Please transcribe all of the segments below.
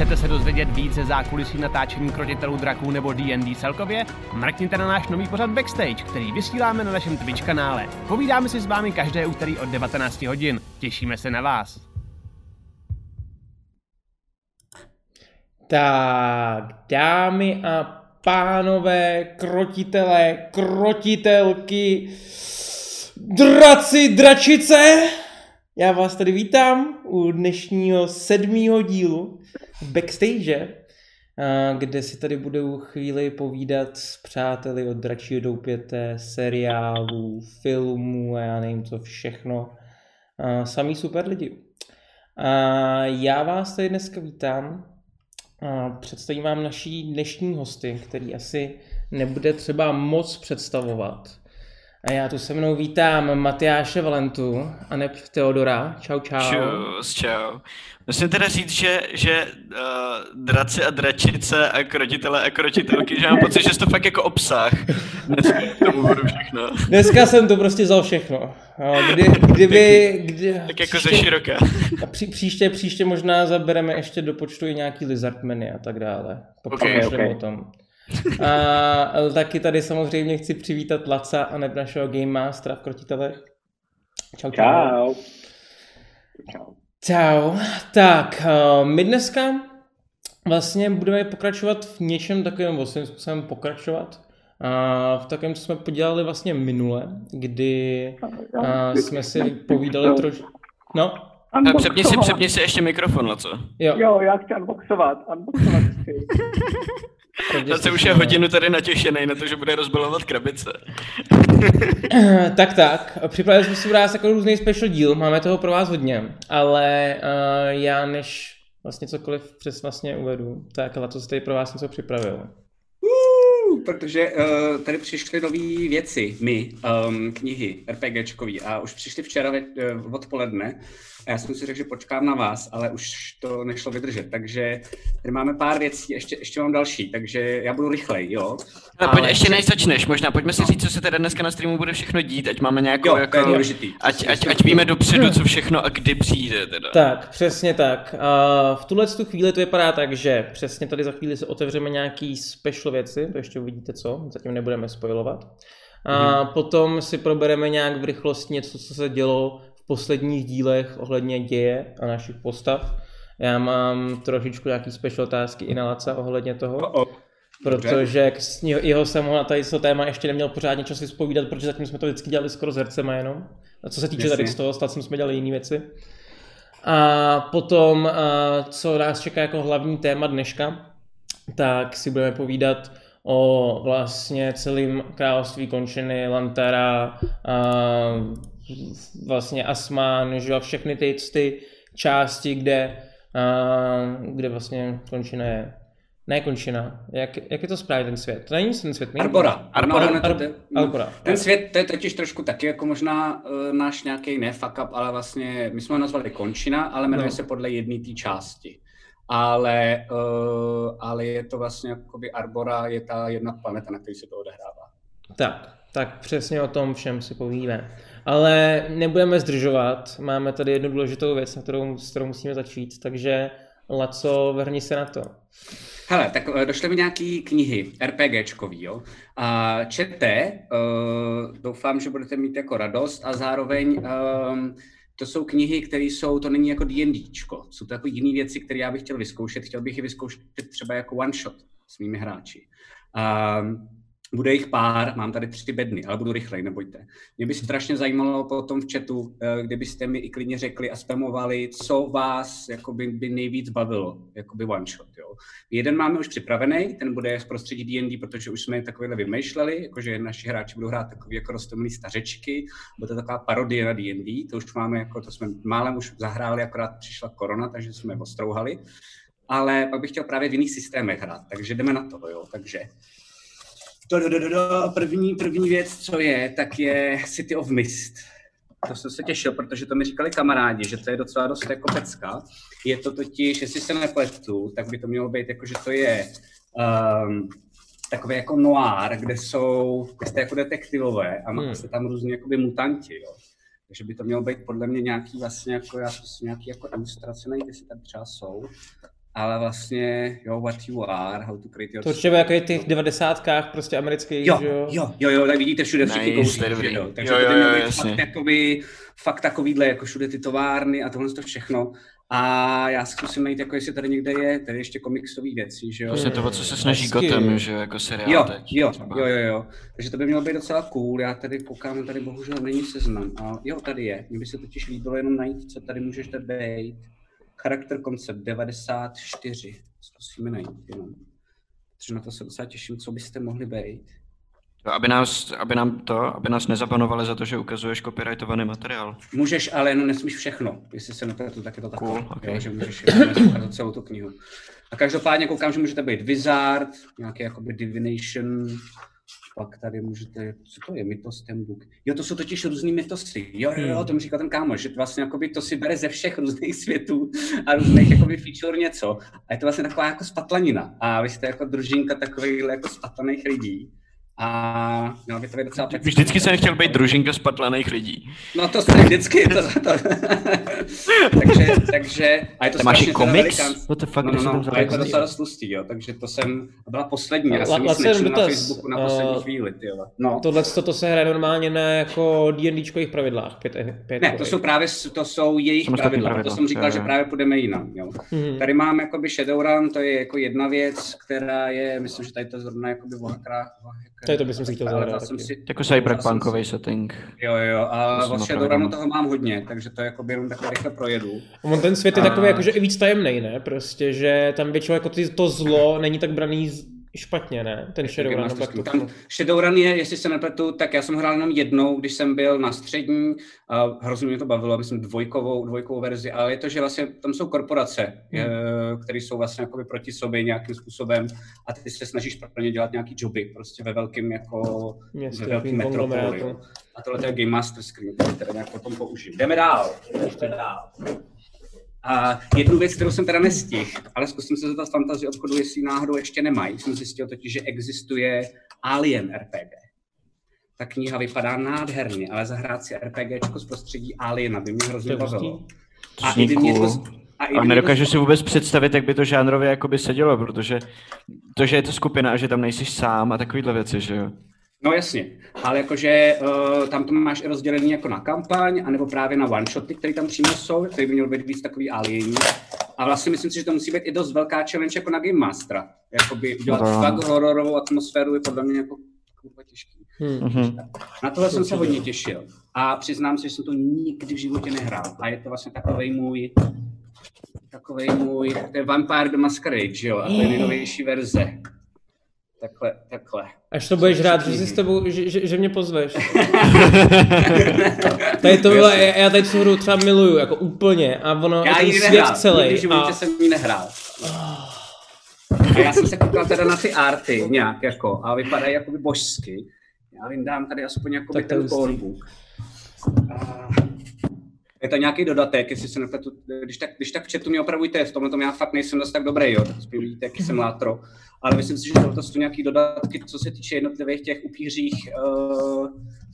Chcete se dozvědět více zákulisí natáčení krotitelů draků nebo D&D celkově? Mrkněte na náš nový pořad Backstage, který vysíláme na našem Twitch kanále. Povídáme si s vámi každé úterý od 19 hodin. Těšíme se na vás. Tak, dámy a pánové, krotitelé, krotitelky, draci, dračice, já vás tady vítám u dnešního sedmého dílu backstage, kde si tady budou chvíli povídat s přáteli od Dračího doupěte, seriálů, filmů a já nevím co všechno. Samý super lidi. Já vás tady dneska vítám. Představím vám naší dnešní hosty, který asi nebude třeba moc představovat. A já tu se mnou vítám Matyáše Valentu a neb Teodora. Čau, čau. Čus, čau. Musím teda říct, že, že uh, draci a dračice a krotitele a krotitelky, že mám pocit, že jsi to fakt jako obsah. Dneska tomu budu všechno. Dneska jsem to prostě vzal všechno. Kdy, kdyby... Kdy, tak jako příště, ze široké. A pří, příště, příště možná zabereme ještě do počtu i nějaký lizardmeny a tak dále. Pokud okay, okay. o tom. A taky tady samozřejmě chci přivítat Laca a neb našeho Game Mastera v Krotitelech. Čau, čau. Čau. Čau. Tak, uh, my dneska vlastně budeme pokračovat v něčem takovém, vlastně způsobem pokračovat. A v takovém, co jsme podělali vlastně minule, kdy uh, jsme si povídali trošku... No, Přepni si, přepni si ještě mikrofon, co? Jo. jo, já chci unboxovat, unboxovat chci. se už je hodinu tady natěšený na to, že bude rozbalovat krabice. tak tak, připravili jsme si pro vás jako různý special díl, máme toho pro vás hodně, ale uh, já než vlastně cokoliv přes vlastně uvedu, tak ale to se tady pro vás něco připravil. Uh, protože uh, tady přišly nové věci, my, um, knihy, RPGčkový a už přišly včera ve, uh, odpoledne a já jsem si řekl, že počkám na vás, ale už to nešlo vydržet. Takže tady máme pár věcí, ještě, ještě mám další, takže já budu rychlej, jo. Ale, ale pojď, ještě než začneš, možná pojďme si říct, co se teda dneska na streamu bude všechno dít, ať máme nějakou, jo, jako, důležitý. ať, ať, ať víme dopředu, co všechno a kdy přijde teda. Tak, přesně tak. A v tuhle tu chvíli to vypadá tak, že přesně tady za chvíli se otevřeme nějaký special věci, to ještě uvidíte co, zatím nebudeme spojovat. A hmm. potom si probereme nějak v rychlosti něco, co se dělo posledních dílech ohledně děje a našich postav. Já mám trošičku nějaký special otázky i na Laca ohledně toho. Oh, oh. Protože jeho jsem ho na tady to téma ještě neměl pořádně čas vyspovídat, protože zatím jsme to vždycky dělali skoro s hercema jenom. A co se týče Jasně. tady z toho, stát jsme dělali jiné věci. A potom, co nás čeká jako hlavní téma dneška, tak si budeme povídat o vlastně celém království končiny, Lantara, vlastně Asman, že jo, všechny ty, ty části, kde, uh, kde vlastně končina je. Ne končina. Jak, jak je to správně ten svět? To není ten svět. Arbora. Arbora. Arbora. Arbora. Arbora. Ten svět, to je totiž trošku taky jako možná uh, náš nějaký ne fuck up, ale vlastně my jsme ho nazvali končina, ale jmenuje no. se podle jedné té části. Ale, uh, ale je to vlastně jakoby Arbora je ta jedna planeta, na které se to odehrává. Tak, tak přesně o tom všem si povíme. Ale nebudeme zdržovat, máme tady jednu důležitou věc, na kterou, s kterou musíme začít, takže Laco, vrni se na to. Hele, tak uh, došly mi nějaký knihy, RPGčkový, jo. A čete, uh, doufám, že budete mít jako radost a zároveň um, to jsou knihy, které jsou, to není jako D&Dčko, jsou to jako jiné věci, které já bych chtěl vyzkoušet. Chtěl bych je vyzkoušet třeba jako one shot s mými hráči. Um, bude jich pár, mám tady tři bedny, ale budu rychlej, nebojte. Mě by strašně zajímalo potom v chatu, eh, kdybyste mi i klidně řekli a spamovali, co vás jakoby, by nejvíc bavilo, jakoby one shot. Jo. Jeden máme už připravený, ten bude z prostředí D&D, protože už jsme takovýhle vymýšleli, jakože naši hráči budou hrát takový jako rostomilý stařečky, bude to taková parodie na D&D, to už máme, jako to jsme málem už zahráli, akorát přišla korona, takže jsme ostrouhali. Ale pak bych chtěl právě v jiných systémech hrát, takže jdeme na to, jo. Takže do, do, do, do, první, první věc, co je, tak je City of Mist. to jsem se těšil, protože to mi říkali kamarádi, že to je docela dost jako pecka. Je to totiž, jestli se nepletu, tak by to mělo být jako, že to je um, takový jako noir, kde jsou, kde jste jako detektivové a máte hmm. tam různě jakoby mutanti, jo. Takže by to mělo být podle mě nějaký vlastně jako, já si nějaký jako ilustrace, najít, jestli tam třeba jsou. Ale vlastně, jo, what you are, how to create your To určitě jako je těch devadesátkách prostě amerických, jo, jo? Jo, jo, jo, tak vidíte všude všichni Nice, kouří, to že jo. Takže Jo, to by jo, mělo jo, být jasně. fakt, jakoby, fakt takovýhle, jako všude ty továrny a tohle to všechno. A já zkusím najít, jako jestli tady někde je, tady ještě komiksové věci, že jo. Prostě to, co se snaží Hezky. Gotham, že jo, jako seriál Jo, teď. jo, třeba. jo, jo, jo. Takže to by mělo být docela cool. Já tady koukám, tady bohužel není seznam. A jo, tady je. Mně by se totiž líbilo jenom najít, co tady můžeš tady být. Charakter koncept 94. Zkusíme najít jenom. Protože na to se docela těším, co byste mohli být. To, aby, nás, aby nám to, aby nás nezapanovali za to, že ukazuješ copyrightovaný materiál. Můžeš, ale jenom nesmíš všechno. Jestli se nepletu, tak je to takhle. Cool, okay. jo, že můžeš ukázat celou tu knihu. A každopádně koukám, že můžete být wizard, nějaký jakoby divination, pak tady můžete, co to je, mytostem book. Jo, to jsou totiž různý mytosy. Jo, jo, jo, to mi říkal ten kámoš, že to vlastně jakoby to si bere ze všech různých světů a různých jakoby feature něco. A je to vlastně taková jako spatlanina. A vy jste jako družinka takových jako spatlaných lidí. A no, by to být docela pecka. Vždycky jsem chtěl být družinka spatlaných lidí. No to jste vždycky, to, to. takže, takže, a je to máš i strašně komiks? velikán- What the fuck, No, no, se tam no, a je to docela dost tlustý, jo, takže to jsem, to byla poslední, já jsem nic na Facebooku na poslední eh, chvíli, ty jo. No, Tohle to se hraje normálně na jako D&Dčkových pravidlách, pět, pět ne, to jsou právě, to jsou jejich pravidla, pravidla, to jsem říkal, že právě půjdeme jinam, jo. Mhm. Tady mám jakoby Shadowrun, to je jako jedna věc, která je, myslím, že tady to zrovna jakoby o hakrách, o hakrách, Tady to bych si chtěl zahrát to jsem taky. si- Jako cyberpunkový setting. Jo, jo, a To opravdu Shadowrunu mám. toho mám hodně, takže to jako jenom takhle rychle projedu. On ten svět je A- takový jakože i víc tajemný, ne? Prostě, že tam většinou jako ty, to zlo není tak braný z- špatně, ne? Ten Shadowrun. to Tam Shadowrun je, jestli se nepletu, tak já jsem hrál jenom jednou, když jsem byl na střední, a hrozně mě to bavilo, myslím dvojkovou, dvojkovou verzi, ale je to, že vlastně tam jsou korporace, Hmm. které jsou vlastně jakoby proti sobě nějakým způsobem a ty se snažíš pro ně dělat nějaký joby, prostě ve velkém jako Městě, ve takovým metropoli. A tohle to je Game Master Screen, který teda nějak potom použiju. Jdeme dál, ještě dál. A jednu věc, kterou jsem teda nestihl, ale zkusím se zeptat fantasy obchodu, jestli náhodou ještě nemají. Jsem zjistil totiž, že existuje Alien RPG. Ta kniha vypadá nádherně, ale zahrát si RPGčko z prostředí Aliena by mě hrozně bavilo. A i by mě to, cool. a A nedokážu si vůbec představit, jak by to žánrově jakoby sedělo, protože to, že je to skupina a že tam nejsi sám a takovýhle věci, že jo. No jasně, ale jakože uh, tam to máš i rozdělený jako na kampaň, anebo právě na one-shoty, které tam přímo jsou, který by měl být víc takový aliení. A vlastně myslím si, že to musí být i dost velká challenge jako na Game Mastera. Jakoby udělat No. fakt hororovou atmosféru je podle mě jako kurva těžký. Hmm. Mhm. Na tohle jsem se hodně těšil. A přiznám se, že jsem to nikdy v životě nehrál. A je to vlastně takový můj takový můj, to je Vampire the Masquerade, že jo? A to je nejnovější verze. Takhle, takhle. Až to budeš rád, že, si s tebou, že, že, že mě pozveš. Tady to bylo, já já tady tu hru třeba miluju, jako úplně. A ono, Já ten ji svět nehrál, celý. nikdy životě A, jsem ji nehrál. A já jsem se koukal teda na ty arty nějak jako, a vypadají jakoby božsky. Já jim dám tady aspoň jakoby je ten. A Je to nějaký dodatek, jestli se nepletu, když tak, když tak v chatu mě opravujte, v tomhle tom já fakt nejsem dost tak dobrý, jo, tak spíš vidíte, jaký jsem látro. Ale myslím si, že tohle jsou nějaký dodatky, co se týče jednotlivých těch upířích uh,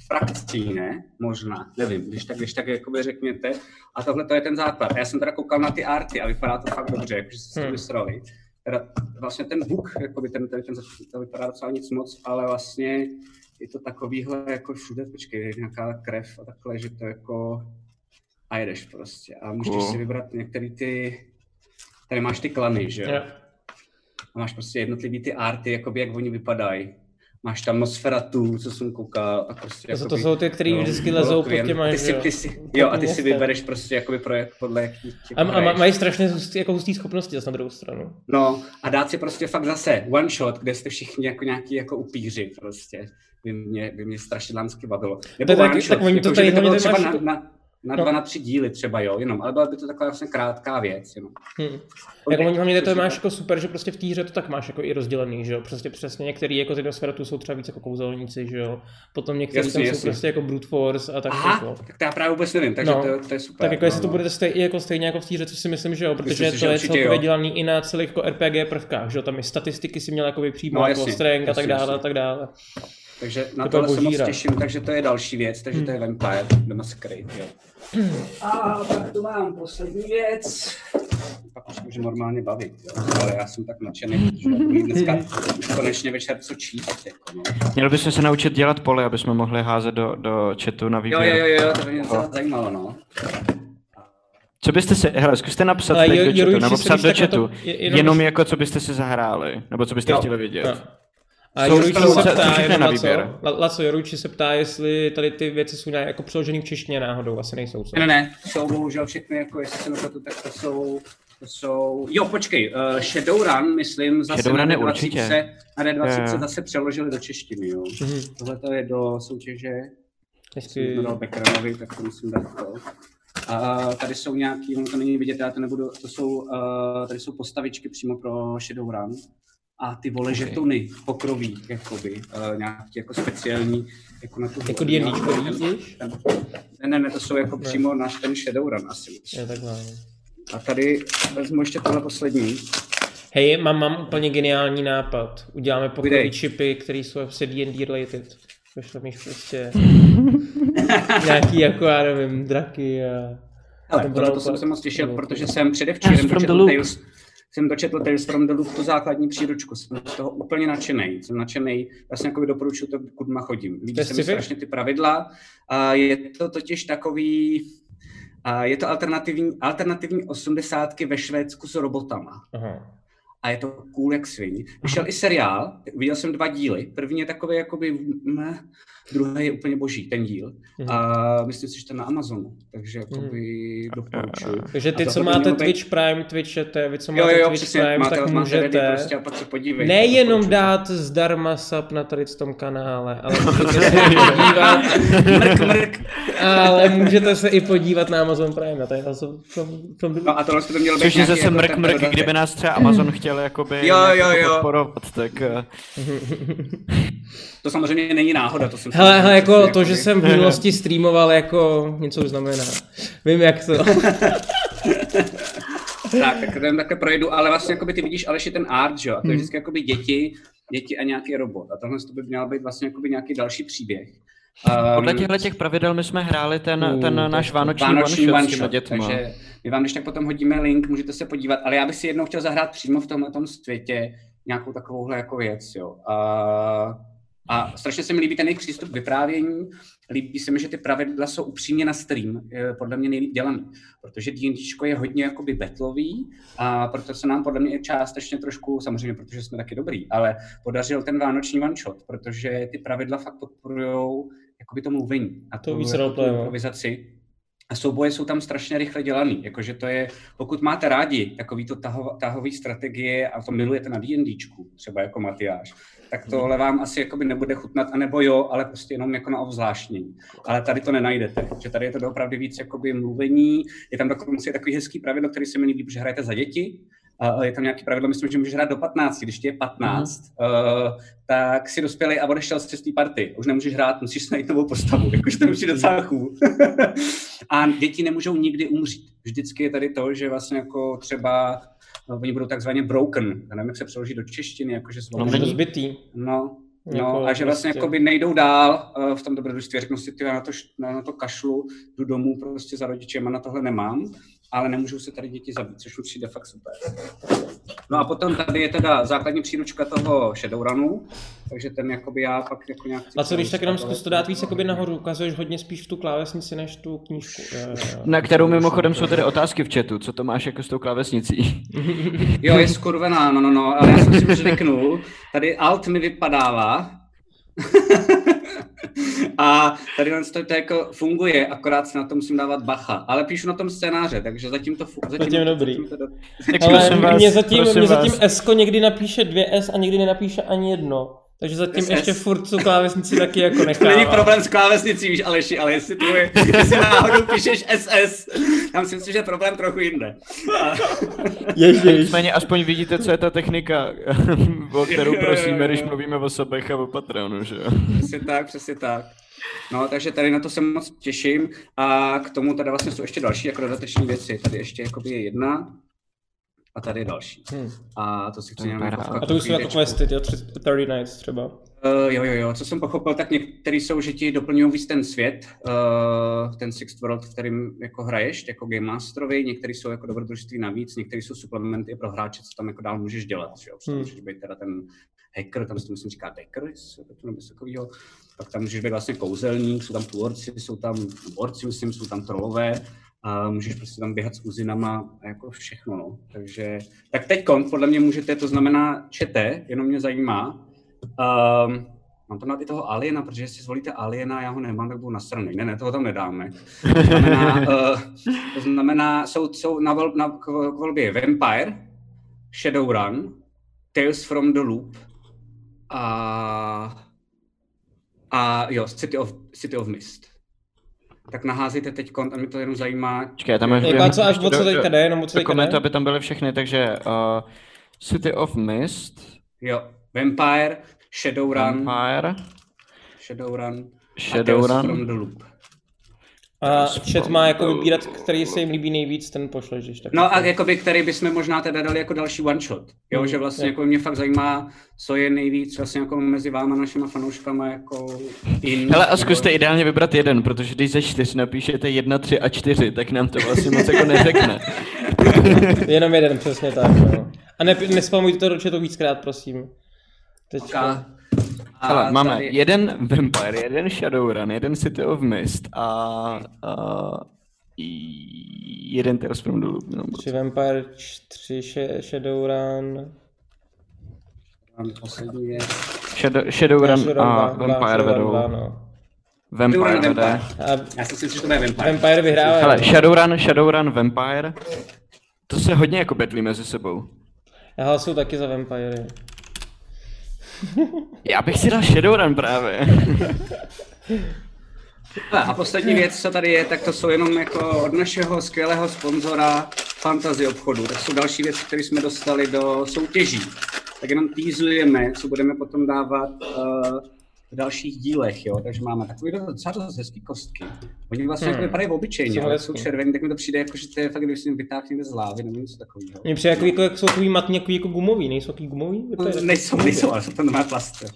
frakcí, ne? Možná, nevím, když tak, když tak jakoby řekněte. A tohle to je ten základ. A já jsem teda koukal na ty arty a vypadá to fakt dobře, jakože se to Hmm. vysrali. Teda vlastně ten book, jakoby ten, ten, ten, to vypadá docela nic moc, ale vlastně je to takovýhle jako všude, počkej, nějaká krev a takhle, že to jako a jedeš prostě. A můžeš Cool. si vybrat některé ty, tady máš ty klany, že jo? jo. A máš prostě jednotlivý ty arty, jakoby jak oni vypadají. Máš tam Nosferatu, co jsem koukal. A prostě To jsou- to jakoby, jsou ty, který jo, vždycky lezou pod těma, ty si, jo? ty si, jo, a ty si vybereš prostě jakoby projekt podle jakých těch A, a mají strašně hustý, jako hustý schopnosti zase na druhou stranu. No a dát si prostě fakt zase one shot, kde jste všichni jako nějaký jako upíři prostě. By mě, by mě strašidelensky bavilo. To je tak- tak oni to jako, tady že by to bylo tady třeba na, tu- na, No. dva, na tři díly třeba, jo, jenom, ale byla by to taková vlastně krátká věc, jenom. Hmm. Jako hlavně- hlavně to máš jako super, že prostě v té hře to tak máš jako i rozdělený, že jo, prostě přesně některý jako z jednoho jsou třeba víc jako kouzelníci, že jo, potom někteří Jasně, tam jsou jasně. prostě jako brute force a tak Aha, jako. tak to já právě vůbec nevím, takže No. to, to, je super. Tak jako jestli no, to no. bude stej, jako stejně jako v té hře, co si myslím, že jo, protože Myslím to je celkově jo. dělaný i na celých jako RPG prvkách, že jo, tam i statistiky si měl jakoby přímo No, jako strength a tak dále a tak dále. Takže na To to se moc těším, takže to je další věc, takže to je Vampire The Masquerade, jo. A pak tu mám poslední věc. Pak už můžu normálně bavit, jo. ale já jsem tak nadšený, protože mít dneska konečně večer co číst. Jako, no. Měli bychom se naučit dělat pole, aby jsme mohli házet do, do chatu na Jo, výběr. jo, jo, jo, to by mě docela zajímalo, no. Co byste si, hele, zkuste napsat Ale teď Jo- do chatu, nebo psat do chatu, to- je- jenom- jenom jako co byste si zahráli, nebo co byste Jo. chtěli vidět. No. A dostanou se ptá, jenom na. La- Laco Joruči se ptá, jestli tady ty věci jsou nějak jako přeložený v češtině náhodou, asi nejsou. Co? Ne, ne, ne, jsou bohužel všechny, jako jestli se nepletu, tak to jsou, to jsou, jo, počkej, uh, Shadowrun, myslím, zase Shadowrun na je D20, určitě. na D20 Jo, jo. zase přeložili do češtiny, jo. Mhm. Tohle to je do soutěže, jsem Jestli... to dal Beckerovi, tak to musím dát to. A tady jsou nějaký, ono to není vidět, já to nebudu, to jsou, uh, tady jsou postavičky přímo pro Shadowrun. A ty vole Ok. žetony, pokroví, jakoby, uh, nějaký jako speciální, jako na tu... Jako vidíš? Ne, ne, ne, to jsou jako přímo náš ten Shadowrun asi. Je takhle. A tady vezmu ještě tohle poslední. Hej, mám, mám úplně geniální nápad. Uděláme pokrový čipy, které jsou prostě D&D related. Pošle mi prostě nějaký jako, já nevím, draky a... Ale tohle to jsem se moc těšil, protože jsem předevčírem dočetl. Tales, jsem dočetl Tales from the Loop, tu základní příručku. Jsem z toho úplně nadšený. Jsem nadšený, vlastně jako doporučuji to, kudma chodím. Líbí se mi strašně ty pravidla. A je to totiž takový, a je to alternativní, alternativní osmdesátky ve Švédsku s robotama. Aha. A je to cool jak svin. Vyšel i seriál, viděl jsem dva díly. První je takový jakoby, ne, druhý je úplně boží, ten díl. Mhm. A myslím si, že to je na Amazonu, takže jakoby doporučuji. Takže ty, co máte mělo být- Twitch Prime, Twitchete, vy, co máte jo, jo, Twitch přesně, Prime, máte, tak máte ready můžete prostě a pak se podívejte. nejenom dát zdarma sub na tady tom kanále, ale můžete se i podívat, Mrk, mrk. ale můžete se i podívat na Amazon Prime. A tady from, from, from, No a tohle by mělo být Což je zase jako mrk ten mrk, kdyby nás třeba Amazon chtěl jakoby Jo, jo, jako jo. podporovat, tak eh, To samozřejmě není náhoda, to jsem Hele, hele, jako to, že jakoby- jsem v minulosti streamoval, jako něco už znamená. Vím, jak to. Tak, tak ten takhle projedu, ale vlastně jakoby ty vidíš Aleši ten art, že jo? A to je Hmm. vždycky jakoby děti, děti a nějaký robot. A tohle to by měl být vlastně jakoby nějaký další příběh. podle Um, těchto těch pravidel my jsme hráli ten, Uh, ten tak náš vánoční, Vánoční one one shot dětma. takže my vám když tak potom hodíme link, můžete se podívat, ale já bych si jednou chtěl zahrát přímo v tomhle tom světě nějakou takovouhle jako věc, jo. A, a strašně se mi líbí ten jejich přístup k vyprávění, líbí se mi, že ty pravidla jsou upřímně na stream, podle mě nejlíp dělaný, protože D&Dčko je hodně jakoby betlový a proto se nám podle mě částečně trošku, samozřejmě protože jsme taky dobrý, ale podařil ten vánoční one shot, protože ty pravidla fakt podporujou jakoby to mluvení a To tu, víc no. improvizaci. A souboje jsou tam strašně rychle dělaný, jakože to je, pokud máte rádi takovýto tahov, tahový strategie a to milujete na D&Dčku, třeba jako Matyáš, tak tohle vám asi jakoby nebude chutnat, anebo jo, ale prostě jenom jako na ovzlášnění. Ale tady to nenajdete, že tady je to opravdu víc jakoby mluvení, je tam dokonce takový hezký pravidlo, který se mi líbí, že hrajete za děti, je tam nějaký pravidlo, myslím, že můžeš hrát do 15, když ti je 15, mm. uh, tak si dospělý a odešel z té party. Už nemůžeš hrát, musíš najít novou postavu, jakože to už je docela cool. a děti nemůžou nikdy umřít. Vždycky je tady to, že vlastně jako třeba oni budou takzvaně broken, já nevím, jak se přeloží do češtiny, jakože No. To není. zbytý. No, no Jako a že vlastně prostě- jakoby nejdou dál uh, v tom dobrodružství. Řeknou si, ty já na to, na, na to kašlu, jdu domů prostě za rodičem a na tohle nemám, ale nemůžou se tady děti zabít, což už přijde fakt super. No a potom tady je teda základní příručka toho Shadowrunu, takže ten jakoby já pak jako nějak... A co když tak jenom zkus to dát víc jakoby nahoru, ukazuješ hodně spíš v tu klávesnici než tu knížku. Jo. Na kterou mimochodem jsou tady otázky v chatu, co to máš jako s tou klávesnicí? Jo, je skurvená, no, no, no, ale já jsem si už zvyknul. Tady alt mi vypadává. A tady to, to jako funguje, akorát si na to musím dávat bacha. Ale píšu na tom scénáře, takže zatím to fu- zatím, Zatím dobrý. Zatím to do... Ale prosím vás, mě zatím, mě zatím. S někdy napíše dvě S a někdy nenapíše ani jedno. Takže zatím SS. ještě furt tu klávesnici taky jako nechává. To není problém s klávesnicí, víš, Aleši, ale jestli, tu je, jestli náhodou píšeš SS, já myslím si, že je problém trochu jinde. A, Ježiš. Nicméně aspoň vidíte, co je ta technika, o kterou prosíme, když mluvíme o sobech a o Patreonu, že jo? přesně tak, přesně tak. No, takže tady na to se moc těším a k tomu tady vlastně jsou ještě další jako dodateční věci. Tady ještě jakoby je jedna a tady je další. Hm. A to si chci jako A to už jsou jako questy, jo, 30 Nights třeba. Uh, jo, jo, jo, co jsem pochopil, tak některý jsou, že ti doplňují víc ten svět, uh, ten Sixth World, v kterým jako hraješ, jako Game Masterovi, některý jsou jako dobrodružství navíc, některý jsou suplementy pro hráče, co tam jako dál můžeš dělat, že jo, hmm. Hmm. můžeš být teda ten hacker, tam se to myslím říká to nebo takového, pak tam můžeš být vlastně kouzelník, jsou tam tvůrci, jsou tam borci, myslím, jsou tam trolové, a můžeš prostě tam běhat s uzinama a jako všechno, no. Takže, tak teď podle mě můžete, to znamená čete, jenom mě zajímá, Um, mám tam dát i toho Aliena, protože jestli zvolíte Aliena, já ho nemám, tak budu nasraný. Ne, ne, toho tam nedáme. To znamená, uh, to znamená jsou, jsou na, vol, na k, k volbě Vampire, Shadowrun, Tales from the Loop a, a jo, City of, City of Mist. Tak naházejte teď kont a mě to jenom zajímá. Počkej, tam Jako a co až o co teďka jde, jenom o co teďka jde? aby tam byly všechny, takže uh, City of Mist, Jo, Vampire, Shadowrun, Vampire, Shadowrun, a Tales Shadowrun. from the Loop. A chat má jako vybírat, který se jim líbí nejvíc, ten pošleš, když tak. No a jakoby, který bychom možná teda dali jako další one shot. Jo, Mm, že vlastně jo. jako mě fakt zajímá, co je nejvíc vlastně jako mezi váma našima fanouškama jako in. Hele, a nebo- zkuste ideálně vybrat jeden, protože když ze čtyř napíšete jedna, tři a čtyři, tak nám to vlastně moc jako neřekne. Jenom jeden, přesně tak. No. A ne, nespamujte to do chatu víckrát, prosím. Teďka. A Hele, máme tady- jeden Vampire, jeden Shadowrun, jeden City of Mist a, a jeden Tales from the Loop. No, Tři Vampire, tři sh- Shadowrun. Poslední je... Shadow, Shadowrun a Vampire vedou. dva, no. Vampire vede. Vampire. A Já si myslím, že to bude Vampire. Vampire vyhrává. Hele, Shadowrun, Shadowrun, Vampire. To se hodně jako betlí mezi sebou. Já hlasuju taky za Vampire. Já bych si dal Shadowrun právě. A poslední věc, co tady je, tak to jsou jenom jako od našeho skvělého sponzora Fantasy obchodu. Tak jsou další věci, které jsme dostali do soutěží. Tak jenom týzujeme, co budeme potom dávat uh, v dalších dílech, jo. Takže máme takový docela dost hezký kostky. Oni vlastně Hmm. hmm. vypadají obyčejně, ale jsou červený, tak mi to přijde jako, že to je fakt, když si vytáhli někde z lávy nebo něco takového. Mně přijde jako, jako, jak jsou takový matný, jako, jako gumový, nejsou takový gumový? Vypadají takový Nejsou, nejsou, ale jsou to normální plasty.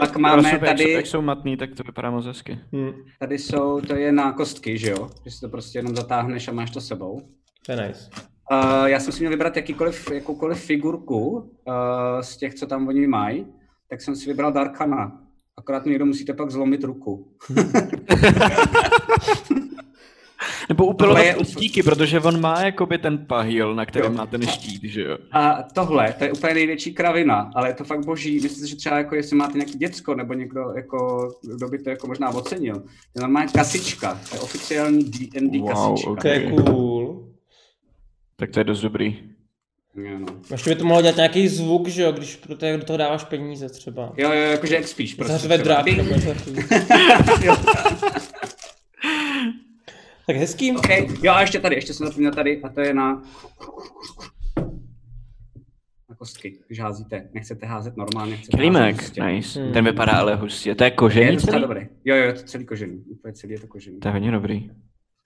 Pak Máme, máme jak, tady, jak jsou matný, tak to vypadá moc hezky. Hm, tady jsou, to je na kostky, že jo? Že si to prostě jenom zatáhneš a máš to sebou. to je nice. Uh, já jsem si měl vybrat jakýkoliv, jakoukoliv figurku uh, z těch, co tam oni mají, tak jsem si vybral Darkana. Akorát mi někdo musíte pak zlomit ruku. Nebo upilovat je- kostíky, protože on má jakoby ten pahýl, na kterém má ten štít, že jo. A tohle, to je úplně největší kravina, ale je to fakt boží. Myslím si, že třeba jako jestli máte nějaký děcko nebo někdo, jako, kdo by to jako možná ocenil. Je normálně kasička, to je oficiální D&D Wow, kasička. ok. To je cool. Tak to je dost dobrý. Jo, no. Ještě by to mohlo dělat nějaký zvuk, že jo, když do toho dáváš peníze třeba. jo, jo, jakože jak spíš. Prostě Zařve. Jo. Tak hezký. OK, jo a ještě tady, ještě jsem zapomněl tady, a to je na na kostky, když házíte. Nechcete házet normálně, chcete házet nice. Hmm. Ten vypadá ale hustě. To je Je kožení to celý? dobrý. Jo, jo, je to celý kožený. Úplně celý je to kožený. To je hodně dobrý.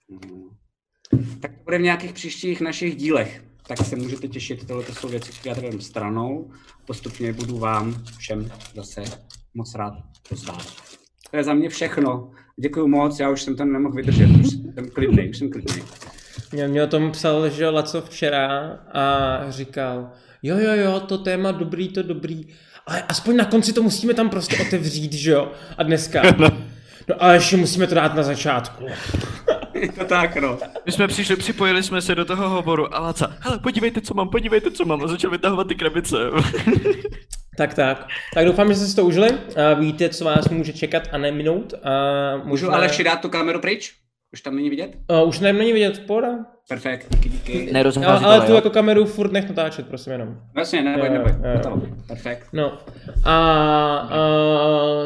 Mhm. Tak to bude v nějakých příštích našich dílech. Tak se můžete těšit, tohle to jsou věci, které já tady stranou. Postupně budu vám všem zase moc rád rozdát. To je za mě všechno. Děkuji moc, já už jsem tam nemohl vydržet. Už jsem klidný, už jsem klidný. Mě, mě o tom psal, že Laco včera a říkal, jo, jo, jo, to téma dobrý, to dobrý, ale aspoň na konci to musíme tam prostě otevřít, že jo, a dneska. No ale ještě musíme to dát na začátku. To tak, no. My jsme přišli, připojili jsme se do toho hovoru a Laca, hele, podívejte, co mám, podívejte, co mám a začal vytahovat ty krabice. Tak, tak. Tak doufám, že jste si to užili a víte, co vás může čekat a neminout. A Můžu možná... ale ještě dát tu kameru pryč? Už tam není vidět? Uh, už nem není vidět, pohoda. Perfekt, díky, díky. Ale, Nerozhází ale tu jako kameru furt nech natáčet, prosím jenom. Vlastně, neboj, neboj. jo, jo. Hotovo. Perfekt. No a, a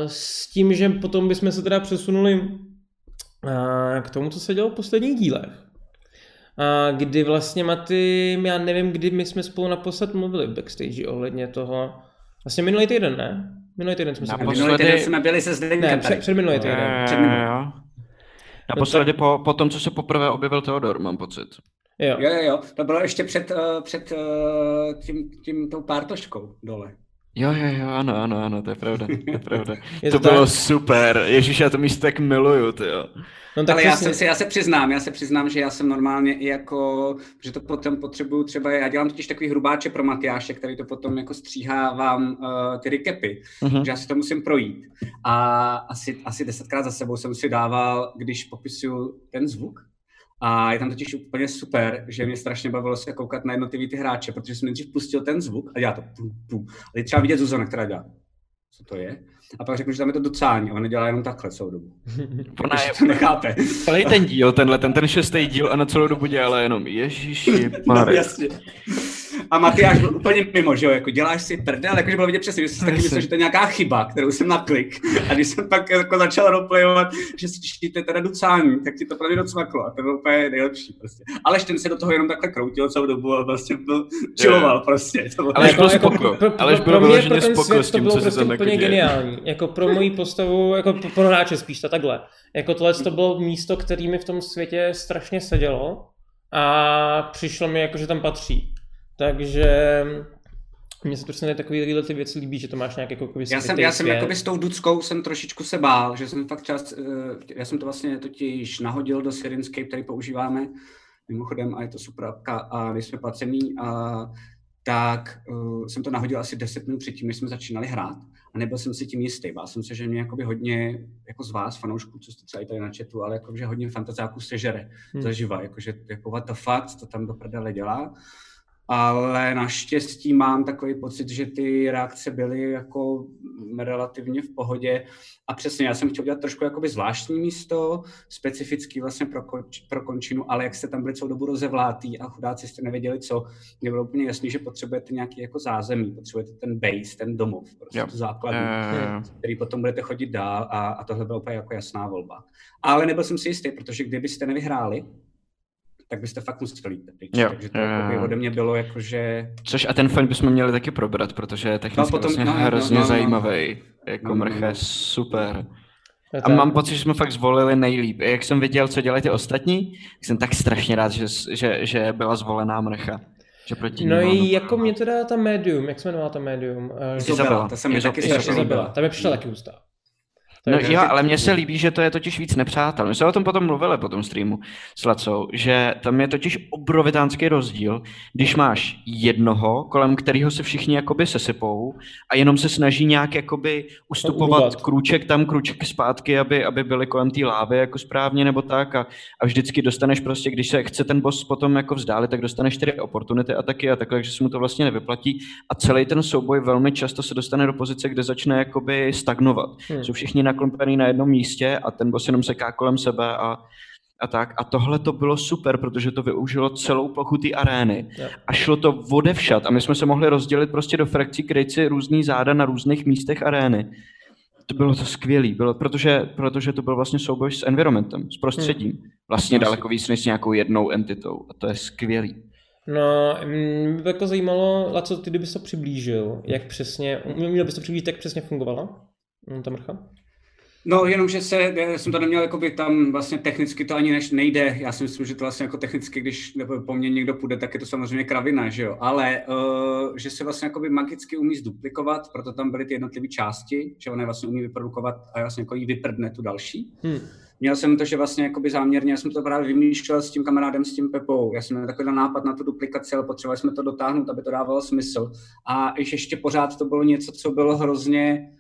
s tím, že potom bychom se teda přesunuli a, k tomu, co se dělo v posledních dílech. A kdy vlastně Maty, já nevím, kdy my jsme spolu naposled mluvili v backstage ohledně toho. Vlastně minulý týden, ne? Minulý týden jsme se Naposled- mluvili. Minulý týden Naposledy- jsme byli se Zdeňkem Ne, před, před minulý týden. Předminulý. Jo, jo. Naposledy po, po tom, co se poprvé objevil Theodor, mám pocit. Jo. Jo, jo, jo. To bylo ještě před, uh, před uh, tím, tím, tou pártoškou dole. Jo, jo, jo, ano, ano, ano, to je pravda, to je pravda. Je to to bylo tak? super, Ježíš, já to místo tak miluju, ty jo. No, tak Ale já, jsem si, já se přiznám, já se přiznám, že já jsem normálně i jako, že to potom potřebuju třeba, já dělám totiž takový hrubáče pro Matyáše, který to potom jako stříhávám uh, ty recapy, Mhm. že já si to musím projít. A asi, asi desetkrát za sebou jsem si dával, když popisuju ten zvuk, a je tam totiž úplně super, že mě strašně bavilo se koukat na jednotlivý ty hráče, protože jsem nejdřív pustil ten zvuk a dělá to pum, pum. A teď třeba vidět Zuzana, která dělá, co to je? A pak řeknu, že tam je to docání a ona dělá jenom takhle celou dobu. Ona je to nechápe. celý ten díl, tenhle, ten, ten šestý díl a na celou dobu dělala jenom Ježíši No, jasně. A Matyáš byl úplně mimo, že jo, jako děláš si prdel, jakože bylo vidět přesně, že jsem si taky myslel, že to je nějaká chyba, kterou jsem naklik. A když jsem pak jako začal roleplayovat, že si čtíte teda docání, tak ti to právě docvaklo a to bylo úplně nejlepší prostě. Ale ten se do toho jenom takhle kroutil celou dobu a vlastně byl chilloval prostě. To bylo, Ale Jako- byl jako spoko. pro- pro- Aleš pro byl mě, vyloženě pro ten spoko svět s to tím, bylo co se prostě tam jako úplně děje. geniální. Jako pro moji postavu, jako pro- pro hráče spíš, to takhle. Jako tohle to bylo místo, který mi v tom světě strašně sedělo a přišlo mi jako, že tam patří. Takže mně se prostě takové tyhle ty věci líbí, že to máš nějak jako Já jsem, já jsem jakoby s tou Duckou jsem trošičku se bál, že jsem fakt čas, eh, já jsem to vlastně totiž nahodil do Sirenscape, který používáme, mimochodem a je to super apka a nejsme placený, a tak uh, jsem to nahodil asi 10 minut předtím, než jsme začínali hrát a nebyl jsem si tím jistý. Bál jsem se, že mě jakoby hodně, jako z vás, fanoušků, co jste třeba i tady na chatu, ale jako, že hodně fantazáků sežere Hmm. zaživa, jakože jako what the fuck, co to tam do prdele dělá. Ale naštěstí mám takový pocit, že ty reakce byly jako relativně v pohodě. A přesně, já jsem chtěl udělat trošku jakoby zvláštní místo, specifický vlastně pro, konč, pro končinu, ale jak jste tam byli celou dobu rozevlátý a chudáci jste nevěděli co, mě bylo úplně jasný, že potřebujete nějaký jako zázemí, potřebujete ten base, ten domov, prostě Jo. tu základnu, Eh, který potom budete chodit dál a, a tohle byla úplně jako jasná volba. Ale nebyl jsem si jistý, protože kdybyste nevyhráli, tak byste fakt museli jít pryč. Jo, Takže to jo, jo, jakoby jo. ode mě bylo jako, že Což a ten film bychom měli taky probrat, protože je technicky No, potom- vlastně no, no, hrozně no, no. zajímavý. Jako No, no, mrcha no. super. A mám pocit, že jsme fakt zvolili nejlíp. Jak jsem viděl, co dělají ty ostatní, tak jsem tak strašně rád, že, že, že byla zvolená mrcha. Že proti ní No i jako mě teda ta médium, jak se jmenovala ta médium? Eh, Izabela. ta se mi taky strašně Izabela, ta mi přišla taky hustá. No jo, ale mně se líbí, že to je totiž víc nepřátel. My jsme o tom potom mluvili po tom streamu s Lacou, že tam je totiž obrovitánský rozdíl, když máš jednoho, kolem kterého se všichni jakoby sesypou a jenom se snaží nějak jakoby ustupovat Urvat. krůček tam, krůček zpátky, aby, aby byli kolem té lávy jako správně nebo tak a, a vždycky dostaneš prostě, když se chce ten boss potom jako vzdálit, tak dostaneš čtyři oportunity a taky a takhle, takže se mu to vlastně nevyplatí a celý ten souboj velmi často se dostane do pozice, kde začne jakoby stagnovat. Hmm. Jsou všichni naklopený na jednom místě a ten boss jenom seká kolem sebe a, a tak. A tohle to bylo super, protože to využilo celou plochu té arény. Jo. A šlo to odevšat. A my jsme se mohli rozdělit prostě do frakcí, kryjt si různý záda na různých místech arény. To bylo to skvělý, bylo, protože, protože to byl vlastně souboj s environmentem, s prostředím. Vlastně daleko víc než s nějakou jednou entitou. A to je skvělý. No, mě by jako zajímalo, Laco, ty kdybys to přiblížil, jak přesně, měl bys to přiblížit, jak přesně fungovala ta mrcha? No, jenom, že se, já jsem to neměl, jakoby tam vlastně technicky to ani než nejde. Já si myslím, že to vlastně jako technicky, když nebo po mně někdo půjde, tak je to samozřejmě kravina, že jo. Ale uh, že se vlastně jakoby magicky umí zduplikovat, proto tam byly ty jednotlivé části, že ona vlastně umí vyprodukovat a vlastně jako jí vyprdne tu další. Hmm. Měl jsem to, že vlastně jakoby záměrně, já jsem to právě vymýšlel s tím kamarádem, s tím Pepou. Já jsem měl takový nápad na tu duplikaci, ale potřebovali jsme to dotáhnout, aby to dávalo smysl. A ještě pořád to bylo něco, co bylo hrozně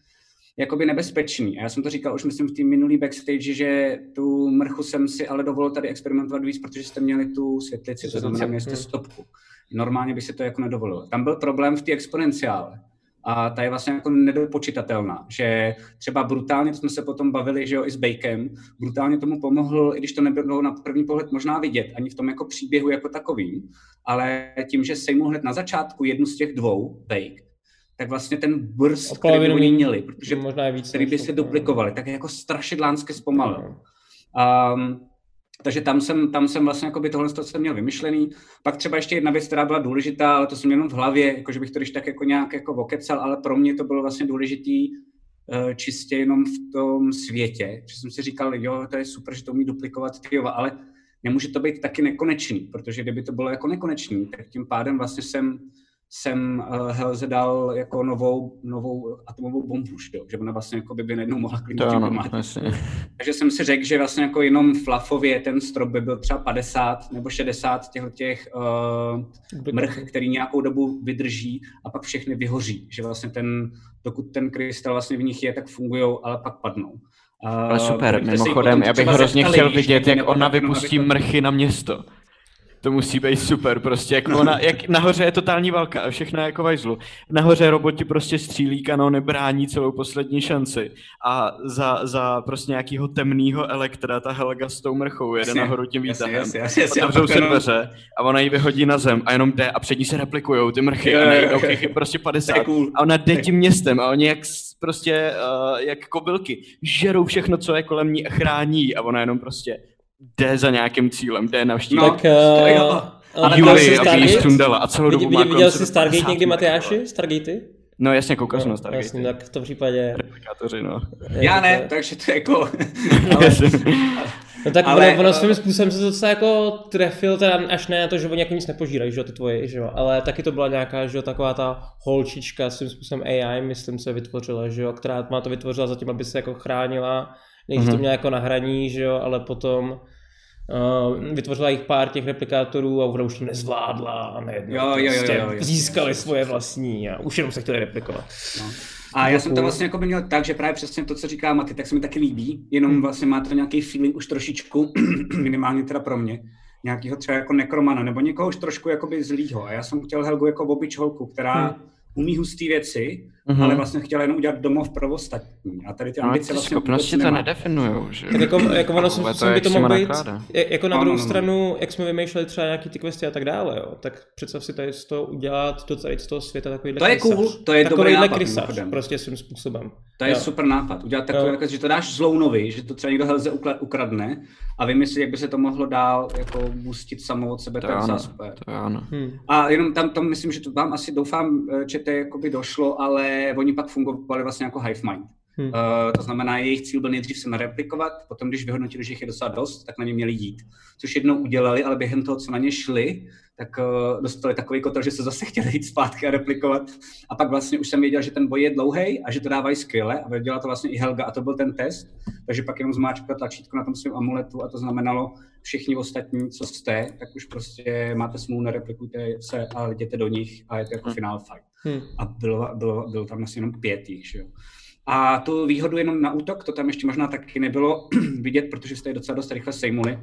jakoby nebezpečný. A já jsem to říkal už myslím v té minulý backstage, že tu mrchu jsem si ale dovolil tady experimentovat víc, protože jste měli tu světlici, to znamená, měli jste Hmm. stopku. Normálně by si to jako nedovolil. Tam byl problém v té exponenciále. a ta je vlastně jako nedopočitatelná, že třeba brutálně, to jsme se potom bavili, že jo, i s Bakem, brutálně tomu pomohl, i když to nebylo na první pohled možná vidět, ani v tom jako příběhu jako takovým, ale tím, že sejmul hned na začátku jednu z těch dvou, Bake, tak vlastně ten burst, který by oni měli, protože možná je víc, který by se duplikovali, tak je jako strašidelánské zpomalil. Um, takže tam jsem, tam jsem vlastně jako by tohle jsem měl vymyšlený. Pak třeba ještě jedna věc, která byla důležitá, ale to jsem měl v hlavě, jako že bych to když tak jako nějak jako vokecal, ale pro mě to bylo vlastně důležitý uh, čistě jenom v tom světě. Že jsem si říkal, jo, to je super, že to umí duplikovat tyjova, ale nemůže to být taky nekonečný, protože kdyby to bylo jako nekonečný, tak tím pádem vlastně jsem jsem uh, Helze dal jako novou, novou atomovou bombu, že, že ona vlastně jako by, by najednou mohla klidně Takže jsem si řekl, že vlastně jako jenom flafově ten strop by byl třeba 50 nebo 60 těch, těch uh, mrch, který nějakou dobu vydrží a pak všechny vyhoří. Že vlastně ten, dokud ten krystal vlastně v nich je, tak fungují, ale pak padnou. Uh, ale super, mimochodem, já bych hrozně chtěl vidět, jak ona vypustí mrchy na město. To musí být super, prostě jak ona, jak nahoře je totální válka a všechno jako vajzlu. Nahoře roboti prostě střílí kanony, brání celou poslední šanci a za, za prostě nějakého temného elektra ta Helga s tou mrchou jede jasně, nahoru tím výtahem. Otevřou se dveře a ona ji vyhodí na zem a jenom jde a před ní se replikujou ty mrchy a nejdou je prostě 50 cool. a ona jde tím městem a oni jak prostě uh, jak kobylky žerou všechno, co je kolem ní a chrání a ona jenom prostě jde za nějakým cílem, jde navštívit. No, tak, uh, ale aby ji sundala a celou dobu viděl, viděl jsi Stargate někdy, Matyáši? Stargatey? No jasně, koukal jsem no, na Stargate. Jasně, tak v tom případě... Replikátoři, no. Já ne, to... takže to je jako... ale... No tak ale, ono, ono svým způsobem se to docela jako trefil, teda až ne to, že oni jako nic nepožírají, že jo, ty tvoje, že jo, ale taky to byla nějaká, že jo, taková ta holčička svým způsobem AI, myslím se vytvořila, že jo, která má to vytvořila zatím, aby se jako chránila, než mm-hmm. to mhm. měla jako na hraní, že jo, ale potom Uh, vytvořila jich pár těch replikátorů a ona už to nezvládla a nejednou jo, jo, jo, prostě jo, jo, jo, získali svoje vlastní a už jenom se chtěli replikovat. No. A já jsem to vlastně jako by měl tak, že právě přesně to, co říká Maty, tak se mi taky líbí, jenom hmm. vlastně má to nějaký feeling už trošičku, minimálně teda pro mě, nějakého třeba jako nekromana, nebo někoho už trošku jakoby zlýho. A já jsem chtěl Helgu jako obyč holku, která hmm. umí husté věci, mm-hmm. ale vlastně chtěla jenom udělat domov pro ostatní. A tady ty no, ambice no, vlastně schopnosti to nedefinujou, že? Tak jako, jako ono si myslím, by to mohlo být, jako na druhou no, no, no. stranu, jak jsme vymýšleli třeba nějaký ty questy a tak dále, jo, tak představ si tady z toho udělat do tady z toho světa takový To je cool, to je dobrý nápad. Krysař, prostě svým způsobem. To je jo. super nápad, udělat takový, jako, že to dáš zlounovi, že to třeba někdo helze ukradne a vymyslí, jak by se to mohlo dál jako boostit samo od sebe, to, je super. To je ano. Hmm. A jenom tam, tam myslím, že to vám asi doufám, že to jakoby došlo, ale oni pak fungovali vlastně jako hive mind. Hmm. Uh, to znamená, jejich cíl byl nejdřív se nareplikovat, potom když vyhodnotili, že jich je docela dost, tak na ně měli jít. Což jednou udělali, ale během toho, co na ně šli, tak uh, dostali takový kotel, že se zase chtěli jít zpátky a replikovat. A pak vlastně už jsem věděl, že ten boj je dlouhý a že to dávají skvěle a věděla to vlastně i Helga a to byl ten test. Takže pak jenom zmáčkla tlačítko na tom svém amuletu a to znamenalo, všichni ostatní, co jste, tak už prostě máte smůlu, nereplikujte se a jděte do nich a je to jako hmm. final fight. Hmm. A bylo, bylo, bylo tam asi jenom pět jich, že jo. A tu výhodu jenom na útok, to tam ještě možná taky nebylo vidět, protože jste je docela dost rychle sejmuli,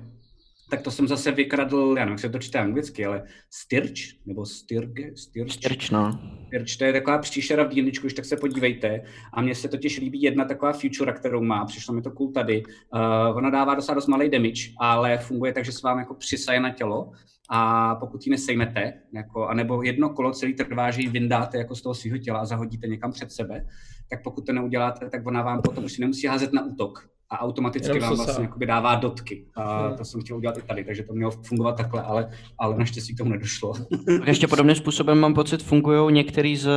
tak to jsem zase vykradl, já nevím, jak se to čte anglicky, ale styrč, nebo styrge, styrč. Styrč, no. Styrč, to je taková příšera v dílničku, už tak se podívejte. A mně se totiž líbí jedna taková future, kterou má, přišlo mi to cool tady. Uh, ona dává docela dost malý damage, ale funguje tak, že se vám jako přisaje na tělo a pokud ji nesejmete, jako, anebo jedno kolo celý trvá, že ji vyndáte jako z toho svého těla a zahodíte někam před sebe, tak pokud to neuděláte, tak ona vám potom už si nemusí házet na útok a automaticky vám vlastně dává dotky. A hmm. to jsem chtěl udělat i tady, takže to mělo fungovat takhle, ale, ale naštěstí k tomu nedošlo. Ještě podobným způsobem mám pocit, fungují některý z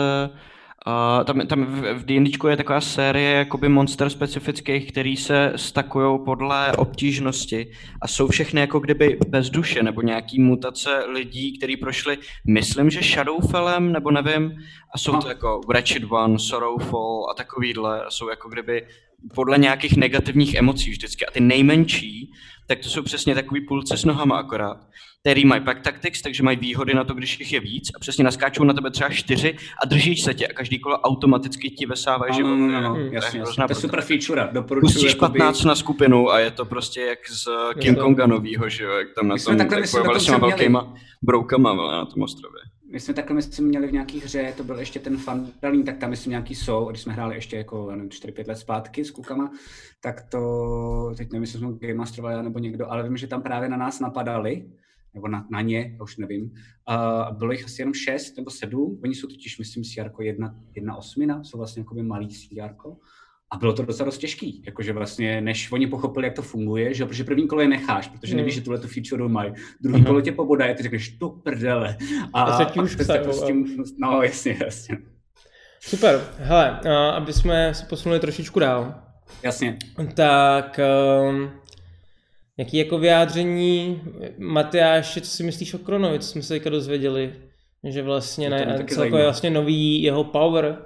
Uh, tam, tam v D&D je taková série jakoby monster specifických, který se stakují podle obtížnosti a jsou všechny jako kdyby bez duše nebo nějaký mutace lidí, kteří prošli, myslím, že Shadowfellem, nebo nevím, a jsou to jako Wretched One, Sorrowful a takovýhle, a jsou jako kdyby podle nějakých negativních emocí vždycky. A ty nejmenší, tak to jsou přesně takový půlce s nohama akorát, který mají pack tactics, takže mají výhody na to, když jich je víc a přesně naskáčou na tebe třeba čtyři a držíš se tě a každý kolo automaticky ti vesávají život. No, no, no, no, jasně, jasně. To je super feature, doporučuji. Pustíš jakoby... 15 na skupinu a je to prostě jak z King Konga novýho, že jo, jak tam na tom, tak bojovali s těma velkýma broukama na tom ostrově. My jsme takhle myslím měli v nějaký hře, to byl ještě ten Fandalín, tak tam myslím nějaký jsou, když jsme hráli ještě jako 4-5 let zpátky s klukama, tak to, teď nevím, jestli jsme Game Masterovali nebo někdo, ale vím, že tam právě na nás napadali, nebo na, na ně, už nevím. A bylo jich asi jenom šest nebo sedm, oni jsou totiž, myslím, jako jedna, jedna osmina, jsou vlastně jako malý CR. A bylo to docela dost těžký, jakože vlastně, než oni pochopili, jak to funguje, že protože první kolo je necháš, protože nevíš, že tuhle tu feature mají. Druhý uh-huh. kolo tě pobodaje, ty řekneš, to prdele. A, a se už se prostě, no jasně, jasně. Super, hele, aby jsme se posunuli trošičku dál. Jasně. Tak, um, jaký jako vyjádření, Matyáš, co si myslíš o Kronovi, co jsme se teďka dozvěděli, že vlastně ne, celkově vlastně nový jeho power,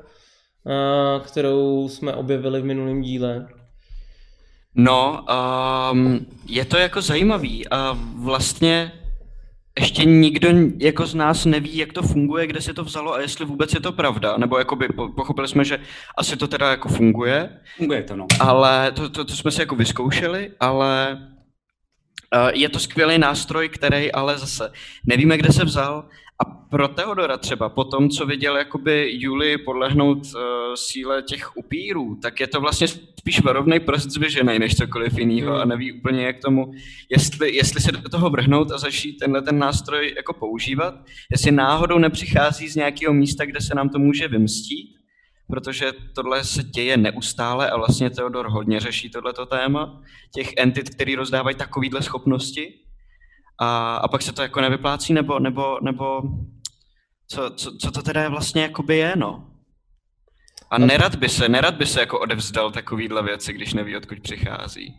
kterou jsme objevili v minulém díle? No, um, je to jako zajímavý a vlastně ještě nikdo jako z nás neví, jak to funguje, kde se to vzalo a jestli vůbec je to pravda, nebo jakoby pochopili jsme, že asi to teda jako funguje. Funguje to, no. Ale to, to, to jsme si jako vyzkoušeli, ale uh, je to skvělý nástroj, který ale zase nevíme, kde se vzal a pro Teodora třeba, po tom, co viděl jakoby Juli podlehnout uh, síle těch upírů, tak je to vlastně spíš varovný prst zvěžený než cokoliv jiného a neví úplně jak tomu, jestli, jestli se do toho vrhnout a začít tenhle ten nástroj jako používat, jestli náhodou nepřichází z nějakého místa, kde se nám to může vymstít, protože tohle se děje neustále a vlastně Teodor hodně řeší tohleto téma, těch entit, který rozdávají takovýhle schopnosti a, a pak se to jako nevyplácí, nebo, nebo, nebo co, co, co to teda vlastně jakoby je, no. A nerad by se, nerad by se jako odevzdal takovýhle věci, když neví, odkud přichází.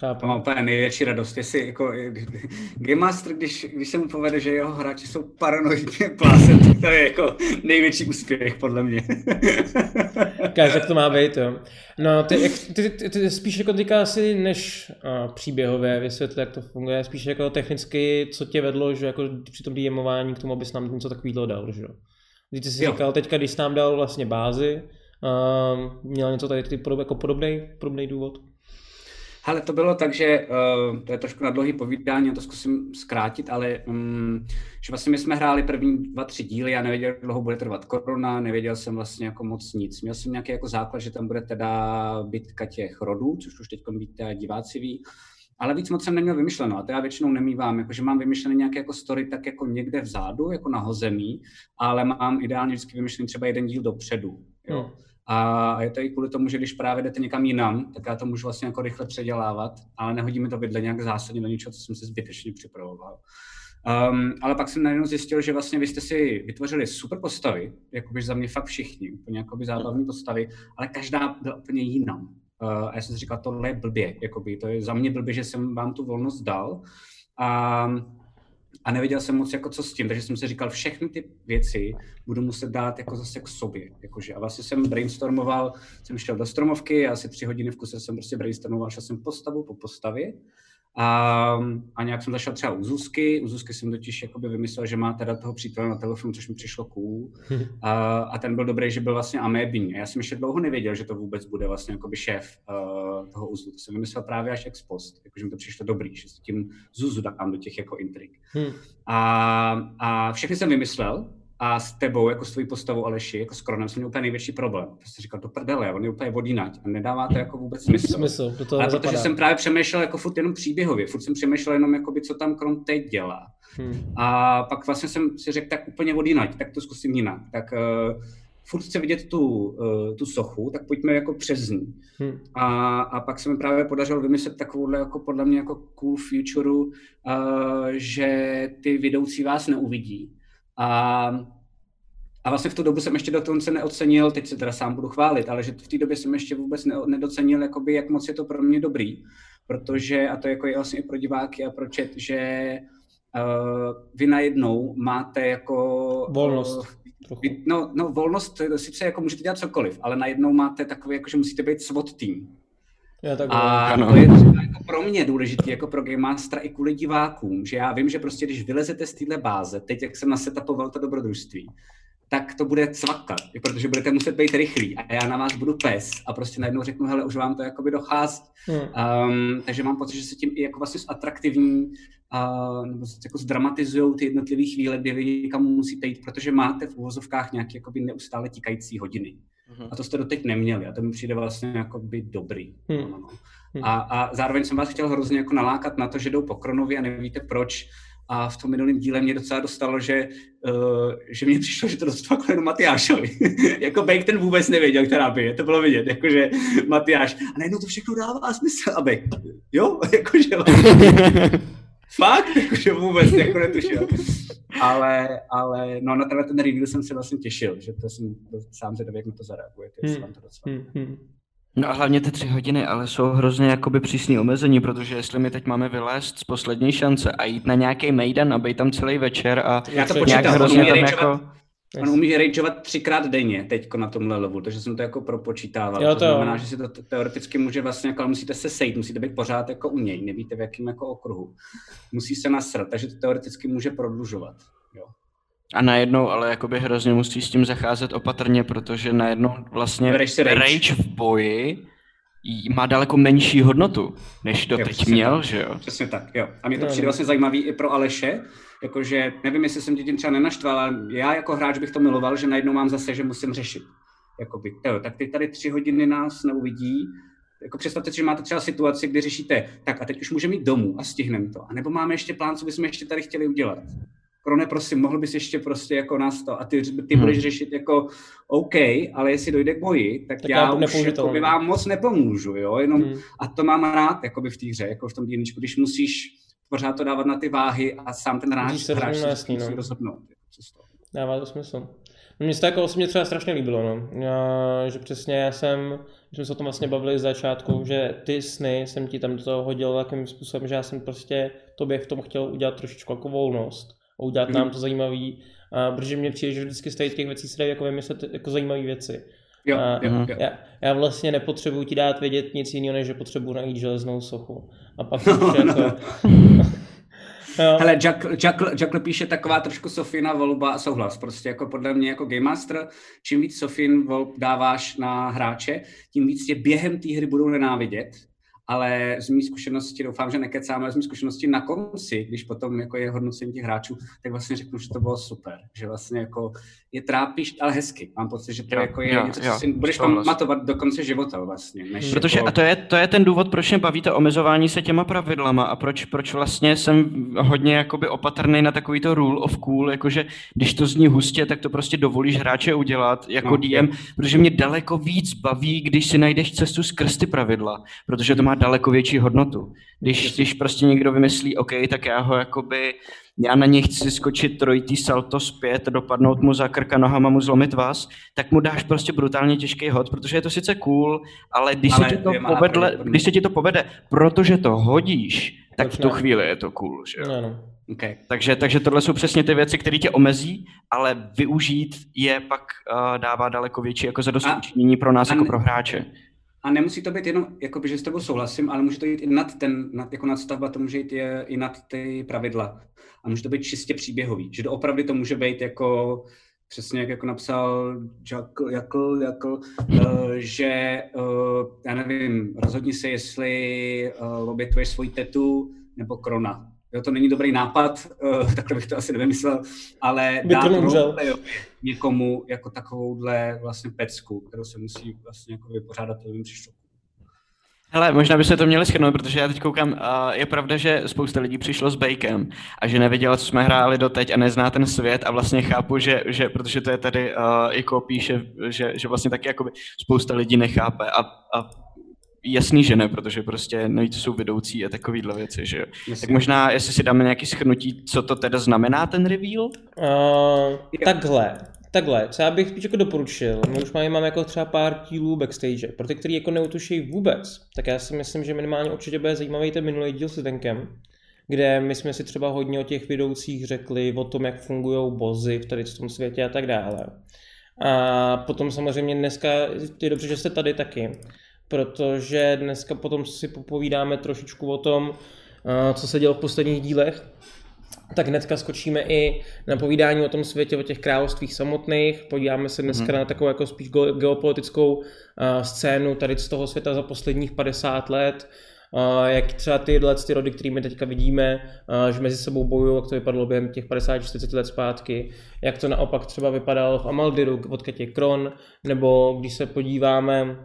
Chápu. Mám úplně největší radost, jestli jako Game Master, když, když se mu povede, že jeho hráči jsou paranoidně plásen, tak to je jako největší úspěch, podle mě. Káž, jak to má být, jo. No, ty, jak, ty, ty, ty spíš jako týká asi než uh, příběhové vysvětlit, jak to funguje, spíš jako technicky, co tě vedlo, že jako při tom DMování k tomu, abys nám něco takového dal, že jo. Když jsi si jo. říkal, teďka, když jsi nám dal vlastně bázi, uh, měl něco tady ty podob, jako podobný, podobný důvod? Ale to bylo tak, že uh, to je trošku na dlouhý povídání, já to zkusím zkrátit, ale um, že vlastně my jsme hráli první dva, tři díly, já nevěděl, jak dlouho bude trvat korona, nevěděl jsem vlastně jako moc nic. Měl jsem nějaký jako základ, že tam bude teda bitka těch rodů, což už teď víte diváci ví, ale víc moc jsem neměl vymyšleno a to já většinou nemývám, jakože mám vymyšlený nějaké jako story tak jako někde vzadu, jako nahozemí, ale mám ideálně vždycky vymyšlený třeba jeden díl dopředu. Jo. Hmm. A je to i kvůli tomu, že když právě jdete někam jinam, tak já to můžu vlastně jako rychle předělávat, ale nehodí mi to vidle nějak zásadně do něčeho, co jsem si zbytečně připravoval. Um, ale pak jsem najednou zjistil, že vlastně vy jste si vytvořili super postavy, jakoby za mě fakt všichni, úplně jakoby zábavné postavy, ale každá byla úplně jiná. Uh, a já jsem si říkal, tohle je blbě, jakoby, to je za mě blbě, že jsem vám tu volnost dal. A a nevěděl jsem moc jako co s tím, takže jsem si říkal, všechny ty věci budu muset dát jako zase k sobě. Jakože. A vlastně jsem brainstormoval, jsem šel do stromovky, asi tři hodiny v kuse jsem prostě brainstormoval, šel jsem postavu po postavě a, a nějak jsem zašel třeba u Zuzky. U Zuzky jsem totiž jakoby vymyslel, že má teda toho přítele na telefonu, což mi přišlo cool. A, a ten byl dobrý, že byl vlastně amébní. A já jsem ještě dlouho nevěděl, že to vůbec bude vlastně jakoby šéf uh, toho uzlu. To jsem vymyslel právě až ex post. Jakože mi to přišlo dobrý, že s tím Zuzu dám do těch jako intrik. Hmm. A, a všechny jsem vymyslel, a s tebou, jako s tvojí postavou Aleši, jako s Kronem, jsem měl úplně největší problém. Prostě říkal, to prdele, on je úplně vodínať a nedává to jako vůbec smysl. smysl to Ale protože jsem právě přemýšlel jako furt jenom příběhově, furt jsem přemýšlel jenom, jakoby, co tam Kron teď dělá. Hmm. A pak vlastně jsem si řekl, tak úplně vodínať, tak to zkusím jinak. Tak uh, furt chce vidět tu, uh, tu sochu, tak pojďme jako přes ní. Hmm. A, a pak se mi právě podařilo vymyslet takovouhle jako podle mě jako cool future, uh, že ty vidoucí vás neuvidí a, a vlastně v tu dobu jsem ještě do konce neocenil, teď se teda sám budu chválit, ale že v té době jsem ještě vůbec nedocenil, jakoby, jak moc je to pro mě dobrý, protože, a to jako je vlastně i pro diváky a pro chat, že uh, vy najednou máte jako... Volnost. Uh, no, no, volnost, sice jako můžete dělat cokoliv, ale najednou máte takový, jako že musíte být SWAT tým. Já tak a ano. to je třeba jako pro mě důležité, jako pro Game Master i kvůli divákům, že já vím, že prostě když vylezete z téhle báze, teď jak jsem nasetapoval to dobrodružství, tak to bude cvakat, protože budete muset být rychlí a já na vás budu pes a prostě najednou řeknu, hele, už vám to jakoby dochází. Hmm. Um, takže mám pocit, že se tím i jako vlastně atraktivní uh, nebo jako zdramatizují ty jednotlivé chvíle, kdy vy někam musíte jít, protože máte v uvozovkách nějaké jakoby neustále tikající hodiny. Hmm. A to jste doteď neměli a to mi přijde vlastně jako by dobrý. Hmm. No, no. A, a zároveň jsem vás chtěl hrozně jako nalákat na to, že jdou po Kronovi a nevíte proč, a v tom minulém díle mě docela dostalo, že, uh, že mě přišlo, že to dostalo jenom Matyášovi. jako Bake ten vůbec nevěděl, která by je. To bylo vidět, jakože Matyáš. A najednou to všechno dává smysl. A Bake, jo, jakože fakt, jakože vůbec jako netušil. Ale, ale no, na tenhle ten review jsem se vlastně těšil, že to jsem sám zvědavý, jak na to zareagujete, jestli hmm. vám to docela. Hmm. hmm. No a hlavně ty tři hodiny, ale jsou hrozně jakoby přísný omezení, protože jestli my teď máme vylézt z poslední šance a jít na nějaký mejdan a být tam celý večer a Já to nějak hrozně tam jako... On umí rageovat třikrát denně teď na tomhle levelu, takže jsem to jako propočítával. Jo, to, to znamená, že si to teoreticky může vlastně, jako, musíte se sejít, musíte být pořád jako u něj, nevíte v jakém jako okruhu. Musí se nasrat, takže to teoreticky může prodlužovat. Jo. A najednou ale jakoby hrozně musí s tím zacházet opatrně, protože najednou vlastně rage. rage v boji má daleko menší hodnotu, než to teď měl, tak. že jo? Přesně tak, jo. A mě to přijde vlastně zajímavý i pro Aleše, jakože nevím, jestli jsem tě tím třeba nenaštval, ale já jako hráč bych to miloval, že najednou mám zase, že musím řešit. Jakoby, jo, tak teď tady tři hodiny nás neuvidí, jako představte si, že máte třeba situaci, kdy řešíte, tak a teď už můžeme jít domů a stihneme to. A nebo máme ještě plán, co bychom ještě tady chtěli udělat. Krone, prosím, mohl bys ještě prostě jako nás to, a ty, ty hmm. budeš řešit jako OK, ale jestli dojde k boji, tak, tak já, já už jako by vám moc nepomůžu, jo, jenom, hmm. a to mám rád, jako by v té hře, jako v tom dílničku, když musíš pořád to dávat na ty váhy a sám ten hráč, se hráč jasný, musí no. rozhodnout. Jako, Dává to smysl. Mně se to jako osobně třeba strašně líbilo, no. Já, že přesně já jsem, když jsme se o tom vlastně bavili z začátku, že ty sny jsem ti tam do toho hodil takovým způsobem, že já jsem prostě tobě v tom chtěl udělat trošičku jako volnost a udělat mm. nám to zajímavý, a, protože mě přijde, že vždycky z těch věcí se dají jako vymyslet jako zajímavé věci. Jo, a jo, jo. Já, já vlastně nepotřebuji ti dát vědět nic jiného, než že potřebuji najít železnou sochu. A pak už jako... Jo. Hele, Jack, Jack, Jack píše taková trošku Sofina volba a souhlas. Prostě jako podle mě jako Game Master, čím víc Sofin volb dáváš na hráče, tím víc tě během té hry budou nenávidět ale z mých zkušenosti, doufám, že nekecám, ale z mých zkušenosti na konci, když potom jako je hodnocení těch hráčů, tak vlastně řeknu, že to bylo super, že vlastně jako je trápíš, ale hezky. Mám pocit, že to jo, jako je jo, něco, co jo, si budeš pamatovat do konce života vlastně. Než Protože jako... a to je, to je ten důvod, proč mě baví to omezování se těma pravidlama a proč, proč vlastně jsem hodně jakoby opatrný na takový to rule of cool, jakože když to zní hustě, tak to prostě dovolíš hráče udělat jako no, DM, je. protože mě daleko víc baví, když si najdeš cestu skrz ty pravidla, protože to má daleko větší hodnotu. Když, když prostě někdo vymyslí, OK, tak já ho jakoby já na něj chci skočit trojitý salto zpět, dopadnout mu za krka nohama, mu zlomit vás, tak mu dáš prostě brutálně těžký hod, protože je to sice cool, ale když, ale se, ti to povedle, když se ti to povede, protože to hodíš, tak v tu chvíli je to cool. Že jo? No, no. Okay. Takže, takže tohle jsou přesně ty věci, které tě omezí, ale využít je pak uh, dává daleko větší jako zadostučinění pro nás a jako pro hráče. A nemusí to být jenom, jakoby, že s tebou souhlasím, ale může to jít i nad ten, nad, jako nadstavba, to může jít je, i nad ty pravidla. A může to být čistě příběhový. Že opravdu to může být jako, přesně jak jako napsal Jakl, Jakl, Jakl uh, že, uh, já nevím, rozhodni se, jestli uh, obětuješ svoji tetu nebo krona. Jo, to není dobrý nápad, uh, takhle bych to asi nevymyslel, ale dát roleplay někomu jako takovouhle vlastně pecku, kterou se musí vlastně jako vypořádat, to mi přišlo. Hele, možná by se to měli schrnout, protože já teď koukám, uh, je pravda, že spousta lidí přišlo s Bakem a že nevěděla, co jsme hráli doteď a nezná ten svět a vlastně chápu, že, že protože to je tady, uh, jako píše, že, že vlastně taky jakoby spousta lidí nechápe a, a jasný, že ne, protože prostě navíc jsou vedoucí a takovýhle věci, že jo. Tak možná, jestli si dáme nějaký schrnutí, co to teda znamená ten reveal? Uh, takhle. Takhle, co já bych spíš jako doporučil, my už máme, máme jako třeba pár dílů backstage, pro ty, kteří jako neutuší vůbec, tak já si myslím, že minimálně určitě bude zajímavý ten minulý díl s Denkem, kde my jsme si třeba hodně o těch vedoucích řekli, o tom, jak fungují bozy v tady v tom světě a tak dále. A potom samozřejmě dneska je dobře, že jste tady taky, protože dneska potom si popovídáme trošičku o tom, co se dělo v posledních dílech tak hnedka skočíme i na povídání o tom světě, o těch královstvích samotných. Podíváme se dneska hmm. na takovou jako spíš geopolitickou uh, scénu tady z toho světa za posledních 50 let. Uh, jak třeba tyhle ty rody, které my teďka vidíme, uh, že mezi sebou bojují, jak to vypadalo během těch 50-40 let zpátky, jak to naopak třeba vypadalo v Amaldiru, odkud je Kron, nebo když se podíváme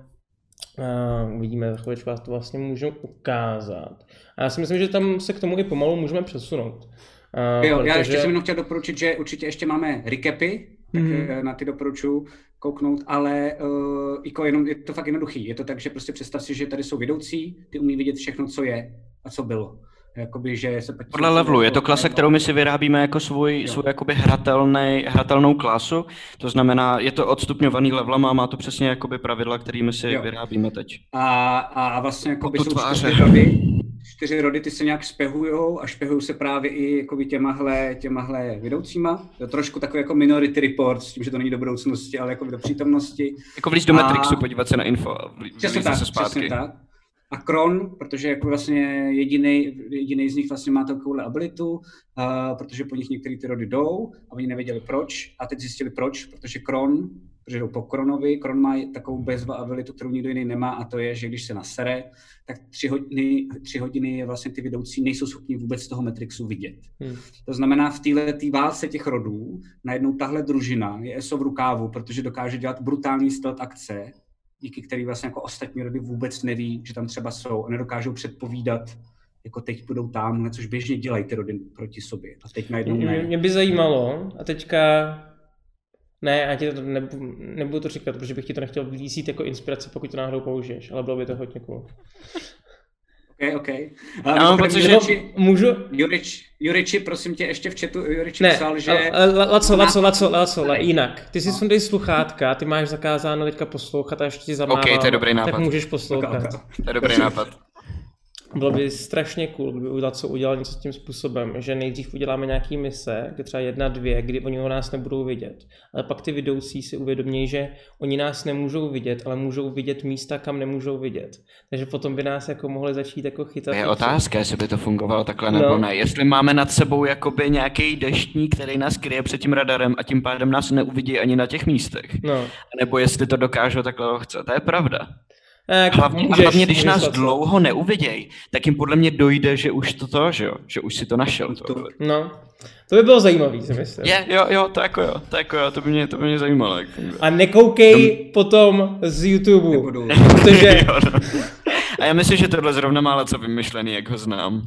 Uh, uvidíme, za chvíličku vás to vlastně můžu ukázat. A já si myslím, že tam se k tomu i pomalu můžeme přesunout. Uh, jo, protože... já ještě jsem jenom chtěl doporučit, že určitě ještě máme recapy, tak mm. na ty doporučuji kouknout, ale uh, jako jenom, je to fakt jednoduchý. Je to tak, že prostě představ si, že tady jsou vedoucí, ty umí vidět všechno, co je a co bylo. Jakoby, že se Podle levelu, je to klasa, kterou my si vyrábíme jako svůj, svůj jakoby hratelný, hratelnou klasu, to znamená, je to odstupňovaný levelama a má to přesně jakoby pravidla, kterými si jo. vyrábíme teď. A, a vlastně jakoby jsou čtyři rody, čtyři rody, ty se nějak špehujou a špehují se právě i jakoby těmahle, těmahle vedoucíma. To trošku takový jako minority report, s tím, že to není do budoucnosti, ale jako do přítomnosti. Jako vlíz do a... Matrixu, podívat se na info. Přesně tak, se zpátky. přesně tak a Kron, protože jako vlastně jediný, jediný z nich vlastně má takovou abilitu, uh, protože po nich některé ty rody jdou a oni nevěděli proč a teď zjistili proč, protože Kron, protože jdou po Kronovi, Kron má takovou bezva abilitu, kterou nikdo jiný nemá a to je, že když se nasere, tak tři hodiny, tři hodiny vlastně ty vedoucí nejsou schopni vůbec z toho Matrixu vidět. Hmm. To znamená, v této válce těch rodů najednou tahle družina je ESO v rukávu, protože dokáže dělat brutální stealth akce, díky který vlastně jako ostatní rody vůbec neví, že tam třeba jsou a nedokážou předpovídat, jako teď budou tam, což běžně dělají ty rody proti sobě. A teď najednou ne. Mě by zajímalo, a teďka ne, já ti to nebudu, nebudu to říkat, protože bych ti to nechtěl vyvízít jako inspiraci, pokud to náhodou použiješ, ale bylo by to hodně cool. OK, OK. Já mám pocit, že... Můžu? Jurič, Juriči, prosím tě, ještě v chatu Juriči ne, psal, že... Laco, Laco, Laco, Laco, jinak. Ty si no. sundej sluchátka, ty máš zakázáno teďka poslouchat a ještě ti zamávám. OK, to je dobrý nápad. Tak můžeš poslouchat. Okay, okay. To je dobrý nápad. Bylo by strašně cool, kdyby udělal, co udělal něco tím způsobem, že nejdřív uděláme nějaký mise, kde třeba jedna, dvě, kdy oni o nás nebudou vidět. Ale pak ty vidoucí si uvědomí, že oni nás nemůžou vidět, ale můžou vidět místa, kam nemůžou vidět. Takže potom by nás jako mohli začít jako chytat. Je otázka, jestli by to fungovalo takhle no. nebo ne. Jestli máme nad sebou jakoby nějaký deštník, který nás kryje před tím radarem a tím pádem nás neuvidí ani na těch místech. No. Nebo jestli to dokážou takhle chce. To je pravda. Tak hlavně, můžeš, hlavně, když nás to. dlouho neuvidějí, tak jim podle mě dojde, že už to to, že jo, že už si to našel. To. No, to by bylo zajímavý, si myslím. Je, jo, jo, to jako jo, to jako jo, to by mě, to by mě zajímalo. Jak A nekoukej Tom... potom z YouTube, protože... jo, no. A já myslím, že tohle zrovna málo co vymyšlený, jak ho znám.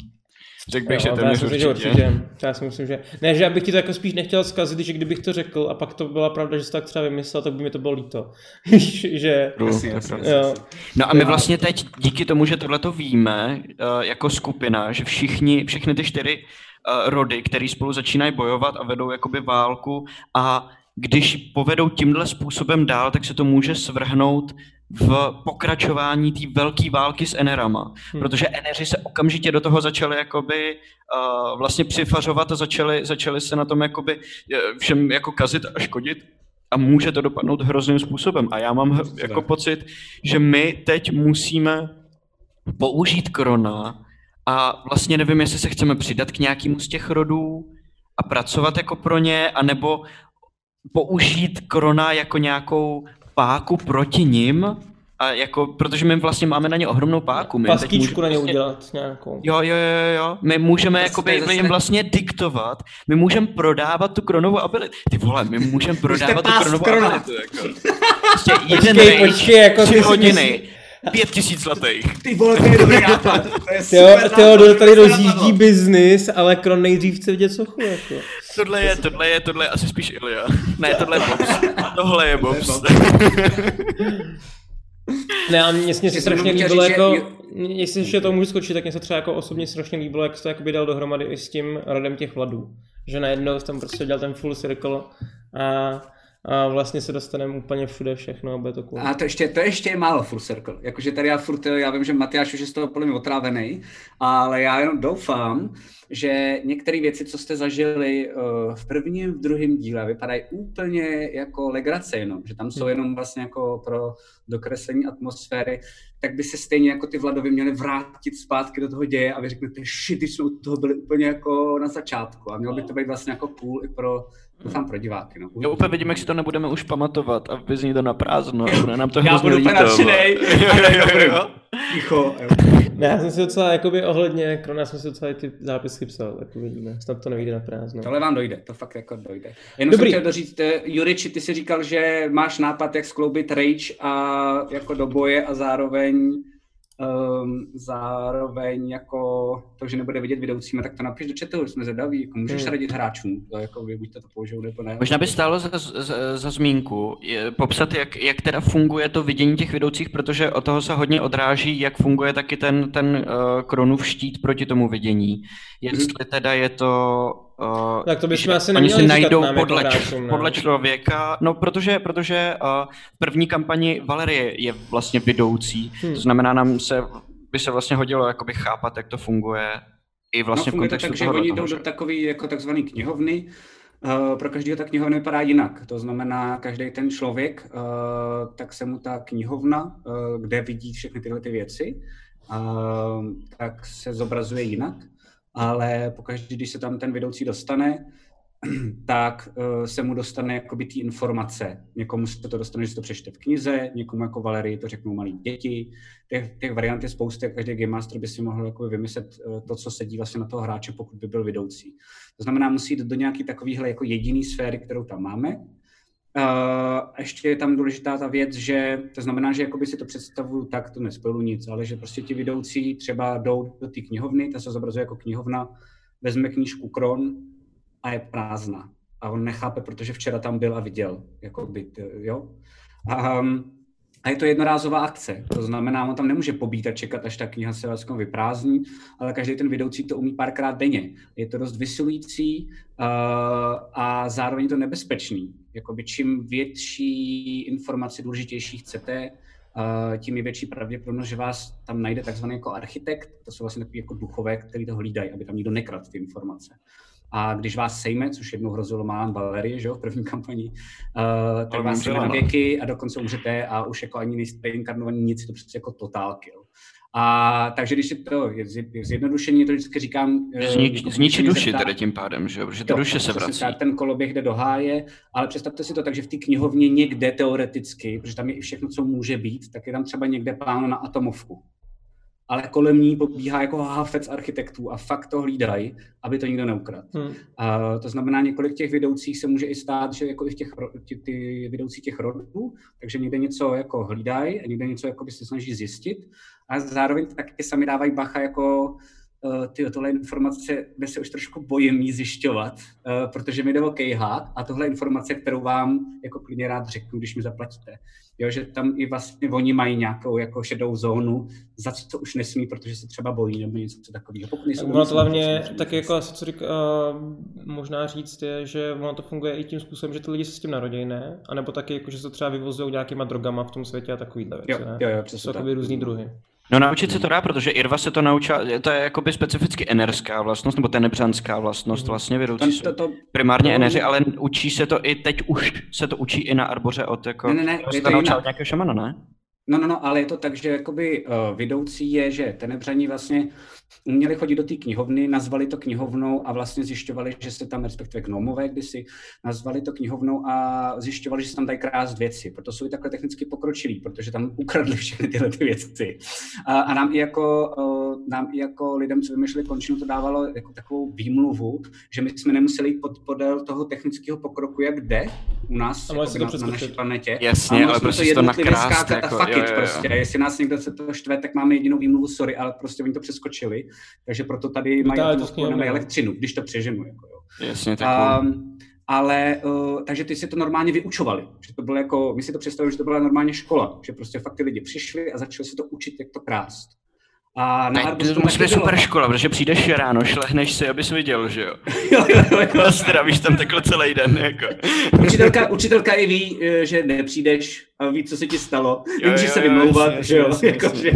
Řekl bych, jo, že téměř určitě. určitě. Já si myslím, že... Ne, že abych ti to jako spíš nechtěl zkazit, že kdybych to řekl a pak to byla pravda, že jsi tak třeba vymyslel, tak by mi to bylo líto. že... Jasně, jasně, jo. No a my vlastně teď díky tomu, že tohle to víme uh, jako skupina, že všichni, všechny ty čtyři uh, rody, které spolu začínají bojovat a vedou jakoby válku a když povedou tímhle způsobem dál, tak se to může svrhnout v pokračování té velké války s Enerama, hmm. protože Enery se okamžitě do toho začaly jakoby uh, vlastně přifařovat a začaly, začaly se na tom jakoby všem jako kazit a škodit a může to dopadnout hrozným způsobem. A já mám jako pocit, že my teď musíme použít Krona a vlastně nevím, jestli se chceme přidat k nějakému z těch rodů a pracovat jako pro ně, anebo použít Krona jako nějakou páku proti nim, a jako, protože my vlastně máme na ně ohromnou páku. My Pastičku na ně prostě... udělat nějakou. Jo, jo, jo, jo. My můžeme jako by jim vlastně diktovat, my můžeme prodávat tu kronovou abilitu. Ty vole, my můžeme prodávat tu kronovou krona. abilitu. Jako. Prostě jeden počkej, rage, počkej, jako tři hodiny, pět tisíc zlatých. Ty vole, to je dobrý nápad. To je super Teodor tady rozjíždí biznis, ale Kron nejdřív chce vidět sochu. Jako. Tohle je, tohle je, tohle je asi spíš Ilia. Ne, tohle je Bobs. Tohle je Bobs. Ne, a mně se strašně líbilo, jako, jestli ještě to můžu skočit, tak mě se třeba jako osobně strašně líbilo, jak to jakoby dal dohromady i s tím rodem těch vladů. Že najednou tam prostě dělal ten full circle a a vlastně se dostaneme úplně všude všechno a bude to cool. A to ještě, to ještě je málo full circle. Jakože tady já furt, já vím, že Matyáš už je z toho podle mě otrávený, ale já jenom doufám, že některé věci, co jste zažili uh, v prvním, v druhém díle, vypadají úplně jako legrace jenom, že tam jsou hmm. jenom vlastně jako pro dokreslení atmosféry. tak by se stejně jako ty Vladovi měli vrátit zpátky do toho děje a vy řeknete, shit, jsme u toho byli úplně jako na začátku a mělo by to být vlastně jako cool i pro, doufám pro diváky. No. Já úplně vidím, jak si to nebudeme už pamatovat a vyzní to na prázdno. Bude nám to Já budu úplně nadšenej. Ticho. Ne, já jsem si docela, jakoby ohledně Krona jsem si docela ty zápisky psal, tak uvidíme, snad to nevíde na prázdno. Tohle vám dojde, to fakt jako dojde. Jenom Dobrý. jsem chtěl doříct, eh, Juriči, ty si říkal, že máš nápad, jak skloubit Rage a jako do boje a zároveň um, zároveň jako to, že nebude vidět vidoucíma, tak to napiš do chatu, jsme zadaví, jako můžeš hmm. radit hráčům, to jako vy buď to, použijou nebo ne. Možná by stálo za, za, za zmínku je, popsat, jak, jak teda funguje to vidění těch vidoucích, protože od toho se hodně odráží, jak funguje taky ten, ten uh, kronův štít proti tomu vidění. Jestli hmm. teda je to Uh, tak to bychom asi oni si najdou nám podle, hráčům, podle člověka, no protože, protože uh, v první kampani Valerie je vlastně vidoucí, hmm. to znamená nám se, by se vlastně hodilo jakoby chápat, jak to funguje i vlastně no, v kontextu tak, že oni jdou do takový jako takzvaný knihovny, Uh, pro každého ta knihovna vypadá jinak. To znamená, každý ten člověk, uh, tak se mu ta knihovna, uh, kde vidí všechny tyhle ty věci, tak se zobrazuje jinak ale pokaždé, když se tam ten vedoucí dostane, tak uh, se mu dostane jakoby ty informace. Někomu se to dostane, že se to přečte v knize, někomu jako Valerii to řeknou malí děti. Těch, těch variant je spousty a každý Game Master by si mohl jakoby vymyslet uh, to, co sedí vlastně na toho hráče, pokud by byl vedoucí. To znamená, musí jít do nějaké takovéhle jako jediný sféry, kterou tam máme, Uh, ještě je tam důležitá ta věc, že to znamená, že jakoby si to představuju tak, to nespolu nic, ale že prostě ti vidoucí třeba jdou do té knihovny, ta se zobrazuje jako knihovna, vezme knížku Kron a je prázdná. A on nechápe, protože včera tam byl a viděl. Jakoby, jo? Um, a je to jednorázová akce, to znamená, on tam nemůže pobít a čekat, až ta kniha se vlastně vyprázdní, ale každý ten vedoucí to umí párkrát denně. Je to dost vysilující uh, a zároveň to nebezpečný. Jakoby čím větší informace důležitější chcete, tím je větší pravděpodobnost, že vás tam najde takzvaný jako architekt, to jsou vlastně takový jako duchové, který to hlídají, aby tam nikdo nekradl ty informace. A když vás sejme, což jednou hrozilo Málem Valerie, že jo, v první kampani, uh, tak vás sejme na věky a dokonce umřete a už jako ani nejste inkarnovaní nic, to prostě jako total kill. A takže když si to je zjednodušení, to vždycky říkám... Eh, Znič, zničit duši tedy tím pádem, že jo? Protože ty duše se vrací. Ten koloběh jde do háje, ale představte si to tak, že v té knihovně někde teoreticky, protože tam je i všechno, co může být, tak je tam třeba někde plán na atomovku ale kolem ní pobíhá jako hafec architektů a fakt to hlídají, aby to nikdo neukradl. Hmm. A to znamená, několik těch vedoucích se může i stát, že jako i v těch, ty, ty vedoucí těch rodů, takže někde něco jako hlídají a někde něco jako by se snaží zjistit a zároveň taky sami dávají bacha jako uh, ty, tohle informace, kde se už trošku bojím jí zjišťovat, uh, protože mi jde o kejhat a tohle informace, kterou vám jako klidně rád řeknu, když mi zaplatíte. Jo, že tam i vlastně oni mají nějakou jako šedou zónu, za co už nesmí, protože se třeba bojí nebo něco takového. Pokud nejsou ono to hlavně, tak jako asi co řík, uh, možná říct je, že ono to funguje i tím způsobem, že ty lidi se s tím narodí, ne? A nebo taky jako, že se třeba vyvozují nějakýma drogama v tom světě a takovýhle věci, jo, ne? Jo, jo, přesně Jsou různý druhy. No naučit se to dá, protože Irva se to naučila, to je jakoby specificky enerská vlastnost, nebo tenebřanská vlastnost mhm. vlastně vedoucí to, to, to, primárně to, energy, ale učí se to i teď už se to učí i na Arboře od jako, ne, ne, ne, se to naučila nějakého šamana, ne? No, no, no, ale je to tak, že jakoby uh, vidoucí je, že tenebřaní vlastně uměli chodit do té knihovny, nazvali to knihovnou a vlastně zjišťovali, že se tam, respektive gnomové kdysi, nazvali to knihovnou a zjišťovali, že se tam dají krást věci. Proto jsou i takhle technicky pokročilí, protože tam ukradli všechny tyhle ty věci. A, a nám, i jako, nám i jako lidem, co vymýšleli končinu, to dávalo jako takovou výmluvu, že my jsme nemuseli jít pod, podél toho technického pokroku, jak jde u nás jako na, na, naší planetě. Jasně, ale prostě to nakrást. Jako, jo, jo, jo. prostě. Jestli nás někdo se to štve, tak máme jedinou výmluvu, sorry, ale prostě oni to přeskočili takže proto tady mají no. elektřinu, když to přeženu. Jako, jo. Jasně, tak um, ale, uh, takže ty si to normálně vyučovali. Že to bylo jako, my si to představujeme, že to byla normálně škola, že prostě fakt ty lidi přišli a začali se to učit, jak to krást. A na Arbusu to musí být super škola, protože přijdeš ráno, šlehneš si, abys viděl, že jo? Jo, jo, jo, jo. Stravíš tam takhle celý den, jako. Učitelka, učitelka i ví, eh, že nepřijdeš a ví, co se ti stalo. Jo, Nemůžeš jo, se jo, vymlouvat, jasně, že jo? jasně, Jako, jasně.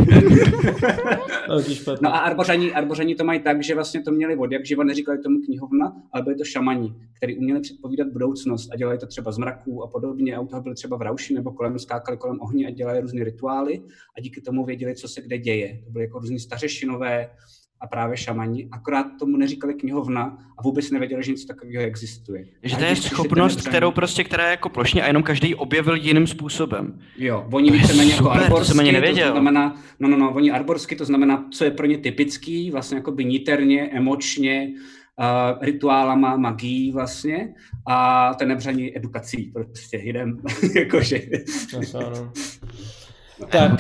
že... No a arbořani, arbořani to mají tak, že vlastně to měli od jak živa, neříkali tomu knihovna, ale byli to šamani, kteří uměli předpovídat budoucnost a dělali to třeba z mraků a podobně. A u toho byli třeba v rauši nebo kolem, skákali kolem ohně a dělali různé rituály a díky tomu věděli, co se kde děje. To byly jako různý stařešinové a právě šamani, akorát tomu neříkali knihovna a vůbec nevěděli, že něco takového existuje. Že to je schopnost, ty kterou prostě, která je jako plošně a jenom každý objevil jiným způsobem. Jo, oni To víceméně jako super, to arborsky, jsem ani to nevěděl. znamená, no, no, no, oni arborsky, to znamená, co je pro ně typický, vlastně jako by niterně, emočně, uh, rituálama, magií vlastně, a ten nebřaní edukací, prostě jdem, jakože. Tak,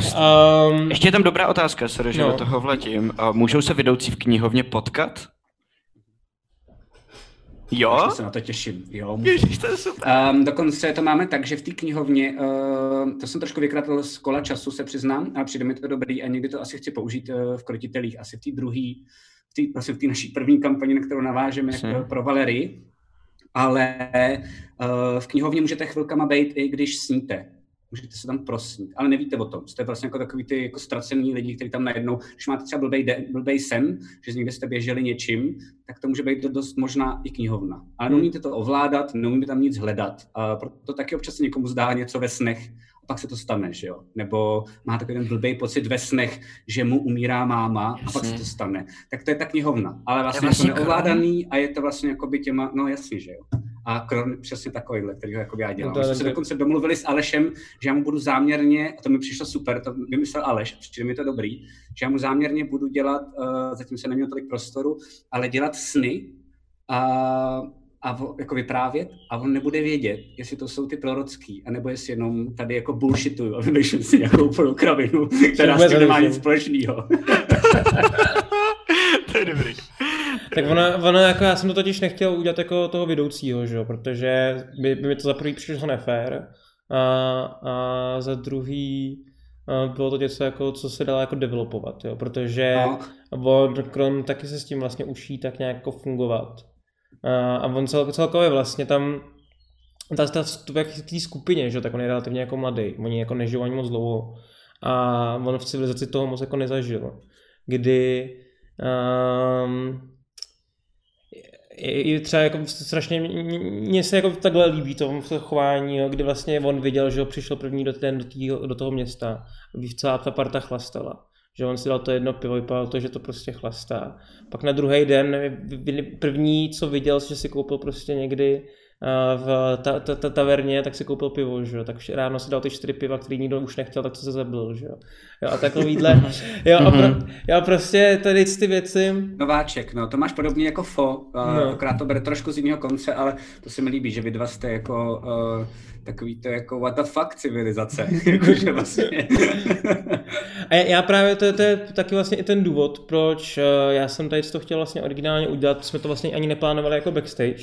um, Ještě je tam dobrá otázka, sorry, že No. do toho vletím. A můžou se vedoucí v knihovně potkat? Jo? Já se na to těším, jo. Ježiš, to je super. Um, dokonce to máme tak, že v té knihovně, uh, to jsem trošku vykratil z kola času, se přiznám, a přijde mi to dobrý a někdy to asi chci použít uh, v krotitelích, asi v té druhé, v té vlastně v té naší první kampani, na kterou navážeme Jasně. jak, pro Valerii, ale uh, v knihovně můžete chvilkama být, i když sníte. Můžete se tam prosnít, ale nevíte o tom. Jste vlastně jako takový ty jako ztracený lidi, kteří tam najednou, když máte třeba blbej, de, blbej sen, že někde jste běželi něčím, tak to může být dost možná i knihovna. Ale Hmm. neumíte to ovládat, neumíte tam nic hledat. A proto taky občas se někomu zdá něco ve snech a pak se to stane, že jo? Nebo má takový ten blbý pocit ve snech, že mu umírá máma a pak se Jasně. to stane. Tak to je ta knihovna. Ale vlastně, vlastně jako neovládaný a je to vlastně jako by těma, no jasně, že jo. A Kron přesně takovýhle, který ho jako já dělám. To My je jsme se dokonce domluvili s Alešem, že já mu budu záměrně, a to mi přišlo super, to vymyslel Aleš, přijde mi to dobrý, že já mu záměrně budu dělat, uh, zatím se neměl tolik prostoru, ale dělat sny a, a vo- jako vyprávět a on nebude vědět, jestli to jsou ty prorocký, anebo jestli jenom tady jako bullshituju a vymýšlím si nějakou úplnou kravinu, která s tím nemá nic společného. to je dobrý. Tak ona, ona jako já jsem to totiž nechtěl udělat jako toho vedoucího, že jo, protože by, by mi to za prvý přišlo nefér a, a za druhý bylo to něco jako, co se dalo jako developovat, jo, protože No, on Kron taky se s tím vlastně učí tak nějak jako fungovat. A, a on cel, celkově vlastně tam ta, ta v té skupině, že, tak on je relativně jako mladý, oni jako nežijou ani moc dlouho a on v civilizaci toho moc jako nezažil, kdy um, je třeba jako strašně, mně se jako takhle líbí to chování, jo, kdy vlastně on viděl, že ho přišel první do, ten, do, tý, do toho města, když celá ta parta chlastala. Že on si dal to jedno pivo, vypadalo to, že to prostě chlastá. Pak na druhý den, první, co viděl, že si koupil prostě někdy v ta, ta, ta, taverně, tak si koupil pivo, že jo. Tak ráno si dal ty čtyři piva, který nikdo už nechtěl, tak to se zabil, že jo. jo a takovýhle, jo, a pro, jo, prostě tady ty věci, Nováček, no, to máš podobně jako Fo, uh, No. akorát to bere trošku z jiného konce, ale to se mi líbí, že vy dva jste jako uh, takový to jako what the fuck civilizace, jakože vlastně. A já- já právě, to, je- to je taky vlastně i ten důvod, proč eh, já jsem tady to chtěl vlastně originálně udělat, jsme to vlastně ani neplánovali jako backstage,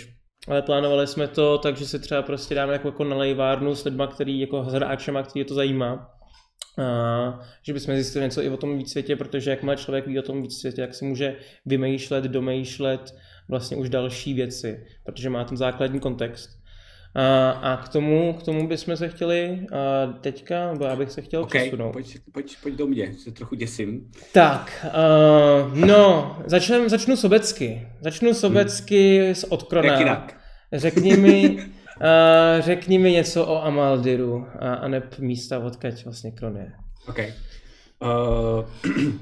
ale plánovali jsme to tak, že si třeba prostě dáme jako, jako nalejvárnu s lidma, který jako s hráčema, který je to zajímá. A, že bychom zjistili něco i o tom víc světě, protože jakmile člověk ví o tom víc světě, jak si může vymýšlet, domýšlet vlastně už další věci, protože má ten základní kontext. A, a k tomu, k tomu bychom se chtěli a teďka, nebo já bych se chtěl OK, přesunout. pojď, pojď, pojď do mě, se trochu děsím. Tak, uh, no, začnem, začnu sobecky. Začnu sobecky s odkrona. Jak jinak? Řekni mi, uh, řekni mi něco o Amaldiru a, a neb místa, odkaď vlastně Kron je. OK. Uh,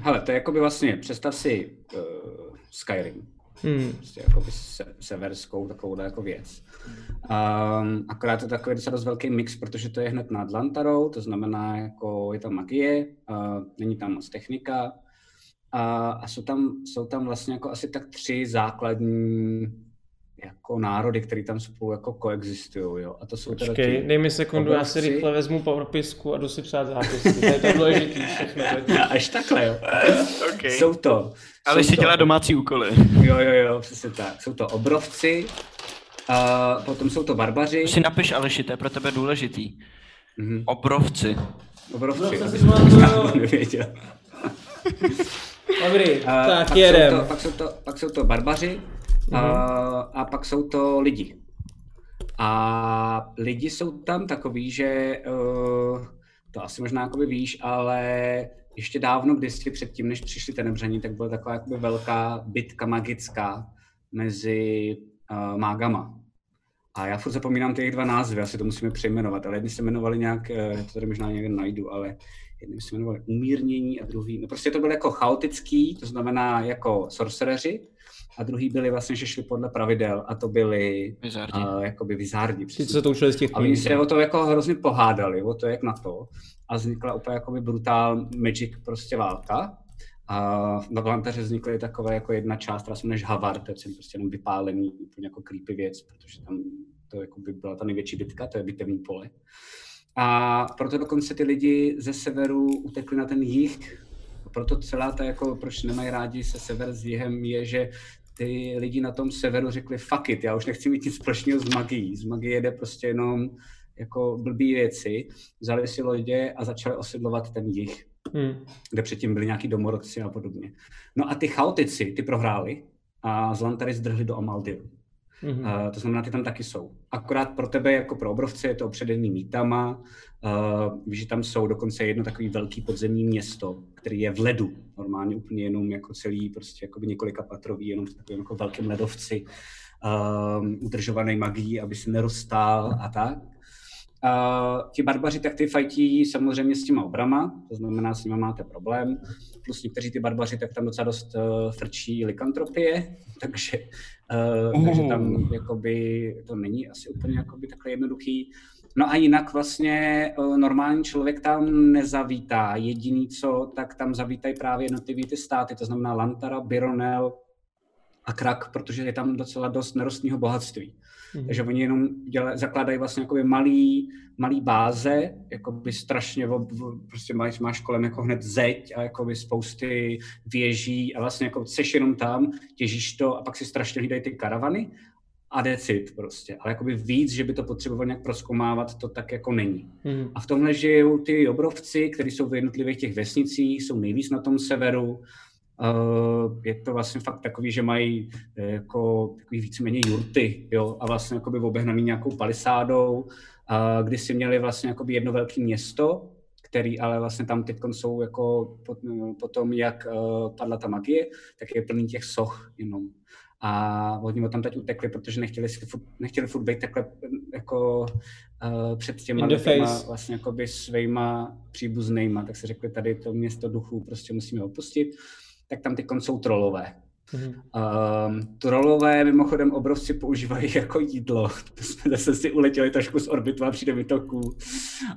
hele, to je jako by vlastně, představ si uh, Skyrim, Hmm. prostě jako by se, severskou takovouhle jako věc. Um, akorát je to takový docela dost velký mix, protože to je hned nad Lantarou, to znamená, jako je tam magie, uh, není tam moc technika a, a jsou, tam, jsou tam vlastně jako asi tak tři základní jako národy, které tam spolu jako koexistují, jo. A to jsou teda Počkej, ti dej mi sekundu, já si rychle vezmu popisku a jdu si psát zápisky. To je to důležitý všechno. Až takhle, jo. Okay. Jsou to. Ale jsou si to- dělá domácí úkoly. Jo, jo, jo, přesně tak. Jsou to obrovci, a potom jsou to barbaři. To si napiš, Aleši, to je pro tebe důležitý. Mhm. Obrovci. Obrovci, Obrovci aby to nevěděl. Dobrý, Uh, tak pak jedem. Jsou to, pak, jsou to, pak jsou to barbaři uh, a pak jsou to lidi. A lidi jsou tam takový, že uh, to asi možná jakoby víš, ale ještě dávno kdysi předtím, než přišli tenebření, tak byla taková jakoby velká bitka magická mezi uh, mágama. A já furt zapomínám ty jejich dva názvy, asi to musíme přejmenovat, ale jedni se jmenovali nějak, eh, to tady možná někde najdu, ale jedni se jmenovali umírnění a druhý, no prostě to bylo jako chaotický, to znamená jako sorcereři, a druhý byli vlastně, že šli podle pravidel a to byli Vizardi. uh, jakoby vizárdi. Přesně. co se to učili z těch A oni se o to jako hrozně pohádali, o to, jak na to. A vznikla úplně jakoby brutál magic prostě válka. A na Valantaře vznikly takové jako jedna část, která se jmenuje Havar, to je prostě jenom vypálený, úplně jako creepy věc, protože tam to jako by byla ta největší bitka, to je bitevní pole. A proto dokonce ty lidi ze severu utekli na ten jih. A proto celá ta, jako, proč nemají rádi se sever s jihem, je, že ty lidi na tom severu řekli fuck it, já už nechci mít nic společného s magií. Z magie jede prostě jenom jako blbý věci, vzali si lodě a začali osidlovat ten jih, Hmm. kde předtím byli nějaký domorodci a podobně. No a ty chaotici, ty prohráli a Zlantary zdrhli do Amaldiru. Mhm. Uh, to znamená, ty tam taky jsou. Akorát pro tebe, jako pro obrovce, je to opředený mítama. Uh, víš, že tam jsou dokonce jedno takový velký podzemní město, který je v ledu. Normálně úplně jenom jako celý, prostě jako několika patrový, jenom v takovém jako velkém ledovci, uh, udržovaný magií, aby se nerozstál a tak. Uh, ti barbaři tak ty fajtí samozřejmě s těma obrama, to znamená, s nimi máte problém. Plus někteří ty barbaři tak tam docela dost uh, frčí likantropie, takže, uh, takže tam jakoby, to není asi úplně jakoby takhle jednoduchý. No a jinak vlastně uh, normální člověk tam nezavítá. Jediný co, tak tam zavítají právě jednotlivý ty státy, to znamená Lantara, Bironel a Krak, protože je tam docela dost nerostního bohatství. Mhm. Takže oni jenom děla, zakládají vlastně jakoby malý, malý báze, jakoby strašně, ob, prostě máš, máš kolem jako hned zeď a jakoby spousty věží a vlastně jako seš jenom tam, těžíš to a pak si strašně hlídají ty karavany a decit prostě. Ale jakoby víc, že by to potřeboval nějak proskoumávat, to tak jako není. Mhm. A v tomhle žijou ty obrovci, kteří jsou v jednotlivých těch vesnicích, jsou nejvíc na tom severu. Uh, je to vlastně fakt takový, že mají eh, jako takový víceméně jurty, jo, a vlastně jakoby obehnaný nějakou palisádou, uh, kdy si měli vlastně jakoby jedno velké město, který ale vlastně tam teď jsou jako po, po tom, jak uh, padla ta magie, tak je plný těch soch jenom. A oni tam teď utekli, protože nechtěli, si furt, nechtěli furt být takhle jako uh, před těma, face. vlastně jakoby svýma příbuznýma, tak se řekli tady to město duchů prostě musíme opustit, tak tam ty jsou trolové. Mhm. Um, trolové mimochodem obrovci používají jako jídlo. To jsme zase si uletěli trošku z orbitu a přijde vytoků.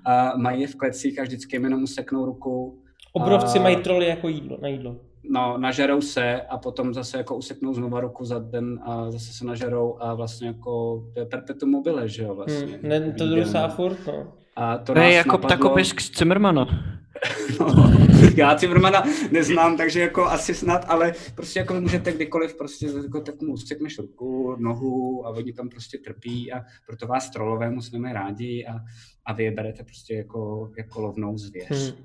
A mají je v klecích a vždycky jim jenom useknou ruku. Obrovci A- mají troly jako jídlo, na jídlo. No, nažerou se a potom zase jako useknou znova ruku za den a zase se nažerou a vlastně jako to je perpetuum mobile, že jo vlastně. Hmm. Ne, to drusá furt, no. A to nás jako napadlo- ptakopisk z Zimmermana. No, já Cimrmana neznám, takže jako asi snad, ale prostě jako můžete kdykoliv prostě jako tak mu usekneš ruku, nohu a oni tam prostě trpí a proto vás trolové moc nemají rádi a, a vy je berete prostě jako, jako lovnou zvěř. Hmm.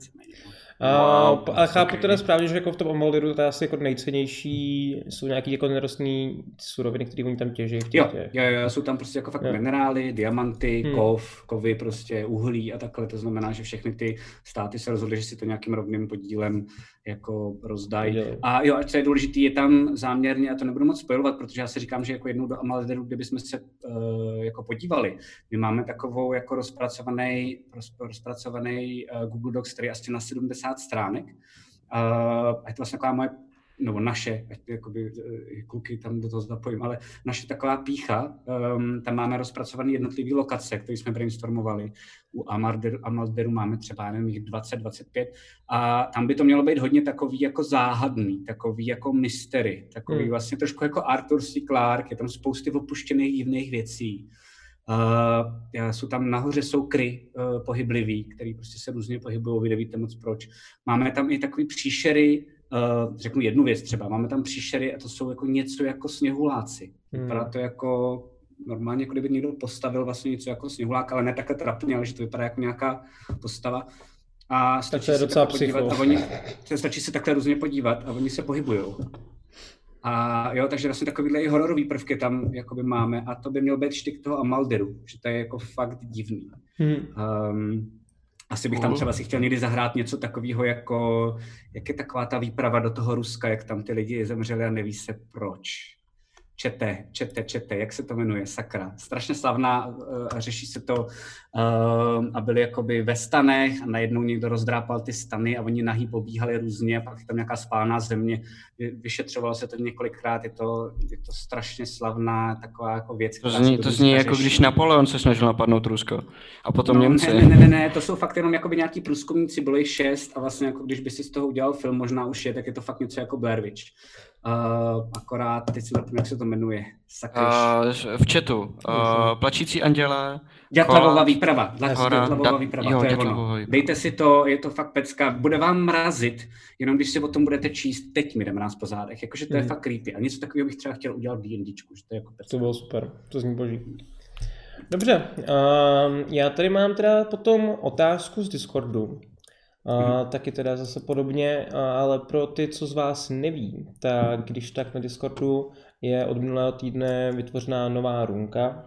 A, Wow, ale chápu ok. teda správně, že jako v tom Amaldiru to je asi jako nejcennější, jsou nějaký jako nerostný suroviny, které oni tam těží. v Jo, jo, jo, jsou tam prostě jako fakt Jo. minerály, diamanty, Hmm. kov, kovy, prostě uhlí a takhle. To znamená, že všechny ty státy se rozhodly, že si to nějakým rovným podílem jako rozdají. A jo, a co je důležité, je tam záměrně, a to nebudu moc spojovat, protože já si říkám, že jako jednou do Amalderu, kdybychom se uh, jako podívali, my máme takovou jako rozpracovaný, roz, rozpracovaný uh, Google Docs, který je asi na 70 stránek. Uh, a je to vlastně taková moje nebo naše, ať jakoby, eh, kluky tam do toho zapojím, ale naše taková pícha, um, tam máme rozpracované jednotlivé lokace, které jsme brainstormovali. U Amalderu, Amalderu máme třeba, nevím, jich 20-25 a tam by to mělo být hodně takový jako záhadný, takový jako mystery, takový Hmm. vlastně trošku jako Arthur C. Clarke, je tam spousty opuštěných divných věcí. Uh, jsou tam nahoře jsou kry uh, pohyblivý, který prostě se různě pohybují, vy nevíte moc proč. Máme tam i takový příšery, uh, řeknu jednu věc třeba, máme tam příšery a to jsou jako něco jako sněhuláci. Hmm. Vypadá to jako normálně, jako kdyby někdo postavil vlastně něco jako sněhulák, ale ne takhle trapně, ale že to vypadá jako nějaká postava. A stačí se docela takhle podívat. A oni, se stačí se takhle různě podívat a oni se pohybují. A jo, takže vlastně takovýhle i hororový prvky tam jakoby máme a to by měl být štik toho Amalderu, že to je jako fakt divný. Hmm. Um, asi bych tam třeba si chtěl někdy zahrát něco takového, jako jak je taková ta výprava do toho Ruska, jak tam ty lidi zemřeli a neví se proč. Čete, čete, čete, jak se to jmenuje, sakra. Strašně slavná, uh, řeší se to uh, a byli jakoby ve stanech a najednou někdo rozdrápal ty stany a oni nahý pobíhali různě a pak je tam nějaká spálná země. Vy- Vyšetřovalo se to několikrát, je to, je to strašně slavná taková jako věc. To zní, to zní jako řeší. když Napoleon se snažil napadnout Rusko. A potom No, Němci. Ne, ne, ne, ne, to jsou fakt jenom jakoby nějaký průzkumníci, bylo jich šest a vlastně jako když by si z toho udělal film, možná už je, tak je to fakt něco jako Blair Witch. Uh, akorát, teď si zapomněl, jak se to jmenuje. Sakryš. Uh, v chatu. Uh, plačící anděle. Dětlavová výprava. Dětlavová výprava, jo, to je ono. výprava. Dejte si to, je to fakt pecka. Bude vám mrazit, jenom když si o tom budete číst, teď mi jdeme nás po zádech. Jakože to je Mhm. fakt creepy. A něco takového bych třeba chtěl udělat v D&Dčku, že to je jako pecka. To bylo super, to zní boží. Dobře, um, já tady mám teda potom otázku z Discordu. Uh, taky teda zase podobně, uh, ale pro ty, co z vás neví, tak když tak na Discordu je od minulého týdne vytvořená nová runka,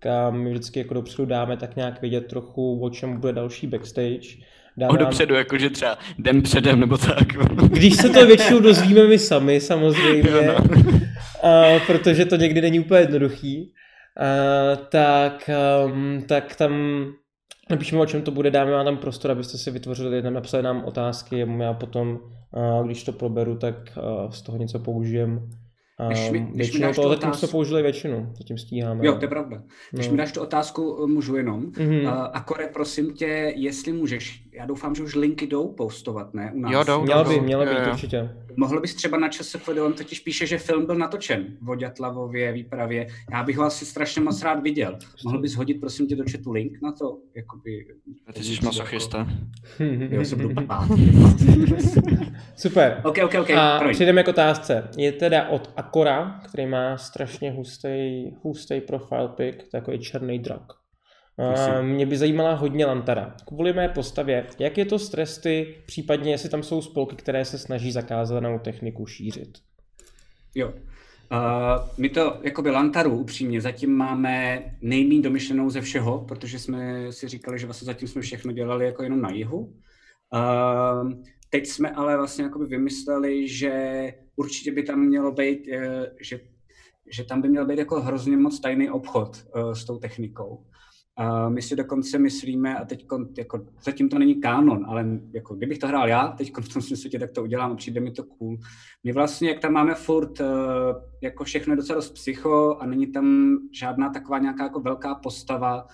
kam my vždycky jako dopředu dáme tak nějak vědět trochu, o čem bude další backstage. O Dávám, dopředu, jakože třeba den předem nebo tak. když se to většinou dozvíme my sami samozřejmě, Jo, no. a, protože to někdy není úplně jednoduchý, a, tak, um, tak tam napíšeme, o čem to bude, dáme vám tam prostor, abyste si vytvořili, napsali nám otázky, já potom, když to proberu, tak z toho něco použijem. Když mi- když mi většinou dáš toho zatím jsme použili většinu, zatím stíháme. Jo, to je pravda. Když No. mi dáš tu otázku, eh, můžu jenom. Mhm. Uh, Akore, prosím tě, jestli můžeš, já doufám, že už linky jdou postovat, ne? U nás. Jo, jdou, Měla by, Jo, měla jo, být jo. určitě. Mohl bys třeba na ČSFD, on totiž píše, že film byl natočen v Odětlavově výpravě. Já bych ho asi strašně moc rád viděl. Mohl bys hodit, prosím tě, do chatu link na to? Jakoby, Ty jsi masochista. Jo, jsem byl pát. Super. OK, OK, OK, A promiň. přejdeme k otázce. Je teda od Akora, který má strašně hustý, hustý profile pic, takový černý drak. Mě by zajímala hodně Lantara. Kvůli mé postavě, jak je to s tresty, případně jestli tam jsou spolky, které se snaží zakázanou techniku šířit. Jo. Uh, my to, jakoby Lantaru, upřímně, zatím máme nejméně domyšlenou ze všeho, protože jsme si říkali, že vlastně zatím jsme všechno dělali jako jenom na jihu. Uh, teď jsme ale vlastně jakoby vymysleli, že určitě by tam mělo být, eh, že, že tam by měl být jako hrozně moc tajný obchod uh, s tou technikou. A my si dokonce myslíme, a teď jako, zatím to není kánon, ale jako, kdybych to hrál já teď v tom světě, tak to udělám přijde mi to cool. My vlastně, jak tam máme furt, eh, jako všechno je docela dost psycho a není tam žádná taková nějaká jako velká postava,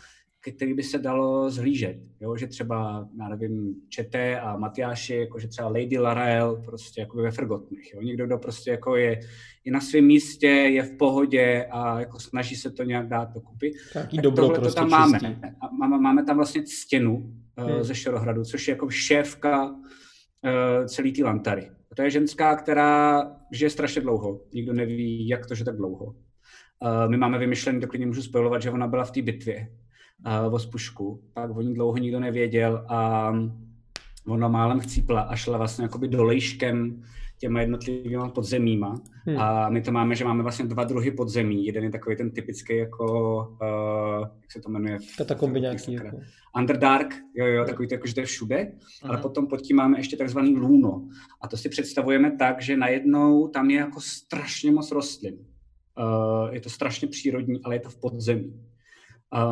který by se dalo zhlížet. Jo? Že třeba, já nevím, Čete a Matyáši, jako že třeba Lady Larael, prostě jako ve Frgotnech. Jo? Někdo, kdo prostě jako je, je na svém místě, je v pohodě a jako snaží se to nějak dát dokupy. Taký Tak dobro prostě to tam máme. čistý. Máme, máme tam vlastně stěnu uh, Hmm. ze Šerohradu, což je jako šéfka uh, celý té Lantary. To je ženská, která žije strašně dlouho. Nikdo neví, jak to, že tak dlouho. Uh, my máme vymyšlený, to klidně můžu spojovat, že ona byla v té bitvě uh, o spušku. Pak o ní dlouho nikdo nevěděl a ona málem chcípla a šla vlastně jakoby dolejškem těma jednotlivými podzemíma. Hmm. A my to máme, že máme vlastně dva druhy podzemí. Jeden je takový ten typický jako, uh, jak se to jmenuje? Katakomby nějaký. Jako. Underdark, jo, jo, takový to jako, že to je všude, ale potom pod tím máme ještě takzvaný luno. A to si představujeme tak, že najednou tam je jako strašně moc rostlin. Uh, je to strašně přírodní, ale je to v podzemí.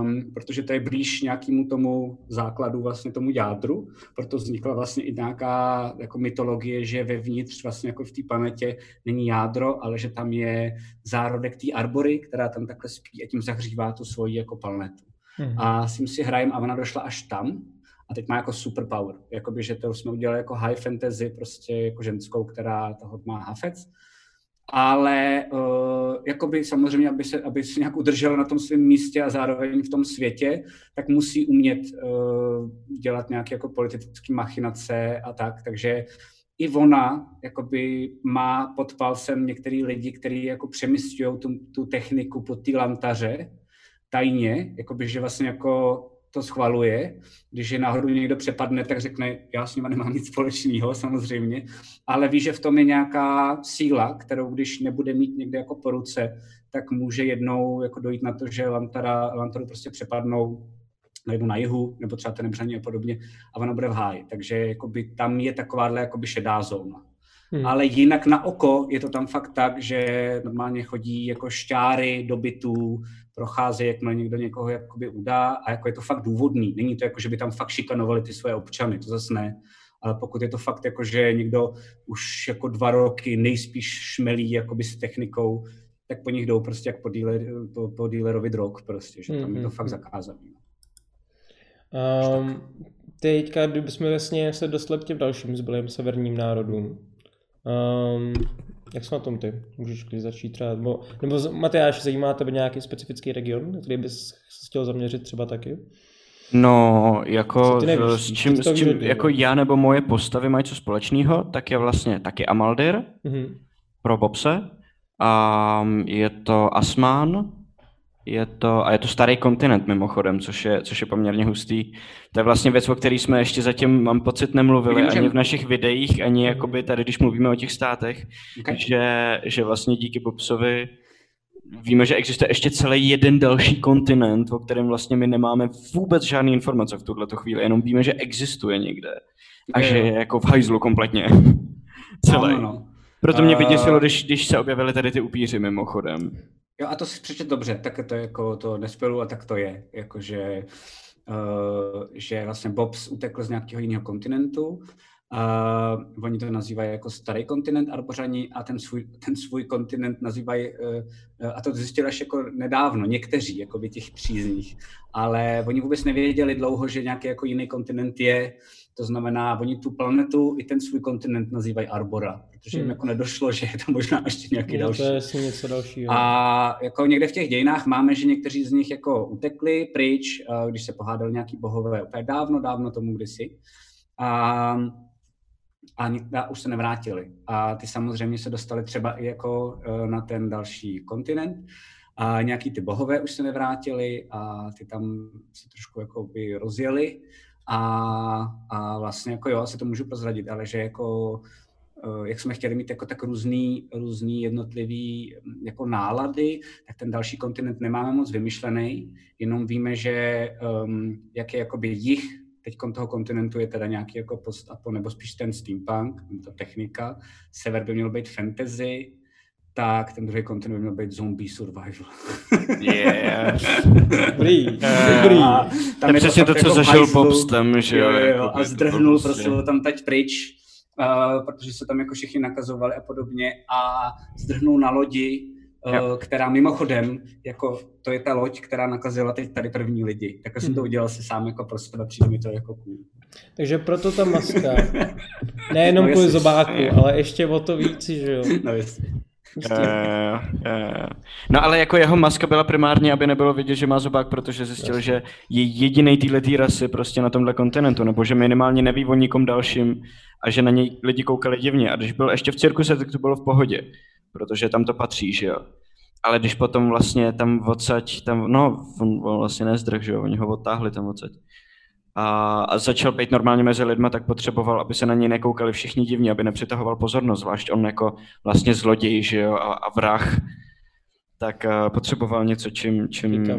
Um, protože to je blíž nějakému tomu základu, vlastně tomu jádru, proto vznikla vlastně i nějaká jako mytologie, že vevnitř vlastně jako v té planetě není jádro, ale že tam je zárodek té arbory, která tam takhle spí a tím zahřívá tu svoji jako planetu. Mhm. A s tím si hrajem a ona došla až tam a teď má jako superpower. Jakoby, že to jsme udělali jako high fantasy, prostě jako ženskou, která toho má hafec. Ale uh, jakoby samozřejmě, aby se, aby se nějak udržela na tom svém místě a zároveň v tom světě, tak musí umět uh, dělat nějaké jako politické machinace a tak. Takže i ona jakoby má pod palcem některý lidi, kteří jako přemysťují tu, tu techniku pod ty lantaře, tajně, jakoby, že vlastně jako to schvaluje. Když je náhodou někdo přepadne, tak řekne, já s nima nemám nic společného, samozřejmě, ale ví, že v tom je nějaká síla, kterou když nebude mít někde jako po ruce, tak může jednou jako dojít na to, že Lantara, Lantaru prostě přepadnou nebo na jihu, nebo třeba ten a podobně, a ono bude v háji. Takže jakoby, tam je takováhle jakoby šedá zóna. Hmm. Ale jinak na oko je to tam fakt tak, že normálně chodí jako šťáry do bytů, procházejí, jakmile někdo někoho jakoby udá a jako je to fakt důvodný. Není to jako, že by tam fakt šikanovali ty své občany, to zase ne. Ale pokud je to fakt jako, že někdo už jako dva roky nejspíš šmelí jakoby s technikou, tak po nich jdou prostě jak po, dealer, po, po dealerovi drog prostě, že tam mm-hmm. je to hmm, fakt hmm. zakázané. Um, teďka, kdybychom vlastně se dostali k těm dalším zbylým severním národům, Um, jak jsme na tom ty? Můžeš klidně začít třeba, nebo, nebo Matyáš, zajímá tebe nějaký specifický region, který bys chtěl zaměřit třeba taky? No, jako nevíš, s čím, s čím jako já nebo moje postavy mají co společného, tak je vlastně taky Amaldir mm-hmm. pro Bobse. A je to Asman, je to, a je to starý kontinent mimochodem, což je, což je poměrně hustý. To je vlastně věc, o které jsme ještě zatím, mám pocit, nemluvili ani v našich videích, ani jakoby tady, když mluvíme o těch státech, okay. že, že vlastně díky Bobsovi víme, že existuje ještě celý jeden další kontinent, o kterém vlastně my nemáme vůbec žádné informace v tuhle chvíli, jenom víme, že existuje někde a že je jako v hajzlu kompletně. Celý. No, no, no. Proto mě vyděsilo, když, když se objevily tady ty upíři mimochodem. Jo, a to si přečet dobře, tak to jako to nespělu a tak to je. Jakože, uh, že vlastně Bobs utekl z nějakého jiného kontinentu, Uh, oni to nazývají jako starý kontinent Arbořani a ten svůj, ten svůj kontinent nazývají, uh, a to zjistili až jako nedávno, někteří jako by těch přízních, ale oni vůbec nevěděli dlouho, že nějaký jako jiný kontinent je, to znamená, oni tu planetu i ten svůj kontinent nazývají Arbora, protože jim hmm. jako nedošlo, že je tam možná ještě nějaký no, další. To je něco dalšího. A jako někde v těch dějinách máme, že někteří z nich jako utekli pryč, když se pohádali nějaký bohové úplně dávno, dávno tomu kdysi. A, a, a už se nevrátili. A ty samozřejmě se dostali třeba i jako e, na ten další kontinent. A nějaký ty bohové už se nevrátili a ty tam se trošku jako by rozjeli a, a vlastně jako jo, asi to můžu prozradit, ale že jako eh, jak jsme chtěli mít jako tak různý, různý jednotlivý hm, jako nálady, tak ten další kontinent nemáme moc vymyšlený, jenom víme, že um, jak je jakoby jich teď toho kontinentu je teda nějaký jako post-apo, nebo spíš ten steampunk, ta technika. Sever by měl být fantasy, tak ten druhý kontinent by měl být zombie survival. yeah. Dobrý, dobrý. A tam je, je přesně to, co jako zažil Popstem, že jo. jo, jo jako a zdrhnul prostě tam teď pryč, uh, protože se tam jako všichni nakazovali a podobně a zdrhnul na lodi, uh, která mimochodem, jako to je ta loď, která nakazila teď tady první lidi. Tak jsem to hmm. udělal si sám jako pro sebe, přijde mi to jako cool. Takže proto ta maska. Nejenom no, kvůli zobáku, ale ještě o to víc, že jo. No jasně. Uh, uh, no ale jako jeho maska byla primárně, aby nebylo vidět, že má zobák, protože zjistil, Jasně. že je jediný týhletý rasy prostě na tomhle kontinentu, nebo že minimálně neví o nikom dalším a že na něj lidi koukali divně. A když byl ještě v cirkuse, tak to bylo v pohodě, protože tam to patří, že jo. Ale když potom vlastně tam odsaď, tam, no, on, on vlastně nezdrh, že jo, oni ho odtáhli tam odsaď a, a začal být normálně mezi lidma, tak potřeboval, aby se na něj nekoukali všichni divně, aby nepřitahoval pozornost, zvlášť on jako vlastně zloděj, že jo, a, a vrah, tak uh, potřeboval něco, čím, čím uh,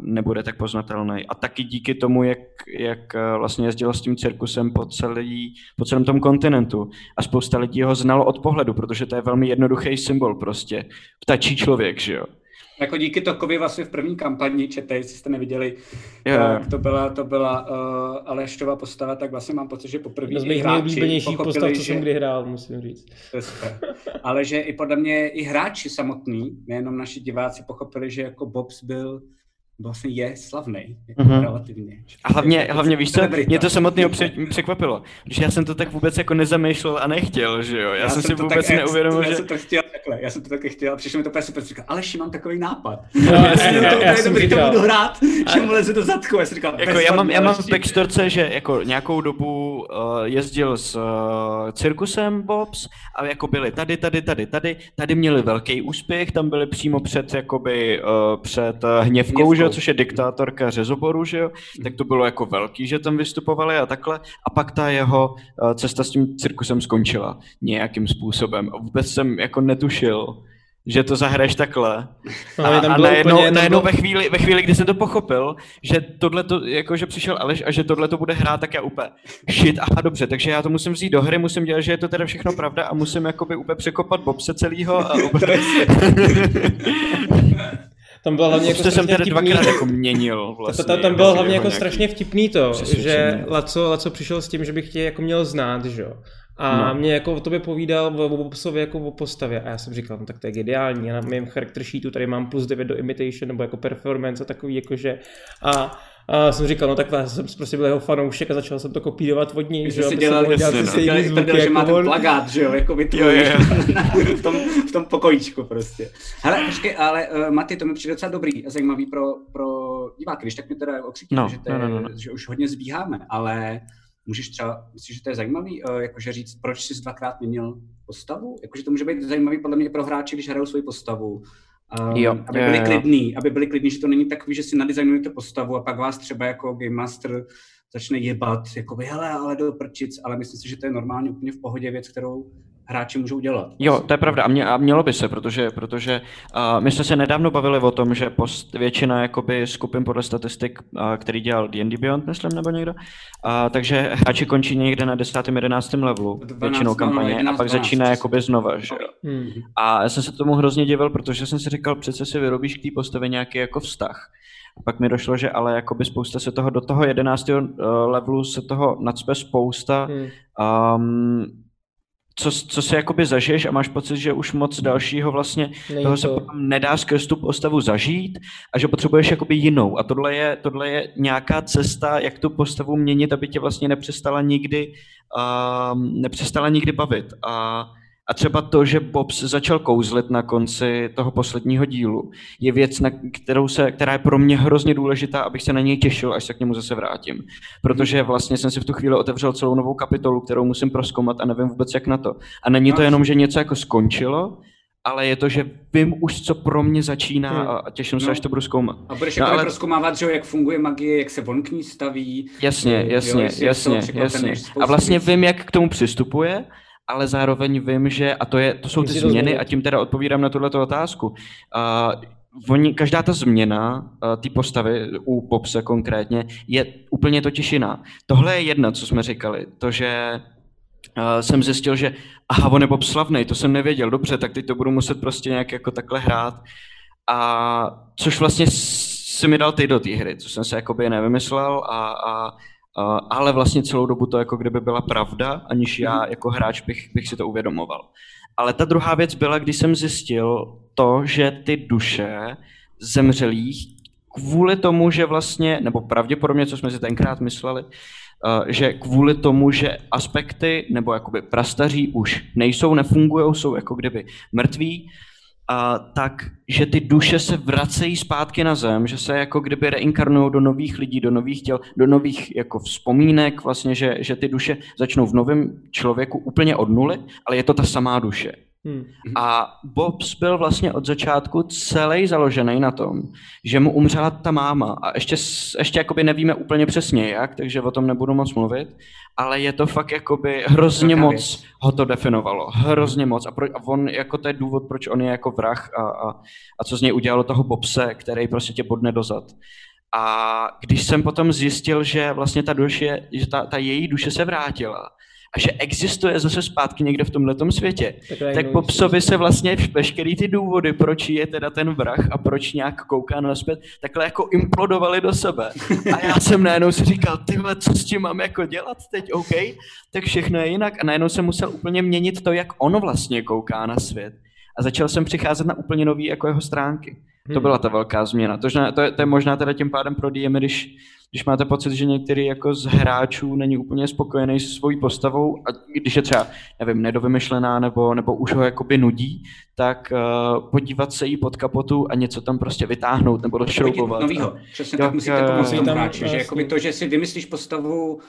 nebude tak poznatelný. A taky díky tomu, jak, jak uh, vlastně jezdil s tím cirkusem po, celý, po celém tom kontinentu a spousta lidí ho znalo od pohledu, protože to je velmi jednoduchý symbol prostě. Ptačí člověk, že jo. Jako díky Tokovi vlastně v první kampani, čete, jestli jste neviděli, yeah. tak to byla, to byla uh, Alešova postava, tak vlastně mám pocit, že poprvé To z mých nejblíbenějších postav, co že... jsem kdy hrál, musím říct. To je super. Ale že i podle mě i hráči samotní, nejenom naši diváci, pochopili, že jako Bobs byl vlastně je slavný, jako mm-hmm. relativně. A hlavně, hlavně víš co, mě to samotného překvapilo, že já jsem to tak vůbec jako nezamýšlel a nechtěl, že jo, já, já jsem, si vůbec tak, neuvědomil, já že... jsem to chtěl takhle, já jsem to taky chtěl a přišel mi to úplně super, říkal, ale mám takový nápad. No, já, já, já, já, já, to, já, to, to budu hrát, čemu leze do zadku. Já jsem říkal, jako já mám, já mám v backstorce, že jako nějakou dobu uh, jezdil s uh, cirkusem Bobs a jako byli tady, tady, tady, tady, tady měli velký úspěch, tam byli přímo před jakoby uh, před uh, hněvkou, hněvkou, že což je diktátorka řezoboru, že jo, tak to bylo jako velký, že tam vystupovali a takhle a pak ta jeho uh, cesta s tím cirkusem skončila nějakým způsobem. Vůbec jsem jako netušil, že to zahraješ takhle. No, a, a najednou, úplně, najednou bylo... ve, chvíli, ve chvíli, kdy jsem to pochopil, že tohle to, jako že přišel Aleš a že tohle to bude hrát, tak já úplně shit, aha dobře, takže já to musím vzít do hry, musím dělat, že je to teda všechno pravda a musím jakoby úplně překopat Bobse celýho a úplně... tam bylo hlavně jako jsem teda dvakrát jako měnil vlastně. Tam, tam bylo hlavně jako strašně vtipný to, že Laco, Laco přišel s tím, že bych tě jako měl znát, že jo. A no. mě jako o tobě povídal o Bobsovi jako o postavě a já jsem říkal, no tak to je geniální, já na mém character sheetu tady mám plus 9 do imitation nebo jako performance a takový jakože a a jsem říkal, no tak já jsem prostě byl jeho fanoušek a začal jsem to kopírovat od něj, že jo, si dělal, dělal ty stejný zvuky, jako že má ten plagát, že jo, jako vytvoříš v tom, v tom pokojíčku prostě. Hele, počkej, ale uh, Maty, to mi přijde docela dobrý a zajímavý pro, pro diváky, když tak mi teda okřikněte, no, že, no, no, no. že už hodně zbíháme, ale můžeš třeba, myslíš, že to je zajímavý, uh, jakože říct, proč jsi dvakrát měnil postavu? Jakože to může být zajímavý podle mě pro hráče, když hrajou svoji postavu. Um, jo, aby byli jo, jo. klidní, aby byli klidní, že to není takový, že si nadizajnujete postavu a pak vás třeba jako Game Master začne jebat, jako hele, ale do prčic, ale myslím si, že to je normálně úplně v pohodě věc, kterou hráči můžou dělat. Jo, to je pravda a, mě, a mělo by se, protože, protože uh, my jsme se nedávno bavili o tom, že post, většina jakoby skupin podle statistik, uh, který dělal D&D Beyond, myslím, nebo někdo, uh, takže hráči končí někde na 10. 11. levelu 12, většinou kampaně 11, a pak 12, začíná jakoby znova, že jo. Hmm. A já jsem se tomu hrozně divil, protože jsem si říkal, přece si vyrobíš k té postavě nějaký jako vztah. A pak mi došlo, že ale jakoby spousta se toho, do toho 11. levelu se toho nadspe spousta hmm. um, co, co si jakoby zažiješ a máš pocit, že už moc dalšího vlastně Není toho se potom nedá skrz tu postavu zažít a že potřebuješ jakoby jinou. A tohle je, tohle je nějaká cesta, jak tu postavu měnit, aby tě vlastně nepřestala nikdy, uh, nepřestala nikdy bavit. A a třeba to, že Bobs začal kouzlit na konci toho posledního dílu, je věc, na kterou se, která je pro mě hrozně důležitá, abych se na něj těšil, až se k němu zase vrátím. Protože vlastně jsem si v tu chvíli otevřel celou novou kapitolu, kterou musím proskoumat a nevím vůbec jak na to. A není to jenom, že něco jako skončilo, ale je to, že vím už, co pro mě začíná hmm. a těším se, no. až to budu zkoumat. A budeš no, ale... proskoumávat, že jak funguje magie, jak se on k ní staví. Jasně, jasně, jo, jasně, jasně. A vlastně vím, jak k tomu přistupuje ale zároveň vím, že, a to, je, to jsou ty změny, a tím teda odpovídám na tuhle otázku. Uh, oni, každá ta změna uh, té postavy, u Popse konkrétně, je úplně totiž jiná. Tohle je jedna, co jsme říkali, to, že uh, jsem zjistil, že aha, on je Bob slavný, to jsem nevěděl, dobře, tak teď to budu muset prostě nějak jako takhle hrát. A což vlastně si mi dal ty do té hry, co jsem se jakoby nevymyslel a, a ale vlastně celou dobu to jako kdyby byla pravda, aniž já mhm. jako hráč bych, bych si to uvědomoval. Ale ta druhá věc byla, když jsem zjistil to, že ty duše zemřelých kvůli tomu, že vlastně, nebo pravděpodobně, co jsme si tenkrát mysleli, že kvůli tomu, že aspekty nebo jakoby prastaří už nejsou, nefungují, jsou jako kdyby mrtví, a, tak, že ty duše se vracejí zpátky na zem, že se jako kdyby reinkarnují do nových lidí, do nových těl, do nových jako vzpomínek, vlastně, že, že ty duše začnou v novém člověku úplně od nuly, ale je to ta samá duše. Hmm. A Bobs byl vlastně od začátku celý založený na tom, že mu umřela ta máma a ještě, ještě jakoby nevíme úplně přesně jak, takže o tom nebudu moc mluvit, ale je to fakt jakoby hrozně Velká moc věc. ho to definovalo, hrozně moc a, pro, a on jako to je důvod, proč on je jako vrah a, a, a co z něj udělalo toho Bobse, který prostě tě bodne dozad. A když jsem potom zjistil, že vlastně ta duše, že ta, ta její duše se vrátila, a že existuje zase zpátky někde v tomhle světě, tak, tak po psovi se vlastně veškerý ty důvody, proč je teda ten vrah a proč nějak kouká naspět, takhle jako implodovali do sebe. A já jsem najednou si říkal, tyhle, co s tím mám jako dělat teď, OK? Tak všechno je jinak. A najednou jsem musel úplně měnit to, jak on vlastně kouká na svět. A začal jsem přicházet na úplně nový jako jeho stránky. Hmm. To byla ta velká změna. To, to, je, to je možná teda tím pádem pro DM, když, když máte pocit, že některý jako z hráčů není úplně spokojený se svojí postavou a když je třeba, nevím, nedovymyšlená nebo, nebo už ho jakoby nudí, tak uh, podívat se jí pod kapotu a něco tam prostě vytáhnout nebo došroubovat. Novýho. Přesně Jo, tak musíte pomoct tomu Tam, hráči, že jakoby to, že si vymyslíš postavu,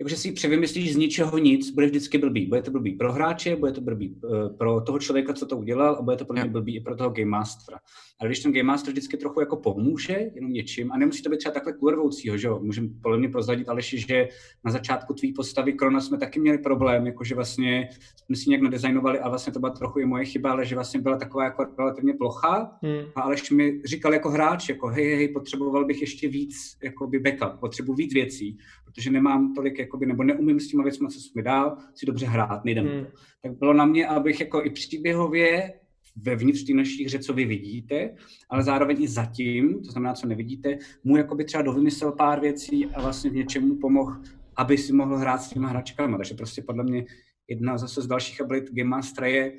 jakože si převymyslíš z ničeho nic, bude vždycky blbý. Bude to blbý pro hráče, bude to blbý eh, pro toho člověka, co to udělal, a bude to pro mě blbý i pro toho Game Mastera. Ale když ten Game Master vždycky trochu jako pomůže, jenom něčím, a nemusí to být třeba takhle kulrvoucího, že jo, můžeme podle mě prozradit Aleši, že na začátku tvý postavy Krona jsme taky měli problém, jakože vlastně jsme si nějak nadizajnovali a vlastně to byla trochu i moje chyba, ale že vlastně byla taková jako relativně plochá, Hmm. a Aleš mi říkal jako hráč, jako hej, hej, potřeboval bych ještě víc jakoby backup, potřebuji víc věcí, protože nemám tolik, jakoby, nebo neumím s těma věcmi, co jsi mi dal, si dobře hrát, nejde mi Hmm. Tak bylo na mě, abych jako i příběhově vevnitř té naší hře, co vy vidíte, ale zároveň i zatím, to znamená, co nevidíte, mu jakoby třeba dovymyslel pár věcí a vlastně v něčemu pomohl, aby si mohl hrát s těma hračkama. Takže prostě podle mě jedna zase z dalších abilit Game Mastera je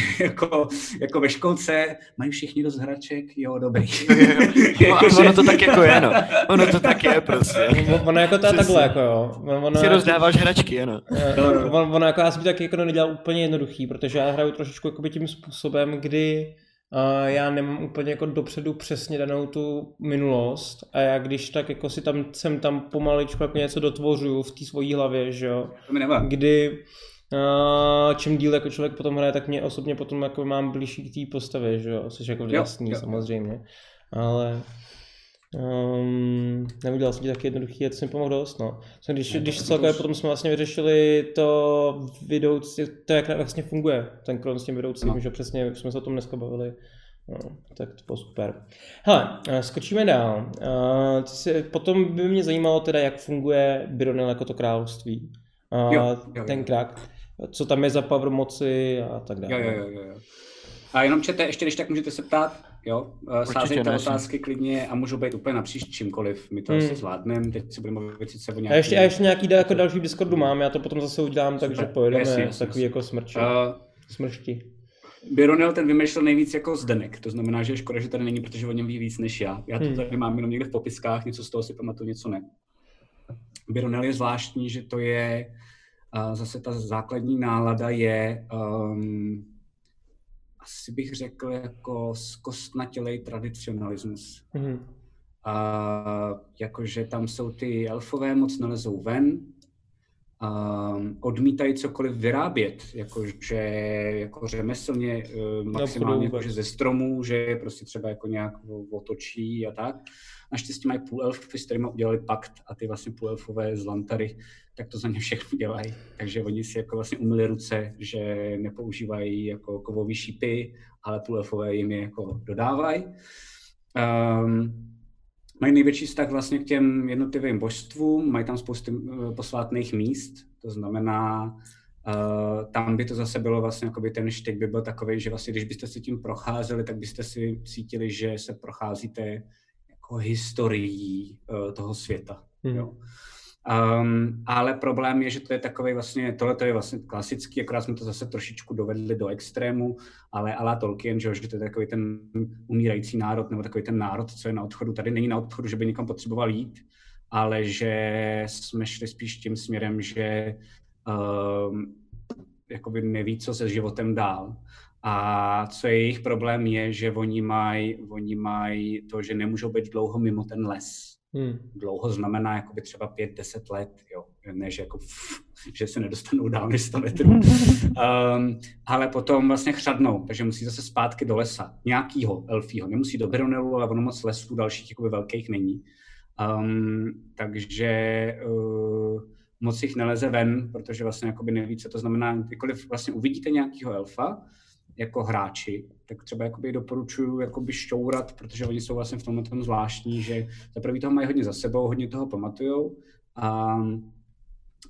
jako, jako ve školce, mají všichni dost hraček, jo, dobrý. No, a ono to tak jako je, no. Ono to tak je prostě. Ono jako to je takhle, jako jo. Ono, Si rozdáváš hračky, ano. Eh, on, ono jako já jsem to taky jako nedělal úplně jednoduchý, protože já hraju trošičku jakoby tím způsobem, kdy uh, já nemám úplně jako dopředu přesně danou tu minulost a já když tak jako si tam jsem tam pomaličku jako něco dotvořuju v té svojí hlavě, že jo, To mi nevadí. kdy uh, čím díl jako člověk potom hraje, tak mě osobně potom jako mám blížší k té postavě, že jo, což jako jasný jo, jo. samozřejmě, ale Um, neudělal jsem ti taky jednoduchý, to mi pomohl dost, no. Když, Ne, když celkově to- potom jsme vlastně vyřešili to vidoucí, to jak vlastně funguje ten kron s tím vidoucím, No. že přesně jsme se o tom dneska bavili, no, tak to bylo super. Hele, eh, skočíme dál. Uh, si, potom by mě zajímalo teda, jak funguje Byronil jako to království. Uh, Jo, jo, jo. ten krak, co tam je za power moci a tak dále. Jo, jo, jo, jo, jo. A jenom čete, ještě když tak můžete se ptát, jo, Eh, Určitě, sázejte ne, otázky klidně a můžou být úplně napříč čímkoliv, my to Hmm. asi zvládneme, teď si budeme mluvit sice o A nějaký... ještě, a ještě nějaký jako další v Discordu mám, já to potom zase udělám, takže Super, pojedeme jasně, jasně, takový jasně. jako smrče, Uh, smršti. Byronel ten vymýšlel nejvíc jako Zdenek, to znamená, že je škoda, že tady není, protože o něm ví víc než já. Já to Hmm. tady mám jenom někde v popiskách, něco z toho si pamatuju, něco ne. Byronel je zvláštní, že to je, uh, zase ta základní nálada je, um, asi bych řekl, jako zkostnatělej tradicionalismus. Mhm. A jakože tam jsou ty elfové moc nalezou ven, a odmítají cokoliv vyrábět, jakože jako řemeslně, eh, maximálně jakože ze stromů, že je prostě třeba jako nějak otočí a tak. Naštěstí mají půl elfy, s kterými udělali pakt a ty vlastně půl elfové z Lantary, tak to za ně všechno dělají. Takže oni si jako vlastně umyli ruce, že nepoužívají jako kovový šípy, ale půl elfové jim je jako dodávají. Um, mají největší vztah vlastně k těm jednotlivým božstvům, mají tam spousty eh, posvátných míst, to znamená, uh, tam by to zase bylo vlastně, jakoby ten štyk by byl takový, že vlastně, když byste si tím procházeli, tak byste si cítili, že se procházíte jako historií uh, toho světa. Mhm. Jo. Um, ale problém je, že to je takový vlastně, tohle to je vlastně klasický, akorát jsme to zase trošičku dovedli do extrému, ale ala Tolkien, že, že to je takový ten umírající národ, nebo takový ten národ, co je na odchodu. Tady není na odchodu, že by někam potřeboval jít, ale že jsme šli spíš tím směrem, že um, jakoby neví, co se životem dál. A co je jejich problém je, že oni mají oni maj to, že nemůžou být dlouho mimo ten les Hmm. dlouho znamená jakoby třeba 5-10 let, jo. Ne, že, jako, že se nedostanou dál než 100 metrů. Um, ale potom vlastně chřadnou, takže musí zase zpátky do lesa. Nějakýho elfího. Nemusí do Byronelu, ale ono moc lesů dalších jakoby velkých není. Um, takže uh, moc jich neleze ven, protože vlastně jakoby neví, co to znamená. Kdykoliv vlastně uvidíte nějakého elfa, jako hráči, tak třeba jakoby doporučuju jakoby šťourat, protože oni jsou vlastně v tomhle tom zvláštní, že za prvý toho mají hodně za sebou, hodně toho pamatujou a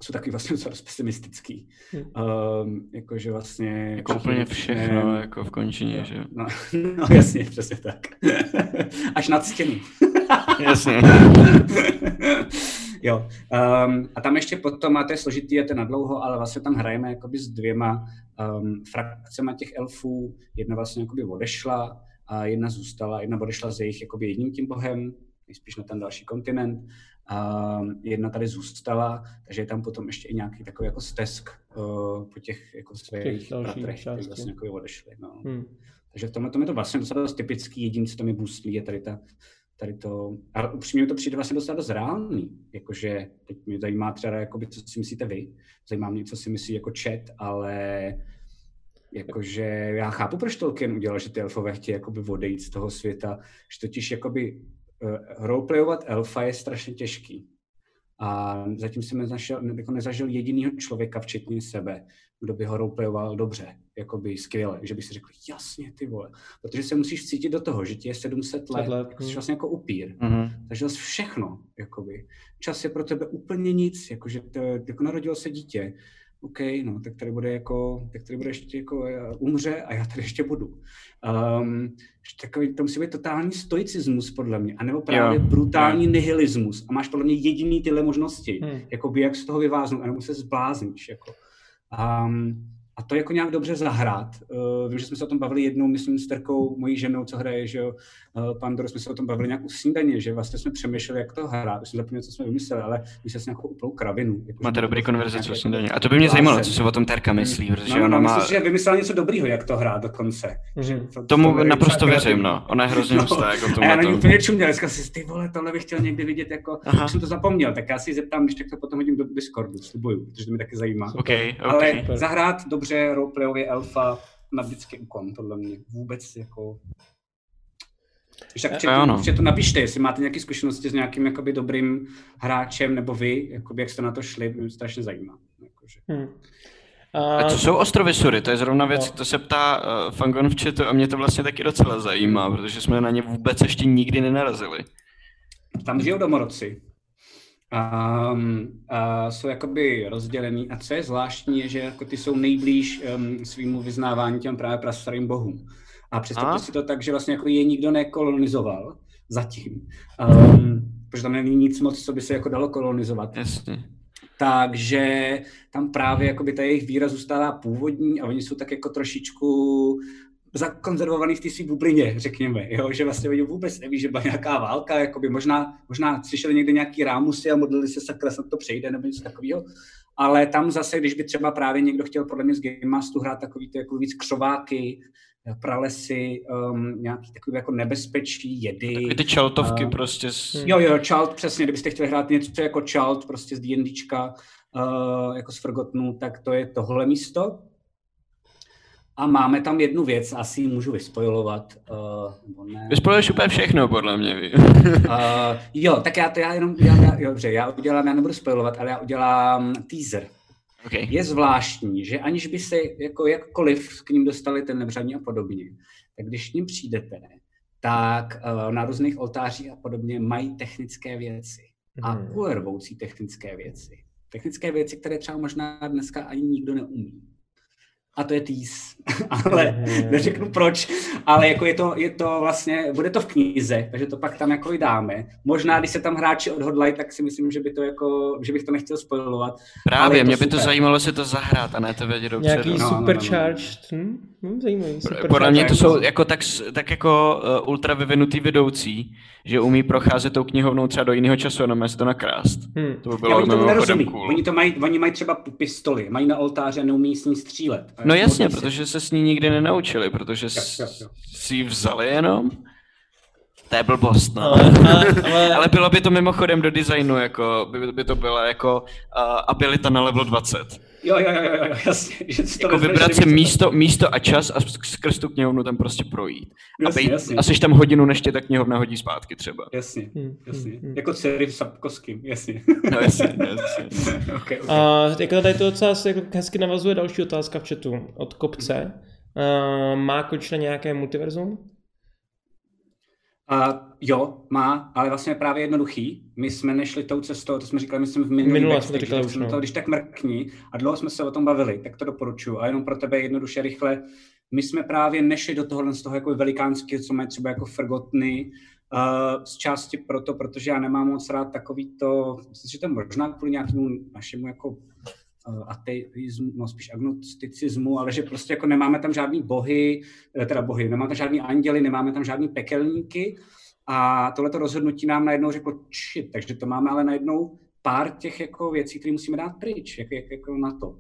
jsou taky vlastně docela pesimistický. Hmm. Um, jakože vlastně... Jako úplně všechno, jako v končině, že jo. No, no jasně, přesně tak. Až nad stěnu. Jasně. jo. Um, a tam ještě potom máte složitý, je to na dlouho, ale vlastně tam hrajeme jakoby s dvěma um, frakcema těch elfů. Jedna vlastně jakoby odešla a jedna zůstala, jedna odešla s jejich jakoby jedním tím bohem, spíš na ten další kontinent. A jedna tady zůstala, takže je tam potom ještě i nějaký takový jako stesk uh, po těch jako svých bratrech, kteří vlastně jako odešli. No. Hmm. Takže v tomhle tom je to vlastně docela dost typický, jediný, co to mi booslí, je tady ta tady to, a upřímně mi to přijde vlastně docela dost reálný, jakože teď mě zajímá třeba, jakoby, co si myslíte vy, zajímá mě, co si myslí jako chat, ale jakože já chápu, proč Tolkien udělal, že ty elfové chtějí jakoby odejít z toho světa, že totiž jakoby uh, roleplayovat elfa je strašně těžký. A zatím jsem nezažil, jako nezažil jedinýho člověka, včetně sebe, kdo by ho roleplayoval dobře, jako by skvěle, že by si řekl, jasně, ty vole. Protože se musíš cítit do toho, že ti je 700 let, let jako jsi hm. vlastně jako upír. Mm-hmm. Takže jsi všechno, jakoby. Čas je pro tebe úplně nic, jakože to, jako narodilo se dítě, OK, no, tak tady bude jako, tak tady bude ještě jako eh, umře a já tady ještě budu. Um, takový, to musí být totální stoicismus podle mě, anebo právě jo, brutální jo. nihilismus a máš podle mě jediný tyhle možnosti, hmm. jakoby jak z toho vyváznout, anebo se zblázníš, jako. Um, a to jako nějak dobře zahrát. Uh, vím, že jsme se o tom bavili jednou, myslím, s Terkou, mojí ženou, co hraje, že jo, Pandoro, jsme se o tom bavili nějak u snídaně, že vlastně jsme přemýšleli, jak to hrát. Už jsem zapomněl, co jsme vymysleli, ale myslím, že nějakou úplnou kravinu. Jako, Máte dobrý konverzaci u snídaně. A to by mě zajímalo, co se o tom Terka myslí, protože no, ona no, má... Myslím, že vymyslela něco dobrýho, jak to hrát dokonce. Mm-hmm. To, Tomu to naprosto věřím, no. Ona je hrozně no. hustá, jako v tom. A já na ní úplně čuměl, dneska si, ty vole, tohle bych chtěl někdy vidět, jako, Aha. jsem to zapomněl, tak já si zeptám, když tak to potom hodím do Discordu, slibuju, protože to mě taky zajímá. Okay, okay. Ale zahrát dobře roleplayově Elfa na vždycky úkon, podle mě. Vůbec jako... Když tak četu, to napište, jestli máte nějaké zkušenosti s nějakým jakoby dobrým hráčem, nebo vy, jakoby, jak jste na to šli, mě strašně zajímá. Jakože. Hmm. A co jsou ostrovy Sury? To je zrovna věc, no. to se ptá uh, Fangon v chatu a mě to vlastně taky docela zajímá, protože jsme na ně vůbec ještě nikdy nenarazili. Tam žijou domorodci. Um, a jsou jakoby rozdělený. A co je zvláštní, je, že jako ty jsou nejblíž um, svýmu vyznávání těm právě prastarým bohům. A představte si to tak, že vlastně jako je nikdo nekolonizoval zatím. Um, protože tam není nic moc, co by se jako dalo kolonizovat. Jasně. Takže tam právě jakoby ta jejich víra zůstává původní a oni jsou tak jako trošičku zakonzervovaný v té své bublině, řekněme, jo? že vlastně oni vůbec neví, že byla nějaká válka, jakoby možná, možná slyšeli někde nějaký rámusy a modlili se sakra, snad to přejde nebo něco takového, ale tam zase, když by třeba právě někdo chtěl podle mě z Game Mastu hrát takový ty jako víc křováky, pralesy, um, nějaký takový jako nebezpečí, jedy. Takový ty čaltovky uh, prostě. S... Jo, jo, čalt, přesně, kdybyste chtěli hrát něco jako čalt, prostě z D&Dčka, uh, jako z Forgotnu, tak to je tohle místo. A máme tam jednu věc, asi ji můžu vyspojovat. Uh, ne. Vyspojuješ úplně všechno, podle mě. uh, jo, tak já to já jenom, já, já, jo, dobře, já udělám, já nebudu spojovat, ale já udělám teaser. Okay. Je zvláštní, že aniž by se jako jakkoliv k ním dostali ten nebřaní a podobně, tak když k ním přijdete, tak uh, na různých oltářích a podobně mají technické věci. A mm. ulervoucí technické věci. Technické věci, které třeba možná dneska ani nikdo neumí a to je týs. ale neřeknu proč, ale jako je to, je to vlastně, bude to v knize, takže to pak tam jako i dáme. Možná, když se tam hráči odhodlají, tak si myslím, že by to jako, že bych to nechtěl spojovat. Právě, mě by to zajímalo se to zahrát a ne to vědět dobře. Nějaký no, supercharged, no, no, no. Hm? Hm, zajímavý. Super Podle mě to jsou jako tak, tak jako uh, ultra vyvinutý vedoucí, že umí procházet tou knihovnou třeba do jiného času, jenom se to nakrást. Hmm. To by bylo Já, oni to cool. Oni, to mají, oni mají třeba pistoli, mají na oltáře a neumí s ní střílet. No jasně, protože se s ní nikdy nenaučili, protože si ji vzali jenom. To je blbost, no. Ale, ale, ale bylo by to mimochodem do designu, jako, by, by to byla jako uh, abilita na level 20. Jo, jo, jo, jo, jasně. Že to jako vybrat si místo, místo a čas a skrz tu knihovnu tam prostě projít. Jasně, a, bejt, jasně. a seš tam hodinu, než tě ta knihovna hodí zpátky třeba. Jasně, hmm, jasně. Hmm, hmm. Jako dcery v Sapkovským, jasně. No jasně, jasně. okay, okay. A jako tady to docela se jako hezky navazuje další otázka v chatu od Kopce. Uh, má Kočna nějaké multiverzum? Uh, jo, má, ale vlastně právě jednoduchý. My jsme nešli tou cestou, to jsme říkali, myslím, v minulý Minule jsme říkali už, no. to, když tak mrkni a dlouho jsme se o tom bavili, tak to doporučuji. A jenom pro tebe jednoduše, rychle, my jsme právě nešli do tohohle z toho jako velikánského, co mají třeba jako frgotny, uh, z části proto, protože já nemám moc rád takový to, myslím, že to možná kvůli nějakému našemu jako ateismu, no spíš agnosticismu, ale že prostě jako nemáme tam žádný bohy, teda bohy, nemáme tam žádný anděly, nemáme tam žádný pekelníky, a tohleto rozhodnutí nám najednou řeklo, shit, takže to máme ale najednou pár těch jako věcí, které musíme dát pryč, jak, jak, jako na to.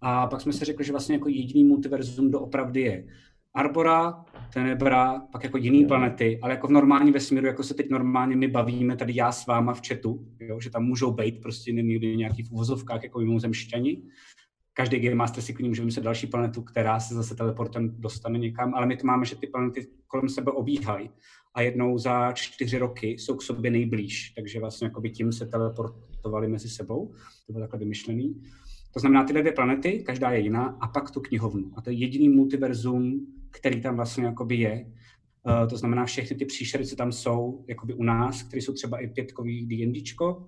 A pak jsme si řekli, že vlastně jako jediný multiverzum doopravdy je Arbora, Tenebra, pak jako jiný planety, ale jako v normálním vesmíru, jako se teď normálně my bavíme, tady já s váma v chatu, jo, že tam můžou být prostě někdy nějaký v uvozovkách jako mimozemšťani. Každý Game Master si klidně může vymyslet další planetu, která se zase teleportem dostane někam, ale my to máme, že ty planety kolem sebe obíhají a jednou za čtyři roky jsou k sobě nejblíž, takže vlastně jako by tím se teleportovali mezi sebou, to bylo takhle vymyšlený. To znamená ty dvě planety, každá je jiná, a pak tu knihovnu. A to je jediný multiverzum, který tam vlastně jakoby je. Uh, to znamená, všechny ty příšery, co tam jsou, jakoby u nás, které jsou třeba i pětkový D&Dčko,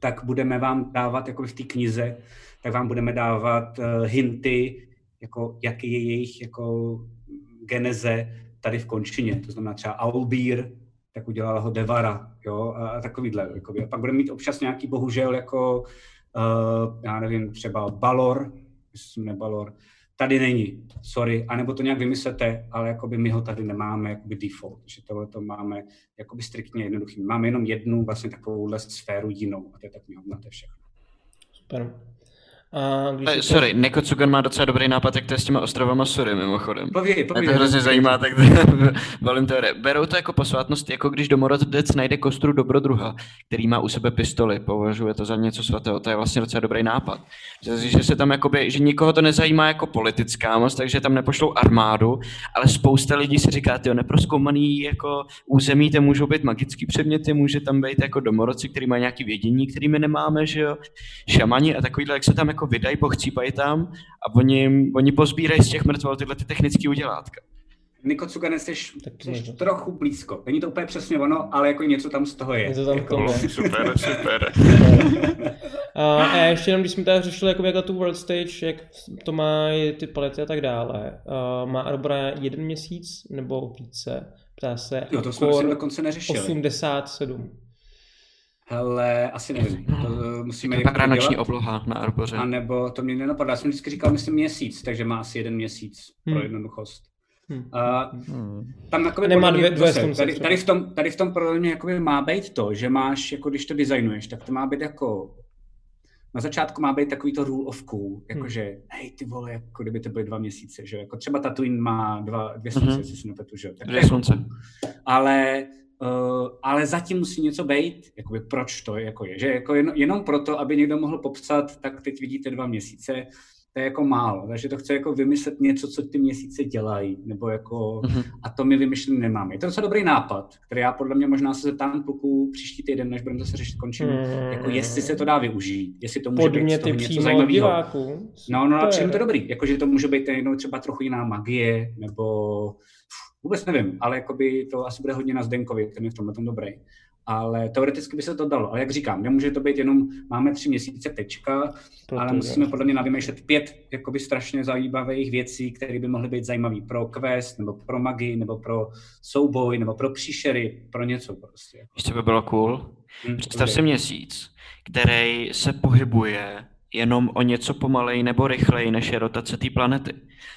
tak budeme vám dávat, jako v té knize, tak vám budeme dávat uh, hinty, jako jaký je jejich jako geneze, tady v končině, to znamená třeba Aulbír, tak udělal ho Devara, jo, a takovýhle. Jakoby. A pak bude mít občas nějaký, bohužel, jako, uh, já nevím, třeba Balor, myslím, ne Balor, tady není, sorry, anebo to nějak vymyslete, ale jakoby my ho tady nemáme jakoby default, že tohle to máme jakoby striktně jednoduchý. Máme jenom jednu vlastně takovouhle sféru jinou a to je tak je všechno. Super. A když Eh, sorry, Neko Cugan má docela dobrý nápad, jak to je s těma ostrovama Sury, mimochodem. Pověděj, Mě pověděj. to hrozně zajímá, tak valím teorie. Berou to jako posvátnost, jako když domorodec najde kostru dobrodruha, který má u sebe pistoli, považuje to za něco svatého. To je vlastně docela dobrý nápad. Že, že se tam jakoby, že nikoho to nezajímá jako politická moc, takže tam nepošlou armádu, ale spousta lidí si říká, ty neproskoumaný jako území, to můžou být magický předměty, může tam být jako domorodci, který mají nějaký vědění, který my nemáme, že jo, šamani a takovýhle, jak se tam jako vydají, pochcípají tam a oni, oni pozbírají z těch mrtvol tyhle ty technické udělátka. Niko Cugan, jsi, jsi trochu blízko. Není to úplně přesně ono, ale jako něco tam z toho je. Něco tam jako, toho. Super, super. A, a ještě jenom, když jsme tady řešili jako jak tu World Stage, jak to má ty palety a tak dále, a má Arbora jeden měsíc nebo více? Ptá se Jo, to jsme myslím dokonce neřešili. 87. Hele, asi nevím. To musíme Vypadá někdo noční dělat. obloha na Arboře. A nebo to mě nenapadá. Já jsem vždycky říkal, myslím měsíc, takže má asi jeden měsíc pro Hmm. jednoduchost. Hm. Uh, Hmm. tam jakoby Nemá dvě- dvě zase, slunce tady, tady, v tom, tady v tom podle mě jakoby má být to, že máš, jako když to designuješ, tak to má být jako na začátku má být takový to rule of cool, jakože, Hmm. hej, ty vole, jako kdyby to byly dva měsíce, že jo, jako třeba Tatooine má dva, dvě slunce, Mhm. jestli si nepletu, že jo. To je Dvě jako slunce. Ale, uh, ale zatím musí něco být, jakoby proč to jako je, že jako jen, jenom proto, aby někdo mohl popsat, tak teď vidíte dva měsíce, to je jako málo, takže to chce jako vymyslet něco, co ty měsíce dělají, nebo jako, Mhm. a to my vymyšlený nemáme. Je to docela dobrý nápad, který já podle mě možná se zeptám kluků příští týden, než budeme zase řešit končinu, Hmm. jako jestli se to dá využít, jestli to může být z Podměty toho něco zajímavého. diváků. No, no, a Super. přijde to dobrý, jakože to může být jednou třeba trochu jiná magie, nebo vůbec nevím, ale jakoby to asi bude hodně na Zdenkovi, ten je v tomhle tom dobrý. Ale teoreticky by se to dalo. Ale jak říkám, nemůže to být jenom, máme tři měsíce tečka, ale Protože- musíme podle mě navymýšlet pět jakoby strašně zajímavých věcí, které by mohly být zajímavé pro quest, nebo pro magii, nebo pro souboj, nebo pro příšery, pro něco prostě. Víš, co by bylo cool? Hm, Představ si měsíc, který se pohybuje jenom o něco pomalej nebo rychleji než je rotace té planety.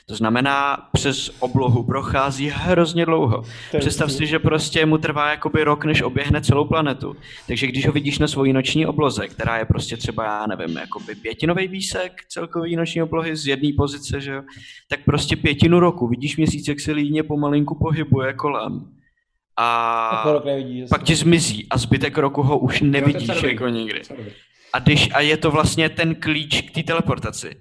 To znamená, přes oblohu prochází hrozně dlouho. Představ si, že prostě mu trvá jakoby rok, než oběhne celou planetu. Takže když ho vidíš na svojí noční obloze, která je prostě třeba, já nevím, jakoby pětinový výsek celkový noční oblohy z jedné pozice, že jo, tak prostě pětinu roku vidíš měsíc, jak se líně pomalinku pohybuje kolem. A A pak ti zmizí a zbytek roku ho už nevidíš jako nikdy. A, když, a je to vlastně ten klíč k té teleportaci.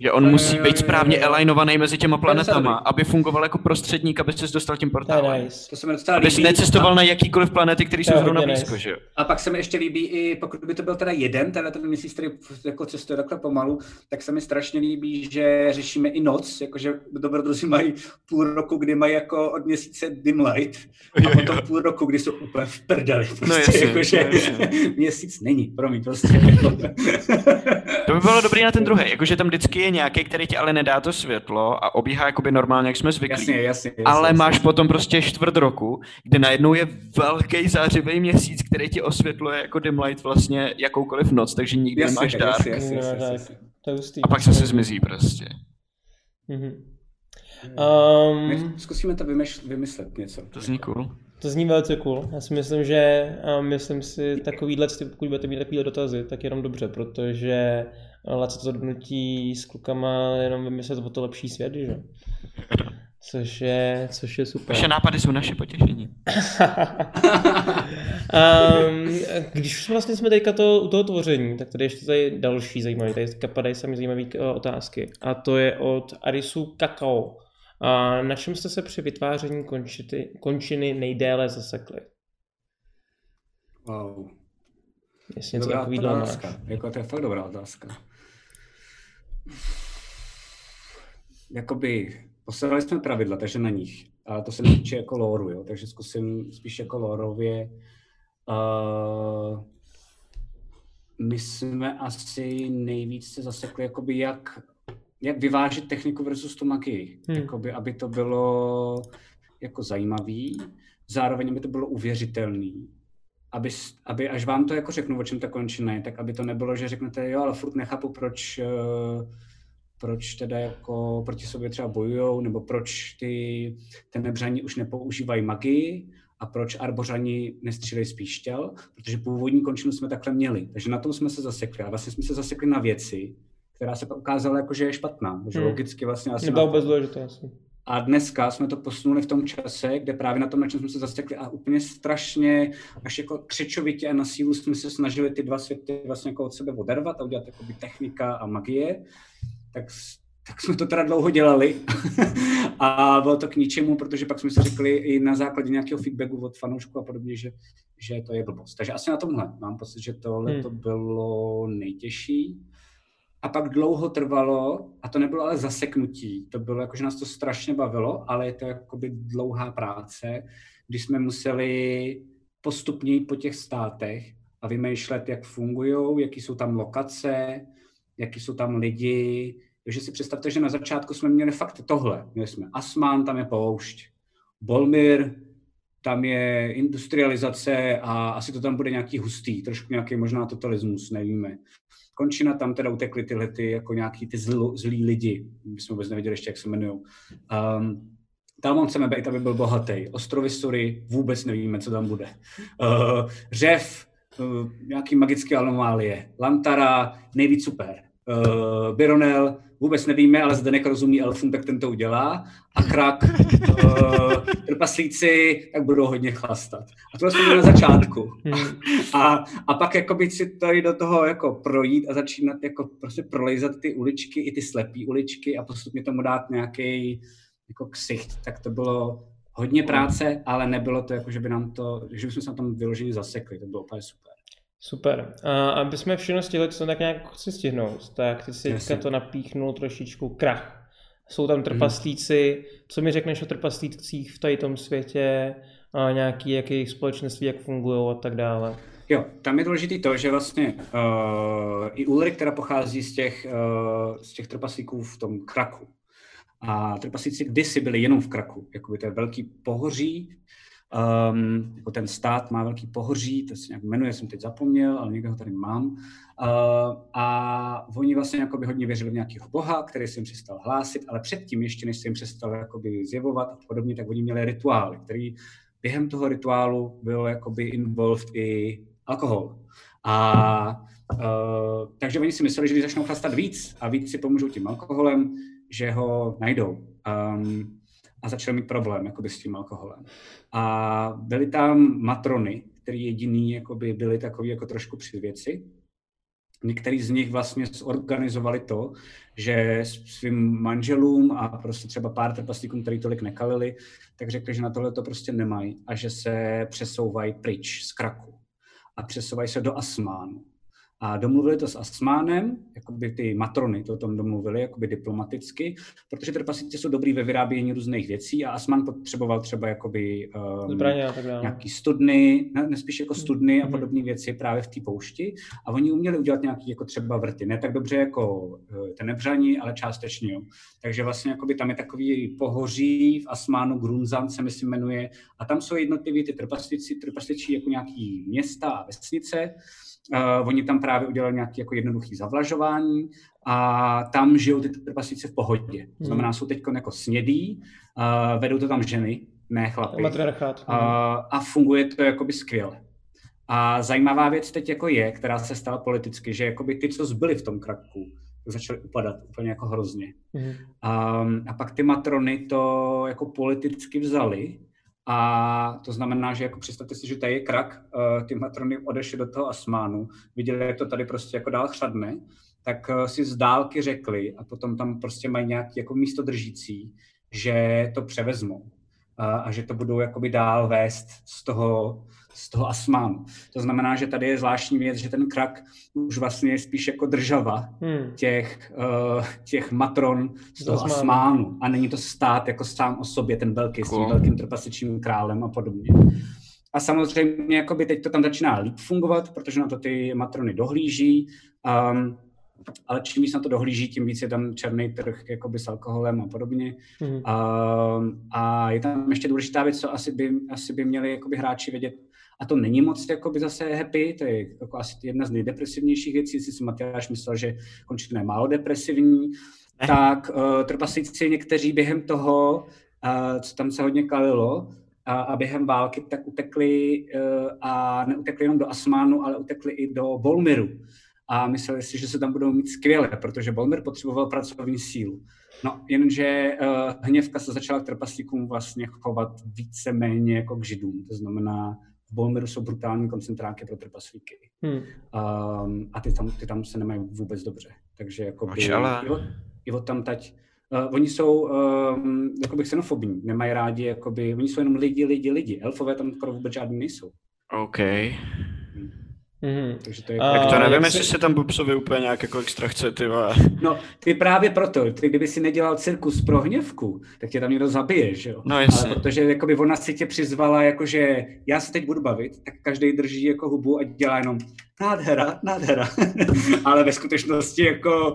Že on Jo, musí jo, být správně jo, jo. alignovaný mezi těma planetama, aby fungoval jako prostředník, aby ses dostal tím To je portálem. nice. To se mi docela Aby jsi líbí. necestoval na jakýkoliv planety, které jsou zrovna blízko, nice. že jo? A pak se mi ještě líbí i, pokud by to byl teda jeden, teda ten měsíc, který jako cestuje takhle pomalu, tak se mi strašně líbí, že řešíme i noc, jakože dobrodruzi mají půl roku, kdy mají jako od měsíce dim light a potom půl roku, kdy jsou úplně v prdeli. Prostě, jasně, jakože no jasně. měsíc není, promiň, prostě. To by bylo dobrý na ten druhý, jakože tam vždycky je nějaký, který ti ale nedá to světlo a obíhá jakoby normálně, jak jsme zvyklí. Jasně, jasně, jasně, ale jasně. máš potom prostě čtvrt roku, kde najednou je velký zářivý měsíc, který ti osvětluje jako dim light vlastně jakoukoliv noc, takže nikdy Jasně, nemáš dark. jasně, jasně, jasně, jasně. To je hustý. A pak se se zmizí prostě. Mhm. My Um, zkusíme to vymyš, vymyslet něco. To zní cool. to zní velice cool. Já si myslím, že a myslím si takovýhle, pokud budete mít takovýhle dotazy, tak jenom dobře, protože Laco to donutí s klukama jenom vymyslet o to lepší svět, že? Což je, což je super. Vaše nápady jsou naše potěšení. um, když vlastně jsme teďka to, u toho tvoření, tak tady ještě tady další zajímavý, tady padají sami zajímavé uh, otázky. A to je od Arisu Kakao. A na čem jste se při vytváření končity, končiny nejdéle zasekli? Wow. Jestli něco Dobrá máš. otázka. Jako to je fakt dobrá otázka. Jakoby postavili jsme pravidla, takže na nich. A to se netýče jako lóru, jo? takže zkusím spíš jako lórově. Uh, my jsme asi nejvíc se zasekli, jakoby jak, jak vyvážit techniku versus tu magii. Hmm. Hmm. Jakoby, aby to bylo jako zajímavý, zároveň aby to bylo uvěřitelný. Aby, aby až vám to jako řeknu, o čem ta končina je, tak aby to nebylo, že řeknete, jo, ale furt nechápu, proč, eh, proč teda jako proti sobě třeba bojujou, nebo proč ty tenebřani už nepoužívají magii a proč arbořani nestřílejí spíš štěl, protože původní končinu jsme takhle měli. Takže na tom jsme se zasekli a vlastně jsme se zasekli na věci, která se pak ukázala jako, že je špatná. Že Hmm. logicky vlastně asi to. vůbec důležité asi. A dneska jsme to posunuli v tom čase, kde právě na tom, na čem jsme se zasekli a úplně strašně, až jako křečovitě a na sílu jsme se snažili ty dva světy vlastně jako od sebe odervat a udělat jakoby technika a magie, tak, tak jsme to teda dlouho dělali a bylo to k ničemu, protože pak jsme si řekli i na základě nějakého feedbacku od fanoušků a podobně, že, že to je blbost. Takže asi na tomhle mám pocit, že tohle Hmm. to bylo nejtěžší. A pak dlouho trvalo, a to nebylo ale zaseknutí, to bylo jako, že nás to strašně bavilo, ale je to jakoby dlouhá práce, kdy jsme museli postupně jít po těch státech a vymýšlet, jak fungují, jaký jsou tam lokace, jaký jsou tam lidi. Takže si představte, že na začátku jsme měli fakt tohle. Měli jsme Asman, tam je poušť. Bolmir, tam je industrializace a asi to tam bude nějaký hustý, trošku nějaký možná totalismus, nevíme. Končina, tam teda utekly tyhle ty, jako nějaký ty zl, zlí lidi, my jsme vůbec nevěděli ještě, jak se jmenují. Um, Talmon chceme být, aby byl bohatý. Ostrovy Sury, vůbec nevíme, co tam bude. Uh, řev, uh, nějaký magické anomálie. Lantara, nejvíc super. Uh, Bironel, vůbec nevíme, ale Zdenek rozumí elfům, tak ten to udělá. A Krak, uh, trpaslíci, tak budou hodně chlastat. A to jsme na začátku. A, a pak jakoby si tady do toho jako projít a začínat jako prostě prolejzat ty uličky, i ty slepý uličky a postupně tomu dát nějaký jako ksicht. Tak to bylo hodně práce, ale nebylo to jako, že by nám to, že bychom se na tom vyloženě zasekli. To bylo úplně super. Super. A aby jsme všechno stihli, co tak nějak chci stihnout, tak ty si teďka to napíchnul trošičku krach. Jsou tam trpaslíci, co mi řekneš o trpaslících v tady tom světě, a nějaký, jak jejich společenství, jak fungují a tak dále. Jo, tam je důležité to, že vlastně uh, i Ulrik, která pochází z těch, uh, z těch trpaslíků v tom kraku. A trpaslíci kdysi byli jenom v kraku, jakoby to je velký pohoří, um, jako ten stát má velký pohoří, to se nějak jmenuje, jsem teď zapomněl, ale někde ho tady mám. Uh, a oni vlastně jakoby hodně věřili v nějakého boha, který se jim přestal hlásit, ale předtím, ještě než se jim přestal jakoby zjevovat a podobně, tak oni měli rituály, který během toho rituálu byl jakoby involved i alkohol. A uh, takže oni si mysleli, že když začnou chlastat víc a víc si pomůžou tím alkoholem, že ho najdou. Um, a začali mít problém jakoby, s tím alkoholem. A byly tam matrony, který jediný jakoby, byli takový jako trošku při věci. Některý z nich vlastně zorganizovali to, že svým manželům a prostě třeba pár trpaslíkům, který tolik nekalili, tak řekli, že na tohle to prostě nemají a že se přesouvají pryč z kraku a přesouvají se do Asmánu. A domluvili to s Asmánem, jakoby ty matrony to o tom domluvili, jakoby diplomaticky, protože trpaslíci jsou dobrý ve vyrábění různých věcí a Asman potřeboval třeba jakoby um, Zbraně a tak dále. nějaký studny, ne, nespíš jako studny a Mhm. podobné věci právě v té poušti. A oni uměli udělat nějaký jako třeba vrty. Ne tak dobře jako eh, ten nebřani, ale částečně. Jo. Takže vlastně jakoby tam je takový pohoří v Asmánu, Grunzan se myslím jmenuje, a tam jsou jednotliví ty trpaslíci, trpaslíci jako nějaký města a vesnice. Uh, oni tam právě udělali nějaké jako jednoduché zavlažování a tam žijou ty trpaslíci v pohodě. To znamená, jsou teď jako snědí, uh, vedou to tam ženy, ne chlapy. Matriarchát. A, a funguje to jakoby skvěle. A zajímavá věc teď jako je, která se stala politicky, že jakoby ty, co zbyli v tom kraku, začaly upadat úplně jako hrozně. Mhm. A, a pak ty matrony to jako politicky vzali a to znamená, že jako představte si, že tady je krak, ty matrony odešly do toho asmánu, viděli, jak to tady prostě jako dál chřadne, tak uh, si z dálky řekli a potom tam prostě mají nějaký jako místo držící, že to převezmou a, a že to budou jakoby dál vést z toho, z toho asmánu. To znamená, že tady je zvláštní věc, že ten krak už vlastně je spíš jako država Hmm. těch, uh, těch matron z toho Asmánu. asmánu a není to stát jako sám o sobě, ten velký s tím Cool. velkým trpasičním králem a podobně. A samozřejmě jakoby teď to tam začíná líp fungovat, protože na to ty matrony dohlíží, um, ale čím víc na to dohlíží, tím víc je tam černý trh jakoby s alkoholem a podobně. Mhm. Um, a je tam ještě důležitá věc, co asi by, asi by měli jakoby hráči vědět, a to není moc jakoby zase happy, to je jako asi jedna z nejdepresivnějších věcí, jestli si Matyáš myslel, že končina je málo depresivní, Ne. tak uh, trpaslíci někteří během toho, uh, co tam se hodně kalilo, a, a během války, tak utekli uh, a neutekli jenom do Asmánu, ale utekli i do Bolmiru. A mysleli si, že se tam budou mít skvěle, protože Bolmir potřeboval pracovní sílu. No, jenže uh, hněvka se začala k trpaslíkům vlastně chovat víceméně jako k židům. To znamená, v Bolmiru jsou brutální koncentráky pro trpaslíky. Hmm. Um, a ty tam, ty tam se nemají vůbec dobře. Takže jako od, i od tam tať, uh, oni jsou um, jakoby xenofobní, nemají rádi, jakoby, oni jsou jenom lidi, lidi, lidi. Elfové tam skoro vůbec žádný nejsou. OK. Mhm. Takže to je A- Tak to nevím, se- jestli se tam Bubsovi úplně nějak jako extra chce, ty vole. No, ty právě proto, ty kdyby si nedělal cirkus pro hněvku, tak tě tam někdo zabije, že jo? No jasně. Ale protože jakoby ona si tě přizvala, jakože já se teď budu bavit, tak každý drží jako hubu a dělá jenom nádhera, nádhera. Ale ve skutečnosti jako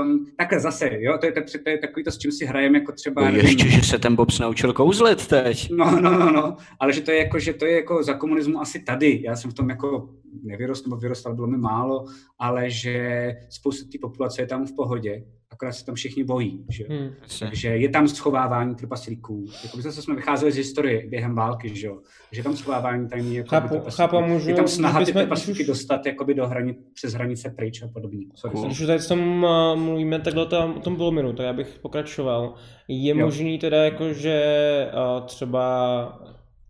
um, takhle zase, jo, to je, to, to je takový to, s čím si hrajeme jako třeba, No nevím, ještě, že se ten Bobs naučil kouzlet teď. No, no, no, no, ale že to je jako, že to je jako za komunismu asi tady. Já jsem v tom jako nevyrostl, nebo vyrostal, bylo mi málo, ale že spousta té populace je tam v pohodě, akorát se tam všichni bojí, že jo. Hmm. Takže je tam schovávání trpaslíků. Jako my zase jsme vycházeli z historie během války, že jo. Že tam schovávání tajný jako Chápu- chápu, můžu- Je tam snaha ty trpaslíky už- dostat jakoby do hranic, přes hranice pryč a podobně. Cool. Když už tady tom uh, mluvíme takhle tam, o tom Bolmiru, tak já bych pokračoval. Je Jo. možný teda jako, že uh, třeba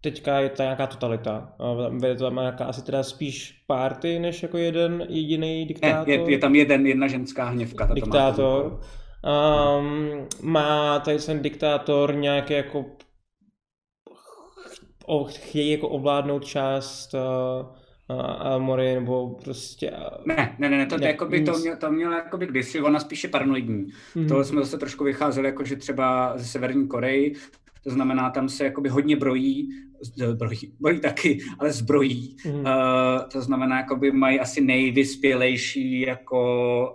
teďka je ta nějaká totalita. Vede to tam nějaká asi teda spíš party, než jako jeden jediný Ne, diktátor. je, je, tam jeden, jedna ženská hněvka. ta to má diktátor. Um, má tady ten diktátor nějaký jako o, chtějí jako ovládnout část uh, Amory, nebo prostě... Uh, Ne, ne, ne, ne, to, Ne, ne, jakoby to, měl, to mělo jakoby kdysi, ona spíše paranoidní. Mhm. Tohle jsme zase trošku vycházeli, jako že třeba ze Severní Koreji, to znamená, tam se jakoby hodně brojí, brojí, brojí taky, ale zbrojí. Mhm. Uh, to znamená, jakoby mají asi nejvyspělejší jako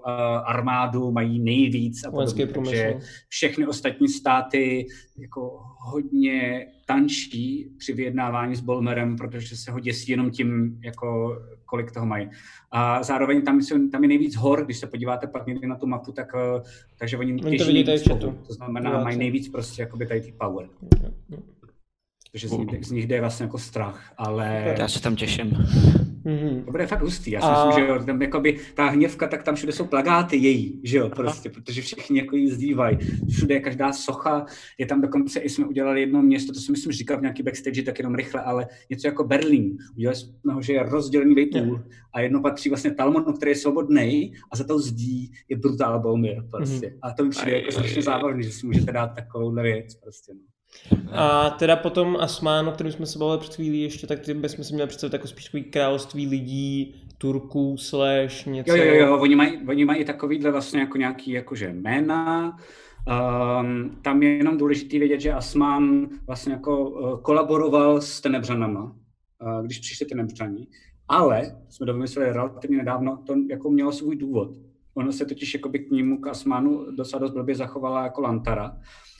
uh, armádu, mají nejvíc a podobně. Takže všechny ostatní státy jako hodně tančí při vyjednávání s Bolmerem, protože se ho děsí jenom tím, jako kolik toho mají. A zároveň tam, jsou, tam je nejvíc hor, když se podíváte pak někdy na tu mapu, tak, eh, takže oni, to těží nejvíc kovů. To znamená, Diváci. mají nejvíc prostě jakoby tady ty power. Takže z nich, z nich jde vlastně jako strach, ale Já se tam těším. Mhm. to bude fakt hustý. Já si A- myslím, že jo, tam jakoby ta hněvka, tak tam všude jsou plagáty její, že jo, prostě, protože všichni jako jí zdívají. Všude je každá socha, je tam dokonce i jsme udělali jedno město, to jsem myslím říkal v nějaký backstage, tak jenom rychle, ale něco jako Berlín. Udělali jsme ho, že je rozdělený vejpůl a jedno patří vlastně Talmonu, který je svobodný a za to zdí je brutál Bolmir prostě. A to mi přijde jako strašně zábavný, že si můžete dát takovouhle věc prostě. No. A teda potom Asmán, o kterém jsme se bavili před chvílí ještě, tak bychom si měli představit jako spíš takový království lidí, Turků slash něco. Jo, jo, jo, oni mají, oni mají takovýhle vlastně jako nějaký jakože jména, Um, tam je jenom důležité vědět, že Asman vlastně jako uh, kolaboroval s Tenebřanama, uh, když přišli Tenebřani, ale jsme to vymysleli relativně nedávno, to jako mělo svůj důvod. Ono se totiž jako by k nímu, k Asmanu, docela dost blbě zachovala jako Lantara,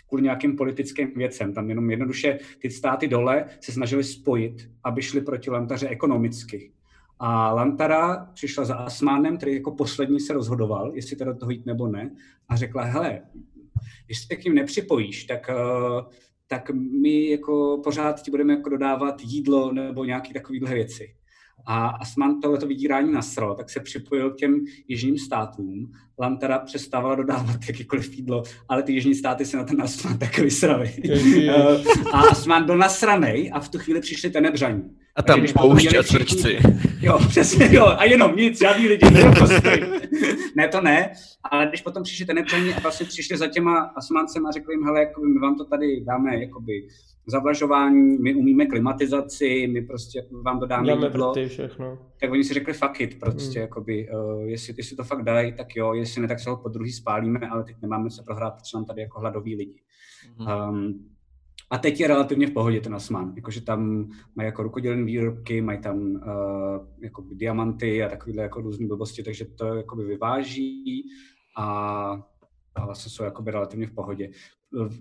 kvůli nějakým politickým věcem. Tam jenom jednoduše ty státy dole se snažili spojit, aby šli proti Lantaře ekonomicky. A Lantara přišla za Asmánem, který jako poslední se rozhodoval, jestli teda do toho jít nebo ne, a řekla, hele, když se k ním nepřipojíš, tak, eh, tak my jako pořád ti budeme jako dodávat jídlo nebo nějaké takovéhle věci. A Asman tohleto vydírání nasral, tak se připojil k těm jižním státům. Lantara přestávala dodávat jakýkoliv jídlo, ale ty jižní státy se na ten Asman tak vysrali. Eh, a Asman byl nasranej a v tu chvíli přišli tenebřaní. A tam poušť a cvrčci. Jo, přesně, jo, a jenom nic, žádný lidi, ne, to ne, ale když potom přišli tenebření a vlastně přišli za těma asmancema a řekli jim, hele, jakoby my vám to tady dáme, jakoby, zavlažování, my umíme klimatizaci, my prostě vám dodáme Dáme jídlo. vrty, všechno. Tak oni si řekli fuck it, prostě, Hmm. jakoby, uh, jestli, jestli to fakt dají, tak jo, jestli ne, tak se ho po druhý spálíme, ale teď nemáme se prohrát, protože nám tady jako hladoví lidi. Um, a teď je relativně v pohodě ten Asman, jakože tam mají jako rukodělné výrobky, mají tam uh, jako diamanty a takovéhle jako různé blbosti, takže to jakoby vyváží a, a vlastně jsou jakoby relativně v pohodě.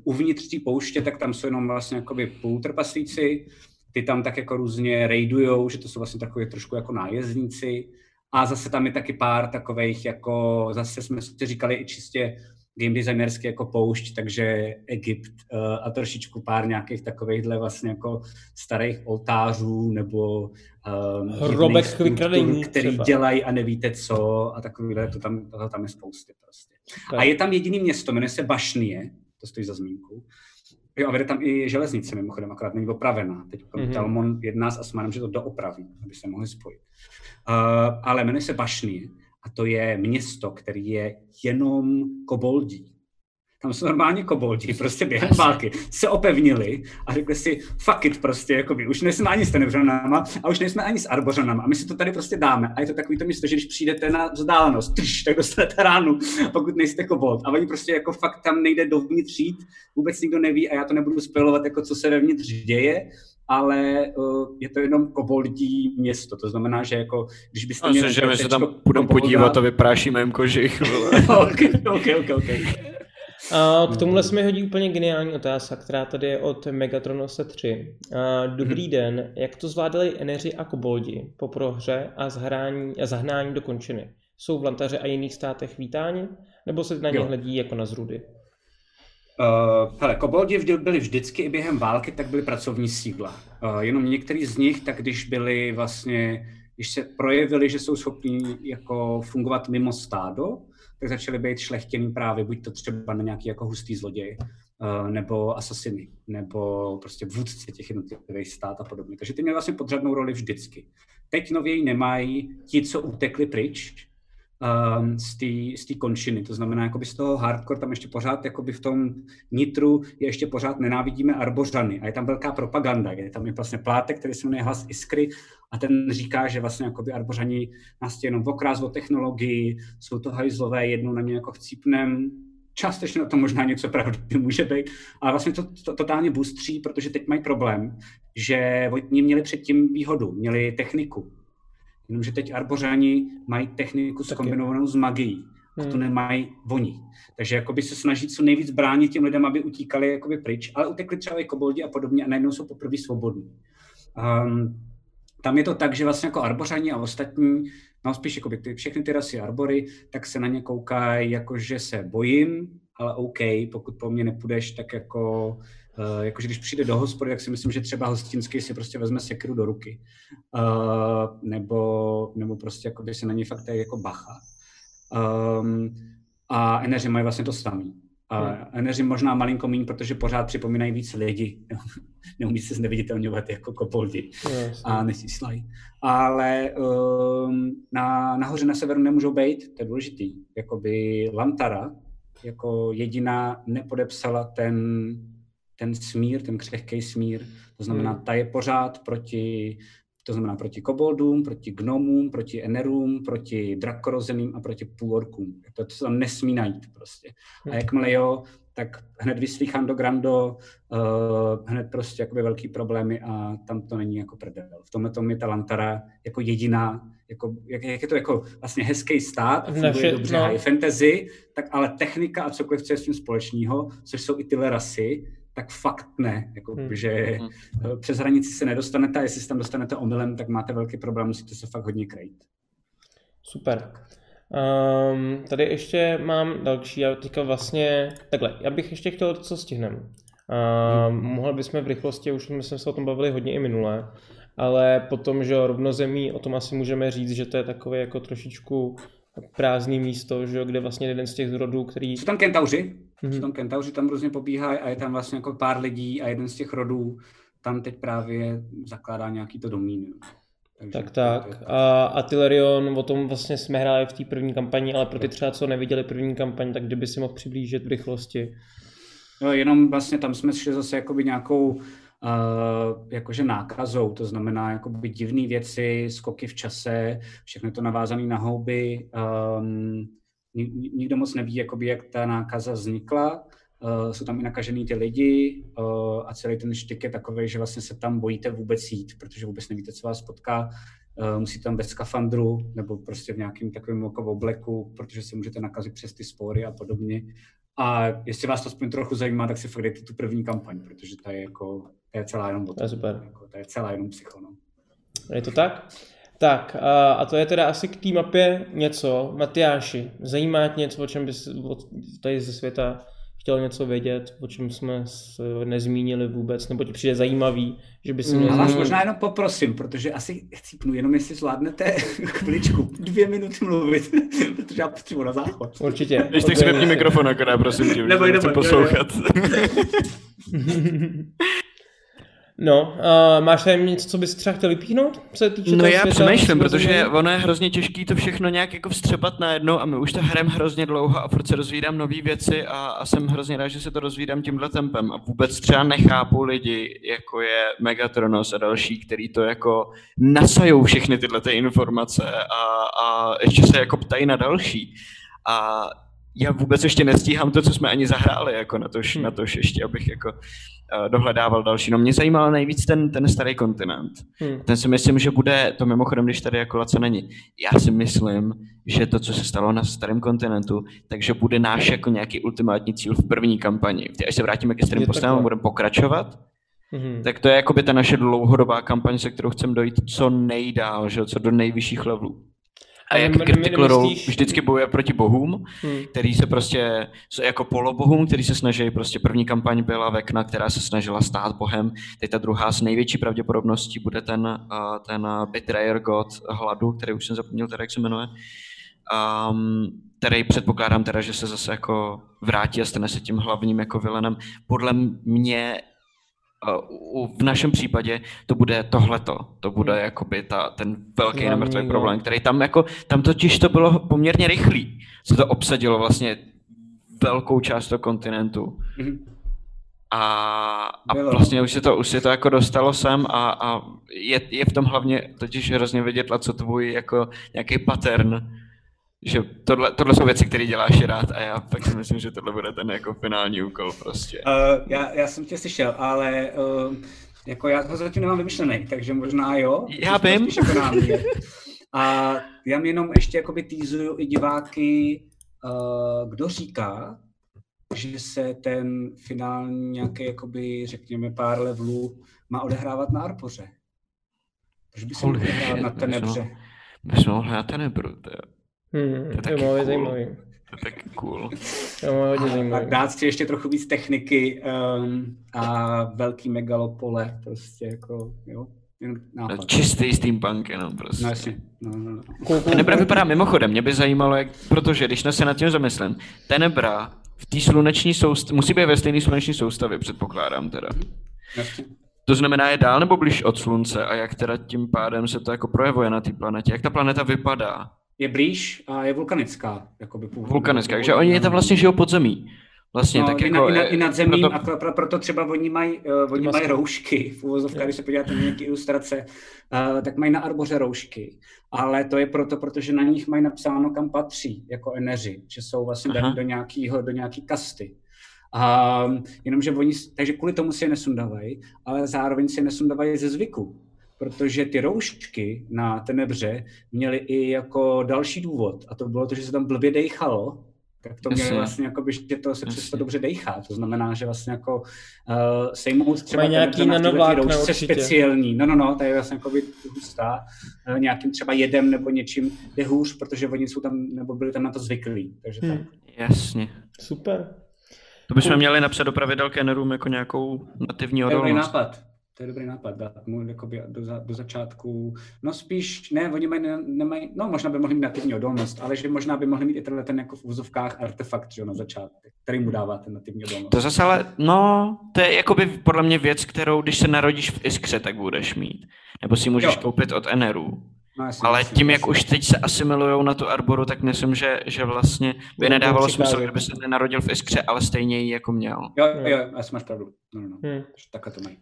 Uvnitř té pouště, tak tam jsou jenom vlastně jakoby půltrpaslíci, ty tam tak jako různě raidujou, že to jsou vlastně takové trošku jako nájezdníci. A zase tam je taky pár takových, jako zase jsme si říkali i čistě game designersky jako poušť, takže Egypt uh, a trošičku pár nějakých takovýchhle vlastně jako starých oltářů nebo um, Hrobek vykradení struktur, který třeba. dělají a nevíte co a takovýhle, to tam, toho tam je spousty prostě. Tak. A je tam jediný město, jmenuje se Bašnie, to stojí za zmínku. Jo, a vede tam i železnice mimochodem, akorát není opravená. Teď Mhm. mm-hmm. Talmon jedná s Asmanem, že to doopraví, aby se mohli spojit. Uh, ale jmenuje se Bašnie a to je město, který je jenom koboldí. Tam jsou normálně koboldi, prostě během války se opevnili a řekli si, fuck it prostě, jakoby, už nejsme ani s tenevřanama a už nejsme ani s arbořanama a my si to tady prostě dáme. A je to takový to místo, že když přijdete na vzdálenost, trš, tak dostanete ránu, pokud nejste kobold. A oni prostě jako fakt tam nejde dovnitř jít, vůbec nikdo neví a já to nebudu spojovat, jako co se vevnitř děje, ale uh, je to jenom koboldí město. To znamená, že jako, když byste Myslím, že my se tam budeme podívat a vyprášíme jim kožich. ok, ok, ok, ok. A k tomuhle se mi hodí úplně geniální otázka, která tady je od Megatronose 3. A dobrý den, jak to zvládali Eneři a Koboldi po prohře a, zhrání, a zahnání do končiny? Jsou v Lantaře a jiných státech vítáni? Nebo se na ně Jo. hledí jako na zrudy? Uh, hele, koboldi vždy, byli vždycky i během války, tak byli pracovní sídla. Uh, jenom některý z nich, tak když byli vlastně, když se projevili, že jsou schopní jako fungovat mimo stádo, tak začali být šlechtěný právě buď to třeba na nějaký jako hustý zloděj, uh, nebo asasiny, nebo prostě vůdci těch jednotlivých stát a podobně. Takže ty měli vlastně podřadnou roli vždycky. Teď nověji nemají ti, co utekli pryč, um, z té z končiny. To znamená, jakoby z toho hardcore tam ještě pořád jakoby v tom nitru je ještě pořád nenávidíme arbořany a je tam velká propaganda. Je tam je vlastně plátek, který se jmenuje Hlas Iskry a ten říká, že vlastně jakoby arbořani nás jenom okrást o technologii, jsou to hajzlové, jednou na ně jako chcípnem, částečně na to možná něco pravdy může být, ale vlastně to, to totálně boostří, protože teď mají problém, že oni měli předtím výhodu, měli techniku, Jenomže teď arbořani mají techniku Taky. skombinovanou s magií. A to Hmm. nemají oni. Takže jakoby se snaží co nejvíc bránit těm lidem, aby utíkali jakoby pryč, ale utekli třeba i koboldi a podobně a najednou jsou poprvé svobodní. Um, tam je to tak, že vlastně jako arbořani a ostatní, no spíš jakoby ty, všechny ty rasy arbory, tak se na ně koukají jako, že se bojím, ale OK, pokud po mně nepůjdeš, tak jako, uh, jakože když přijde do hospody, tak si myslím, že třeba hostinský si prostě vezme sekru do ruky. Uh, nebo, nebo prostě jako by se na něj fakt jako bacha. Um, a eneři mají vlastně to samý. A Hmm. eneři možná malinko méně, protože pořád připomínají víc lidi. Neumí se zneviditelňovat jako kopoldi a nesíslají. Ale um, na, nahoře na severu nemůžou být, to je důležitý. Jakoby Lantara jako jediná nepodepsala ten, ten smír, ten křehký smír. To znamená, Hmm. ta je pořád proti To znamená proti koboldům, proti gnomům, proti enerům, proti drakorozeným a proti půlorkům. To, to se tam nesmí najít prostě. A Hm. jakmile jo, tak hned vyslýchám do Grando, uh, hned prostě jakoby velký problémy a tam to není jako prdel. V tomhle tom je ta Lantara jako jediná, jako, jak, jak, je to jako vlastně hezký stát, a funguje Naše- dobře, no. high fantasy, tak ale technika a cokoliv, co je s tím společného, což jsou i tyhle rasy, tak fakt ne. Jako, Hmm. že eh, přes hranici se nedostanete a jestli se tam dostanete omylem, tak máte velký problém, musíte se fakt hodně krejt. Super. Um, tady ještě mám další, já teďka vlastně, takhle, já bych ještě chtěl, co stihneme. Um, mohli bychom v rychlosti, už jsme se o tom bavili hodně i minule, ale potom, že rovnozemí, o tom asi můžeme říct, že to je takové jako trošičku prázdný místo, že jo, kde vlastně jeden z těch rodů, který... Jsou tam kentauři, Mhm. jsou tam kentauři, tam různě pobíhají a je tam vlastně jako pár lidí a jeden z těch rodů tam teď právě zakládá nějaký to domín. jo. Takže Tak tak. A Atilerion, o tom vlastně jsme hráli v té první kampani, ale pro ty třeba, co neviděli první kampaň, tak kdyby si mohl přiblížit v rychlosti. No, jenom vlastně tam jsme šli zase jakoby nějakou uh, jakože nákazou, to znamená jakoby divné věci, skoky v čase, všechno to navázané na houby. Um, nikdo moc neví, jakoby, jak ta nákaza vznikla. Uh, jsou tam i nakažený ty lidi uh, a celý ten štyk je takový, že vlastně se tam bojíte vůbec jít, protože vůbec nevíte, co vás potká. Uh, musíte tam bez skafandru nebo prostě v nějakém takovém jako obleku, protože se můžete nakazit přes ty spory a podobně. A jestli vás to aspoň trochu zajímá, tak si fakt dejte tu první kampaň, protože ta je jako, ta je celá jenom o To je super. Jako, ta je celá jenom psycho, no. Je to tak? Tak a, a to je teda asi k té mapě něco. Matyáši, zajímá tě něco, o čem bys tady ze světa chtěl něco vědět, o čem jsme nezmínili vůbec, nebo ti přijde zajímavý, že by si Mm. měl A vás zmínit? možná jenom poprosím, protože asi chcípnu, jenom jestli zvládnete chviličku, dvě minuty mluvit, protože já potřebuji na záchod. Určitě. Když tak si vypni mikrofon akorát, prosím tě, Neboj, nechci neboj, poslouchat. No, uh, máš tady něco, co bys třeba chtěl vypíchnout? Co se týče No toho já světa, přemýšlím, protože ono je hrozně těžký to všechno nějak jako vstřebat najednou a my už to hrajeme hrozně dlouho a furt se rozvídám nové věci a, a jsem hrozně rád, že se to rozvídám tímhle tempem a vůbec třeba nechápu lidi, jako je Megatronos a další, který to jako nasajou všechny tyhle ty informace a, a ještě se jako ptají na další. A já vůbec ještě nestíhám to, co jsme ani zahráli, jako na tož, Hmm. na tož ještě, abych jako uh, dohledával další. No mě zajímal nejvíc ten, ten starý kontinent. Hm. Ten si myslím, že bude, to mimochodem, když tady jako Laco není, já si myslím, že to, co se stalo na starém kontinentu, takže bude náš jako nějaký ultimátní cíl v první kampani. Až se vrátíme ke starým postavám, budeme pokračovat, Mhm. tak to je jakoby ta naše dlouhodobá kampaň, se kterou chceme dojít co nejdál, že co do nejvyšších levelů. A jak Critical Role vždycky bojuje proti bohům, Hm. který se prostě, jako polobohům, který se snaží, prostě první kampaň byla Vekna, která se snažila stát bohem, teď ta druhá s největší pravděpodobností bude ten, uh, ten Betrayer God hladu, který už jsem zapomněl teda, jak se jmenuje, um, který předpokládám teda, že se zase jako vrátí a stane se tím hlavním jako vilenem. Podle mě v našem případě to bude tohleto, to bude Hmm. jakoby ta, ten velký nemrtvý problém, který tam jako, tam totiž to bylo poměrně rychlý, se to obsadilo vlastně velkou část toho kontinentu Mhm. a, a Bylo. vlastně už se to, už se to jako dostalo sem a, a je, je v tom hlavně totiž hrozně vidět, co tvůj jako nějaký pattern, že tohle, tohle jsou věci, které děláš rád a já tak si myslím, že tohle bude ten jako finální úkol prostě. Uh, já, já jsem tě slyšel, ale uh, jako já ho zatím nemám vymyšlený, takže možná jo. Já vím. Jako a já mi jenom ještě jakoby týzuju i diváky, uh, kdo říká, že se ten finální nějaký, jakoby, řekněme, pár levelů má odehrávat na Arpoře. Proč by se mohl na Tenebře? My jsme mohli na Tenebru, to je, Hm. To je To taky cool. zajímavý. to je tak cool. To je hodně a zajímavý. dát si ještě trochu víc techniky um, a velký megalopole, prostě jako, jo, nápad. Čistý steampunk jenom prostě. No jasně, no, no, no. Tenebra vypadá mimochodem, mě by zajímalo, jak, protože když se nad tím zamyslím, Tenebra v té sluneční soustavě, musí být ve stejné sluneční soustavě, předpokládám teda. Jasně. To znamená, je dál nebo blíž od slunce a jak teda tím pádem se to jako projevuje na té planetě, jak ta planeta vypadá? Je blíž a je vulkanická, jakoby původně. Vulkanická, takže oni tam vlastně žijou pod zemí. Vlastně, no, tak i, jako, na, i, na, i nad zemím proto- a pro, pro, proto třeba oni mají, uh, oni mají roušky, v uvozovkách, když se podíváte na nějaké ilustrace, uh, tak mají na arboře roušky, ale to je proto, protože na nich mají napsáno, kam patří, jako eneři, že jsou vlastně daní do nějakého, do nějaký kasty. A jenomže oni, takže kvůli tomu si je nesundávají, ale zároveň si je nesundávají ze zvyku, protože ty roušky na Tenebře měly i jako další důvod a to bylo to, že se tam blbě dejchalo, tak to měli Jasně. vlastně jako by, že to se přesto dobře dejchá. To znamená, že vlastně jako uh, sejmout třeba Mají nějaký Tenebře na této nanovlákna roušce speciální. No, no, no, to je vlastně jako by hustá. Uh, nějakým třeba jedem nebo něčím jde hůř, protože oni jsou tam, nebo byli tam na to zvyklí. Takže Hmm. tak. Jasně. Super. To bychom měli napsat do pravidel Kennerům jako nějakou nativní To je dobrý odolnost. nápad. To je dobrý nápad, dát mu jakoby do, za, do začátku. No spíš, ne, oni mají, ne, nemají, no možná by mohli mít nativní odolnost, ale že možná by mohli mít i tenhle ten jako v úzovkách artefakt, že jo, na začátek, který mu dává ten nativní odolnost. To zase ale, no, to je jakoby podle mě věc, kterou když se narodíš v Iskře, tak budeš mít. Nebo si můžeš Jo. koupit od Eneru. No, jasně, Ale jasně, tím, jak jasně. už teď se asimilujou na tu arboru, tak myslím, že, že vlastně by nedávalo smysl, kdyby se nenarodil v Iskře, ale stejně ji jako měl. Jo, jo, asi máš pravdu. No, no, no. Hmm. Takhle to mají.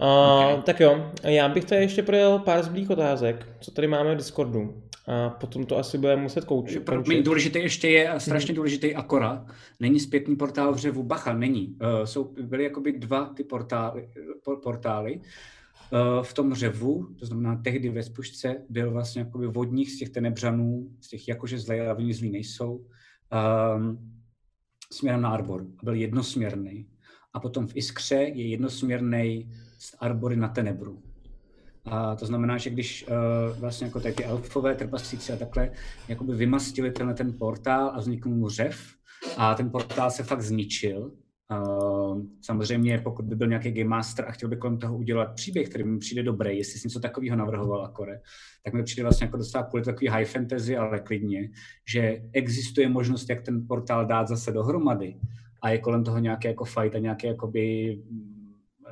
Uh, Ok. Tak jo, já bych tady ještě projel pár zblých otázek, co tady máme v Discordu. A potom to asi budeme muset koučit. pro mě důležité ještě je a strašně důležitý Akora. Není zpětný portál v řevu Bacha, není. Uh, jsou, byly jakoby dva ty portály, por, portály. Uh, v tom řevu, to znamená tehdy ve Spušce, byl vlastně jakoby vodních z těch tenebřanů, z těch jakože zlej, ale oni zlí nejsou, um, směrem na Arbor. Byl jednosměrný. A potom v Iskře je jednosměrný z Arbory na Tenebru. A to znamená, že když uh, vlastně jako ty elfové trpaslíci a takhle jakoby vymastili tenhle ten portál a vznikl mu řev a ten portál se fakt zničil. Uh, samozřejmě, pokud by byl nějaký game master a chtěl by kolem toho udělat příběh, který mi přijde dobrý, jestli jsi něco takového navrhoval Akore, tak mi přijde vlastně jako dostat kvůli takový high fantasy, ale klidně, že existuje možnost, jak ten portál dát zase dohromady a je kolem toho nějaký jako fight a nějaký jakoby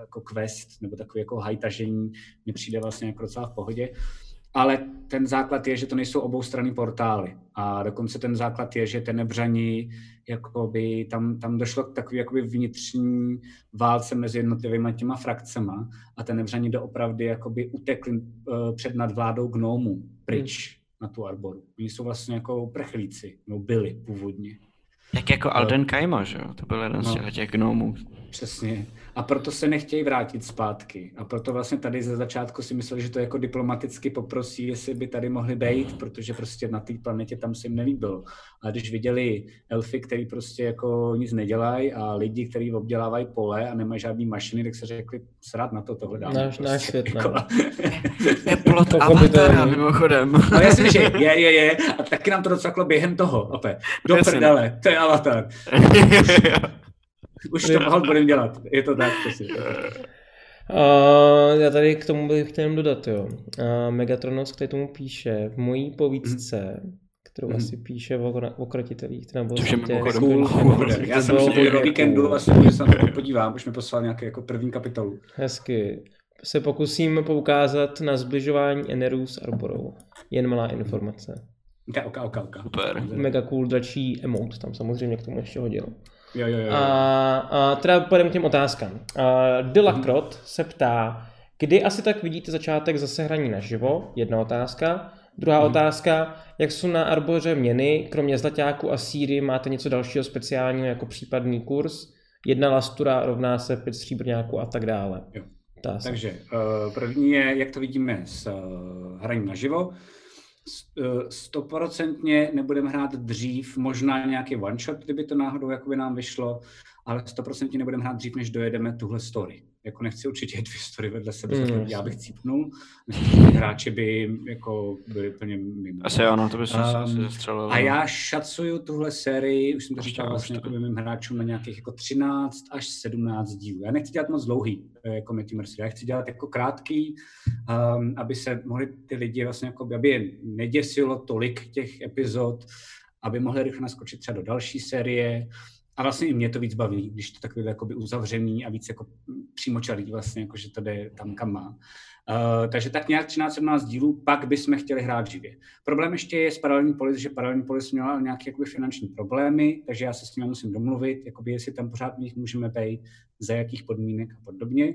jako quest nebo takový jako hajtažení mi přijde vlastně jako docela v pohodě. Ale ten základ je, že to nejsou oboustranný portály. A dokonce ten základ je, že ten nebřani, jakoby, tam, tam došlo k takové jakoby vnitřní válce mezi jednotlivými těma frakcema a ten nebřani doopravdy jakoby utekli uh, před nadvládou gnomů pryč na tu arboru. Oni jsou vlastně jako prchlíci, no byli původně. Tak jako Alden Kaima, že jo? To byl jeden z No. těch- těch gnomů. Přesně. A proto se nechtějí vrátit zpátky. A proto vlastně tady ze začátku si mysleli, že to jako diplomaticky poprosí, jestli by tady mohli být, protože prostě na té planetě tam se jim nelíbilo. A když viděli elfy, který prostě jako nic nedělají a lidi, kteří obdělávají pole a nemají žádný mašiny, tak se řekli, srát na to tohle dáme. Náš- náš prostě, svět, no. jako. Je plot. Avatara, mimochodem. No jasně, že je, je, je. A taky nám to docvaklo během toho. Opět. Do Jasně. prdele, to je avatar. Už to mohl budeme dělat. Je to tak, přesně. Uh, já tady k tomu bych chtěl jenom dodat, jo. Uh, Megatronos, který tomu píše v mojí povídce, kterou Mhm. asi píše o, o krotitelích, teda o Což je mimochodem cool. Já jsem si do víkendu vlastně, že se na to podívám, už mi poslal nějaký jako první kapitolu. Hezky. Se pokusím poukázat na zbližování Eneru s Arborou. Jen malá informace. Ok, ok, ok, ok. Super. Mega cool dračí emote tam samozřejmě k tomu ještě hodil. Jo, jo, jo. A, a teda půjdeme k těm otázkám. A Dylakrot se ptá, kdy asi tak vidíte začátek zase hraní naživo? Jedna otázka. Druhá Mhm. otázka, jak jsou na Arboře měny, kromě zlaťáku a síry, máte něco dalšího speciálního jako případný kurz? Jedna lastura rovná se pět stříbrňáků a tak dále. Jo. Takže uh, první je, jak to vidíme s uh, hraním naživo. Eh, Stoprocentně nebudeme hrát dřív, možná nějaký one shot, kdyby to náhodou jakoby nám vyšlo, ale stoprocentně nebudeme hrát dřív, než dojedeme tuhle story. Jako nechci určitě dvě story vedle sebe, Mm, já bych cípnul. Myslím, že ty hráči by jako byli úplně mimo. Asi ano, to by se Um, asi zastřelilo. A já šacuju tuhle sérii, už jsem to říkal to, vlastně jako mým hráčům na nějakých jako 13 až 17 dílů. Já nechci dělat moc dlouhý eh, jako Matthew Mercer, já chci dělat jako krátký, um, aby se mohli ty lidi vlastně jako, aby je neděsilo tolik těch epizod, aby mohli rychle naskočit třeba do další série a vlastně i mě to víc baví, když to takové jakoby uzavřený a víc jako přímočarý vlastně, jako že to jde tam, kam má. Uh, takže tak nějak 13-17 dílů, pak bychom chtěli hrát živě. Problém ještě je s Paralelní polis, že Paralelní polis měla nějaké jakoby, finanční problémy, takže já se s nimi musím domluvit, jakoby, jestli tam pořád v nich můžeme být, za jakých podmínek a podobně.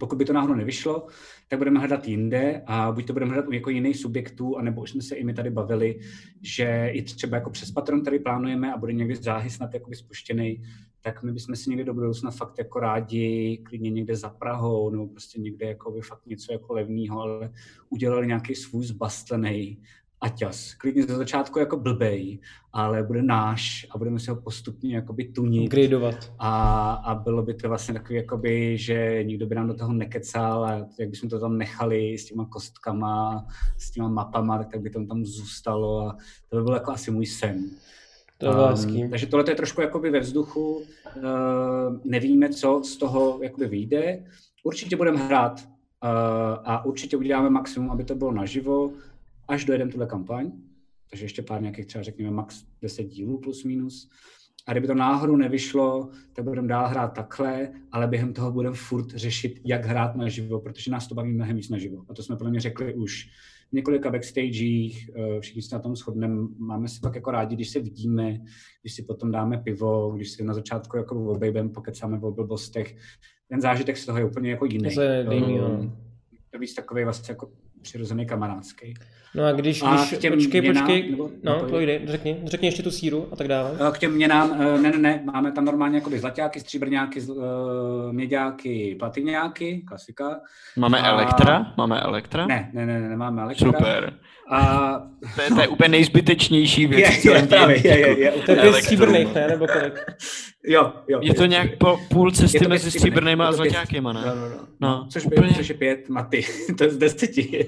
Pokud by to náhodou nevyšlo, tak budeme hledat jinde a buď to budeme hledat u jako jiných subjektů, anebo už jsme se i my tady bavili, že i třeba jako přes patron, který plánujeme a bude někdy záhy snad jakoby spuštěný, tak my bychom si někdy do budoucna fakt jako rádi klidně někde za Prahou nebo prostě někde jako by fakt něco jako levného, ale udělali nějaký svůj zbastlený Aťas. Klidně ze začátku jako blbej, ale bude náš a budeme se ho postupně jakoby tunit. Gradovat. A, a bylo by to vlastně takový, jakoby, že nikdo by nám do toho nekecal a jak bychom to tam nechali s těma kostkama, s těma mapama, tak by to tam zůstalo a to by byl jako asi můj sen. To je um, takže tohle je trošku jakoby ve vzduchu, uh, nevíme, co z toho jakoby vyjde. Určitě budeme hrát uh, a určitě uděláme maximum, aby to bylo naživo, až dojedeme tuhle kampaň, takže ještě pár nějakých třeba řekněme max 10 dílů plus minus. A kdyby to náhodou nevyšlo, tak budeme dál hrát takhle, ale během toho budeme furt řešit, jak hrát naživo, protože nás to baví mnohem víc naživo. A to jsme pro mě řekli už v několika backstagech, eh, všichni se na tom shodneme, máme si pak jako rádi, když se vidíme, když si potom dáme pivo, když si na začátku jako obejbem, pokecáme o blbostech. Ten zážitek z toho je úplně jako jiný. To je jiný, um, to víc takový vlastně jako přirozený kamarádský. No a když, a když těm počkej, měnám, počkej, nebo, no, to jde, řekni, řekni ještě tu síru a tak dále. Eh, k těm měnám, eh, ne, ne, ne, máme tam normálně jakoby zlaťáky, stříbrňáky, uh, měďáky, platiňáky, klasika. Máme a... Elektra? Máme Elektra? Ne, ne, ne, ne, nemáme Elektra. Super. A... To, je, to je úplně nejzbytečnější věc. Je, je, právě, je, je, je, to je pět stříbrných, ne? Nebo kolik? Jo, jo. Je to je, nějak po půl cesty mezi stříbrnýma a zlaťákyma, ne? No, no, no. no což, úplně... by, což je pět maty. to je z deseti.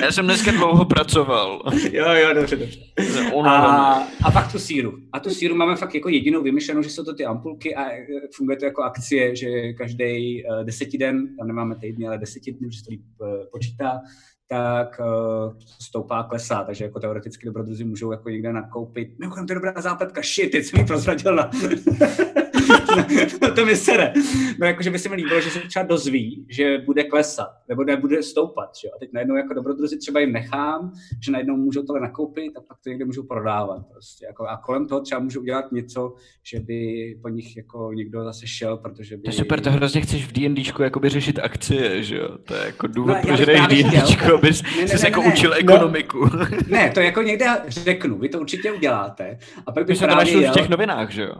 Já jsem dneska dlouho pracoval. jo, jo, dobře, dobře. A, a pak tu síru. A tu síru máme fakt jako jedinou vymyšlenou, že jsou to ty ampulky a e, funguje to jako akcie, že každý uh, deseti den, tam nemáme týdny, ale deseti dnů, že se to uh, počítá, tak uh, stoupá a klesá, takže jako teoreticky dobrodruzi můžou jako někde nakoupit. Mimochodem, to je dobrá zápletka, shit, teď jsem mi prozradil na... to mi sere. No jakože by se mi líbilo, že se třeba dozví, že bude klesat, nebo nebude stoupat, že? A teď najednou jako dobrodruzi třeba jim nechám, že najednou můžou tohle nakoupit a pak to někde můžou prodávat prostě. Jako, a kolem toho třeba můžu udělat něco, že by po nich jako někdo zase šel, protože by... To je super, to hrozně chceš v D&Dčku jakoby řešit akcie, že jo? To je jako důvod, no, proč jdeš D&Dčku, abys ne, ne, ne, jako ne, učil ne. ekonomiku. No, ne, to jako někde řeknu, vy to určitě uděláte. A pak bych právě jel... v těch novinách, že jo?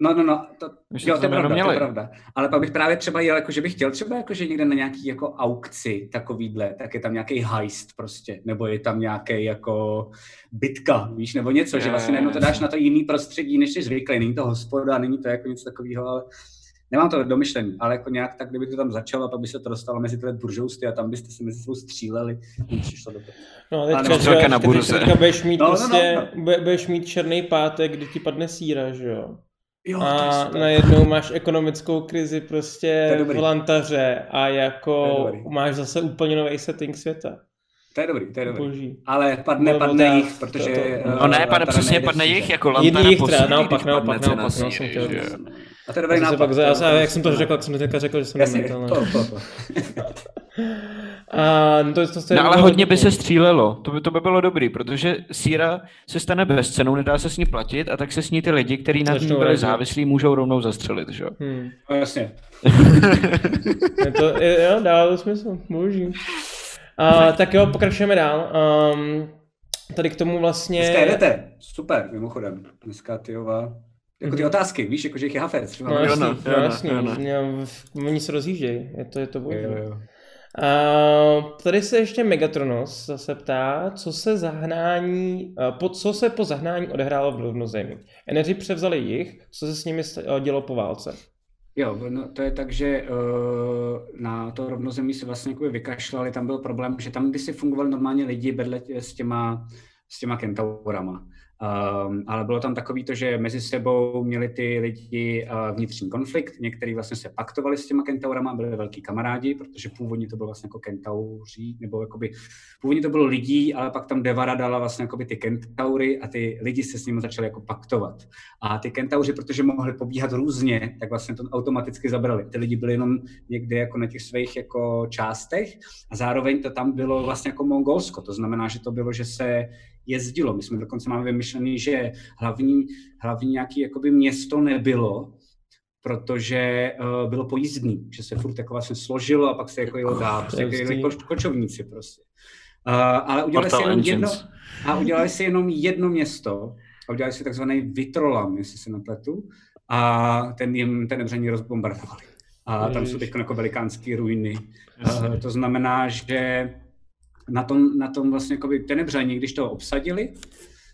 No, no, no, to, jo, to je pravda, to je pravda. Ale pak bych právě třeba jel, jako, že bych chtěl třeba jako, že někde na nějaký jako aukci takovýhle, tak je tam nějaký heist prostě, nebo je tam nějaký jako bitka, víš, nebo něco, je, že vlastně najednou to dáš na to jiný prostředí, než jsi zvyklý, není to hospoda, není to jako něco takového, ale nemám to domyšlený, ale jako nějak tak, kdyby to tam začalo, a pak by se to dostalo mezi tyhle buržousty a tam byste se mezi sebou stříleli, by přišlo do toho. No, teďka, teďka, na burze. Teďka budeš mít, no, prostě, no, no, no. budeš mít černý pátek, kdy ti padne síra, že jo? Jo, a najednou máš ekonomickou krizi prostě v lantaře a jako máš zase úplně nový setting světa. To je dobrý, to je dobrý. Boží. Ale padne, no, padne jich, protože... To, to, no ne, padne přesně, padne jich, jako lantara jich teda, naopak, naopak, naopak, no, jsem chtěl A to je dobrý nápad. Pak, jak jsem to řekl, tak jsem teďka řekl, že jsem Jasně, to, to, to. A to, to, to no, ale hodně by se střílelo, to by, to by bylo dobrý, protože síra se stane bezcenou, nedá se s ní platit a tak se s ní ty lidi, kteří na ní byli závislí, můžou rovnou zastřelit, že jo? Hmm. No, jasně. je to, jo, dává to smysl, boží. Uh, tak jo, pokračujeme dál. Um, tady k tomu vlastně... Dneska jedete, super, mimochodem. Dneska tyjová jako ty mhm. otázky, víš, jako že jich je hafec. No, jasný, no, no, jasný. No, no. Oni se rozjíždějí, je to, je to boží. Uh, tady se ještě Megatronos zase ptá, co se zahnání, uh, po, co se po zahnání odehrálo v rovnozemi. Energy převzali jich, co se s nimi dělo po válce? Jo, no, to je tak, že uh, na to rovnozemí se vlastně vykašlali, tam byl problém, že tam, když si fungovali normálně lidi vedle tě, s těma, s těma kentaurama, Um, ale bylo tam takový to, že mezi sebou měli ty lidi uh, vnitřní konflikt, někteří vlastně se paktovali s těma kentaurama, byli velký kamarádi, protože původně to bylo vlastně jako kentauří, nebo jakoby, původně to bylo lidí, ale pak tam Devara dala vlastně jakoby ty kentaury a ty lidi se s nimi začali jako paktovat. A ty kentauři, protože mohli pobíhat různě, tak vlastně to automaticky zabrali. Ty lidi byli jenom někde jako na těch svých jako částech a zároveň to tam bylo vlastně jako Mongolsko. To znamená, že to bylo, že se jezdilo. My jsme dokonce máme vymyšlený, že hlavní, hlavní nějaký jakoby město nebylo, protože uh, bylo pojízdný, že se furt jako vlastně složilo a pak se jako jelo dál, prostě jako koč, kočovníci prostě. Uh, ale udělali si jenom jedno, a udělali si jenom jedno město a udělali si takzvaný Vitrolam, jestli se napletu, a ten jim ten nebření rozbombardovali. A tam jsou teď jako velikánské ruiny. Uh, to znamená, že na tom, na tom vlastně jakoby tenebření, když to obsadili,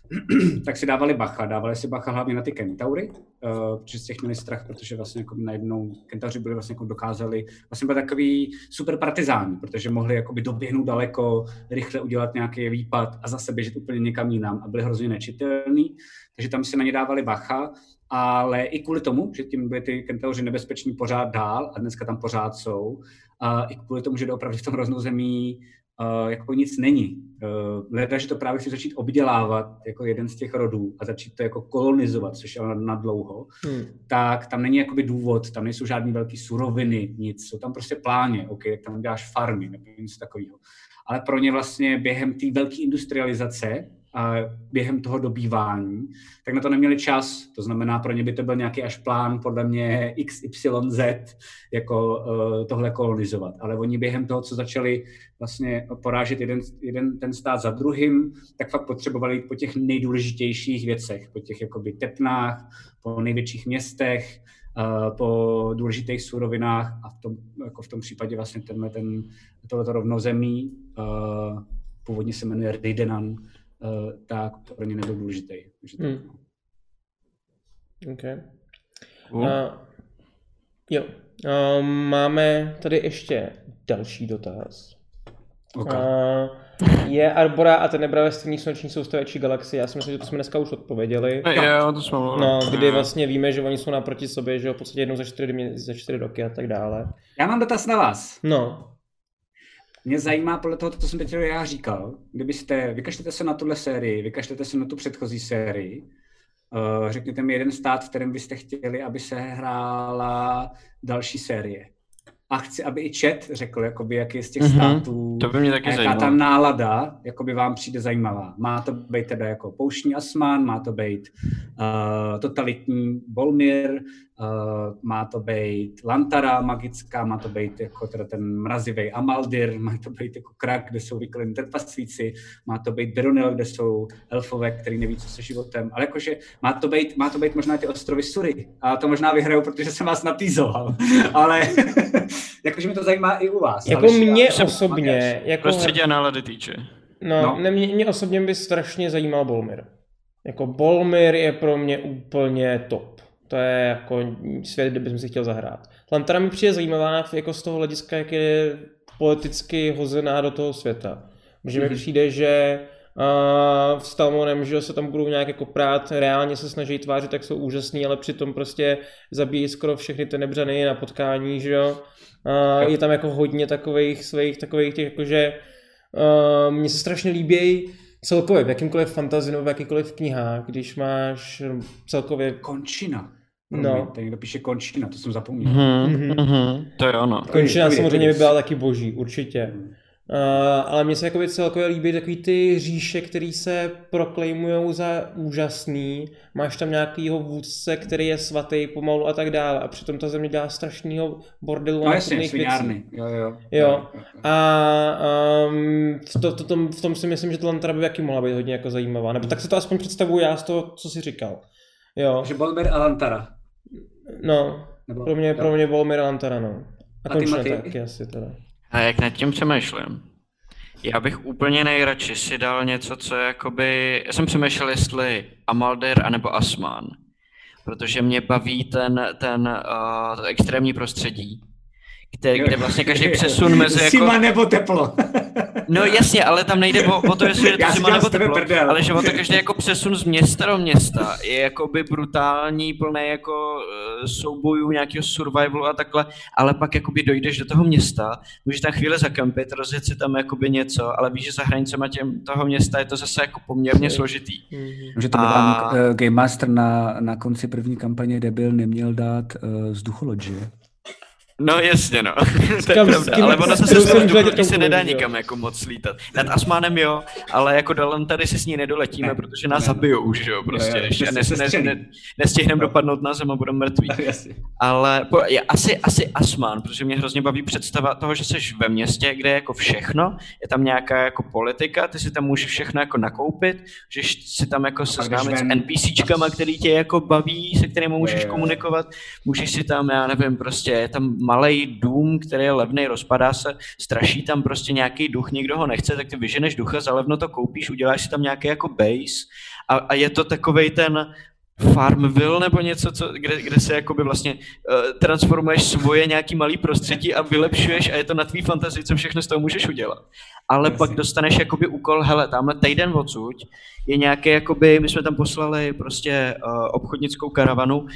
tak si dávali bacha. Dávali si bacha hlavně na ty kentaury, uh, protože z těch měli strach, protože vlastně jako najednou kentauři byli vlastně jako dokázali, vlastně byli takový super partizáni, protože mohli jakoby doběhnout daleko, rychle udělat nějaký výpad a zase běžet úplně někam jinam a byli hrozně nečitelný, takže tam si na ně dávali bacha, ale i kvůli tomu, že tím byly ty kentauři nebezpeční pořád dál a dneska tam pořád jsou, a i kvůli tomu, že opravdu v tom hroznou zemí uh, jako nic není. Uh, leda, že to právě chci začít obdělávat jako jeden z těch rodů a začít to jako kolonizovat, což je na dlouho, hmm. tak tam není jakoby důvod, tam nejsou žádné velké suroviny, nic, jsou tam prostě pláně, ok, tam děláš farmy nebo něco takového. Ale pro ně vlastně během té velké industrializace během toho dobývání, tak na to neměli čas. To znamená, pro ně by to byl nějaký až plán, podle mě XYZ, jako uh, tohle kolonizovat. Ale oni během toho, co začali vlastně porážet jeden, jeden ten stát za druhým, tak fakt potřebovali po těch nejdůležitějších věcech, po těch jakoby tepnách, po největších městech, uh, po důležitých surovinách a v tom, jako v tom případě vlastně tenhle, ten, tohleto rovnozemí, uh, původně se jmenuje Ridenan, tak pro ně nebyl důležitý. Takže hmm. No. Okay. Uh, uh, jo. Uh, máme tady ještě další dotaz. Okay. Uh, je Arbora a Tenebra ve stejných sluneční soustavě či galaxie? Já si myslím, že to jsme dneska už odpověděli. Jo, to jsme No, kdy vlastně víme, že oni jsou naproti sobě, že jo, v podstatě jednou za čtyři, za čtyři roky a tak dále. Já mám dotaz na vás. No. Mě zajímá podle toho, co jsem teď já říkal, kdybyste, vykašlete se na tuhle sérii, vykašlete se na tu předchozí sérii, uh, řekněte mi jeden stát, v kterém byste chtěli, aby se hrála další série a chci, aby i chat řekl, jakoby, jak je z těch mm-hmm. států, to by mě taky jaká zajímalo. ta nálada jakoby vám přijde zajímavá. Má to být teda jako pouštní Asman, má to být uh, totalitní Bolmir, uh, má to být Lantara magická, má to být jako teda ten mrazivý Amaldir, má to být jako krak, kde jsou vyklení trpaslíci, má to být Beronil, kde jsou elfové, který neví, co se životem, ale jakože má to být, má to být možná ty ostrovy Sury. A to možná vyhraju, protože jsem vás natýzoval. ale jakože mi to zajímá i u vás. Jako mě já, osobně... Jako... Prostředí a nálady týče. No, no. Ne, mě, mě osobně by strašně zajímal Bolmir. Jako Bolmir je pro mě úplně top. To je jako svět, kde bych si chtěl zahrát. Lantara mi přijde zajímavá jako z toho hlediska, jak je politicky hozená do toho světa. Že mm-hmm. mi přijde, že uh, s Talmonem, že se tam budou nějak jako prát, reálně se snaží tvářit, tak jsou úžasný, ale přitom prostě zabíjí skoro všechny ty nebřany na potkání, že jo. Uh, je tam jako hodně takových svých, takových těch jakože uh, mně se strašně líbí celkově v jakýmkoliv fantasy nebo v jakýkoliv knihách, když máš celkově... Končina. No. Ten někdo píše končina, to jsem zapomněl. Mm-hmm, mm-hmm. To je ono. Končina samozřejmě by byla taky boží, určitě. Mm. Uh, ale mně se jakoby celkově líbí takový ty říše, který se proklejmujou za úžasný. Máš tam nějakýho vůdce, který je svatý pomalu a tak dále. A přitom ta země dělá strašnýho bordelu no, jasně, věcí. Jo, jo. jo. A um, v, to, to, tom, v tom si myslím, že to Lantara by jaký mohla být hodně jako zajímavá. Nebo tak se to aspoň představuju já z toho, co jsi říkal. Jo. Takže Bolmer a Lantara. No, Nebo, pro mě, jo. pro mě Bolmer a Lantara, no. A, a končíme taky asi teda. A jak nad tím přemýšlím? Já bych úplně nejradši si dal něco, co je jakoby... Já jsem přemýšlel, jestli Amalder anebo Asman. Protože mě baví ten, ten uh, extrémní prostředí, kde, kde vlastně každý přesun mezi... Zima jako... nebo teplo. No jasně, ale tam nejde o, o to, jestli je to Já si zima dělám nebo teplo, prdel. ale že o to každý jako přesun z města do města je jakoby brutální, plný jako uh, soubojů, nějakého survivalu a takhle, ale pak jakoby dojdeš do toho města, můžeš tam chvíli zakempit, rozjet si tam jakoby něco, ale víš, že za hranicema těm, toho města je to zase jako poměrně složitý. Že to A- uh, Game Master na, na konci první kampaně debil neměl dát uh, vzducholoď, že? No jasně, no. to je pravda, kým- ale ono s se se se nedá nikam jako moc lítat. Nad Asmanem jo, ale jako dole tady si s ní nedoletíme, Ne, protože nás ne, zabijou, že jo, prostě. Jo, jo, ještě se- ne, se ne, nestihneme No. dopadnout na zem a budeme mrtví. Ale po, je asi, asi Asman, protože mě hrozně baví představa toho, že jsi ve městě, kde je jako všechno, je tam nějaká jako politika, ty si tam můžeš všechno jako nakoupit, že si tam jako seznámit s NPCčkama, který tě jako baví, se kterými můžeš komunikovat, můžeš si tam, já nevím, prostě je tam malý dům, který je levný, rozpadá se, straší tam prostě nějaký duch, nikdo ho nechce, tak ty vyženeš ducha, za levno to koupíš, uděláš si tam nějaký jako base a, a je to takovej ten Farmville nebo něco, co, kde, kde se jakoby vlastně uh, transformuješ svoje nějaký malý prostředí a vylepšuješ a je to na tvý fantazii, co všechno z toho můžeš udělat. Ale Jasně. pak dostaneš jakoby úkol, hele, tamhle týden odsud je nějaký jakoby, my jsme tam poslali prostě uh, obchodnickou karavanu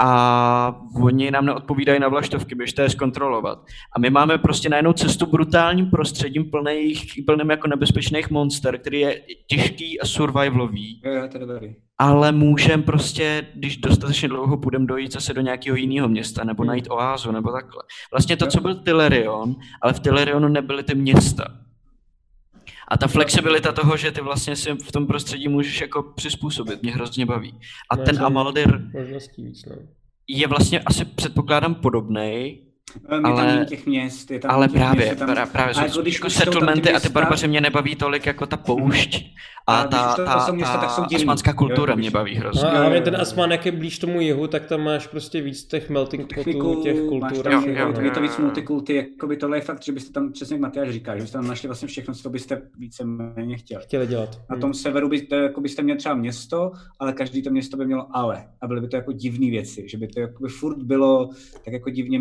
a oni nám neodpovídají na vlaštovky, běžte je zkontrolovat. A my máme prostě najednou cestu brutálním prostředím plných, plným jako nebezpečných monster, který je těžký a survivalový Jo, jo, to dobrý. ale můžeme prostě, když dostatečně dlouho půjdeme dojít zase do nějakého jiného města, nebo najít oázu, nebo takhle. Vlastně to, co byl Tylerion, ale v Tylerionu nebyly ty města. A ta flexibilita toho, že ty vlastně si v tom prostředí můžeš jako přizpůsobit, mě hrozně baví. A No, ten Amaldir je vlastně asi předpokládám podobnej, Je Ale- tam těch měst, je tam ale těch právě, měst, je tam, pra- právě a jsou, jako když jako settlementy a ty barbaři mě nebaví tolik jako ta poušť a Ale když ta, ta, jsou města, tak jsou ta asmanská Jo, kultura když- mě baví hrozně. No a Jo, hlavně jo, ten jo. Asman, jak je blíž tomu jihu, tak tam máš prostě víc těch melting potů, těch máš kultur. tam, a Jo, jo, no. je to víc multikulty, jako by tohle je fakt, že byste tam, přesně jak Matyáš říká, že byste tam našli vlastně všechno, co byste víceméně chtěli. Chtěli dělat. Na Hm. tom severu byste, jako byste měli třeba město, ale každý to město by mělo ale. A byly by to jako divné věci, že by to jako by furt bylo tak jako divně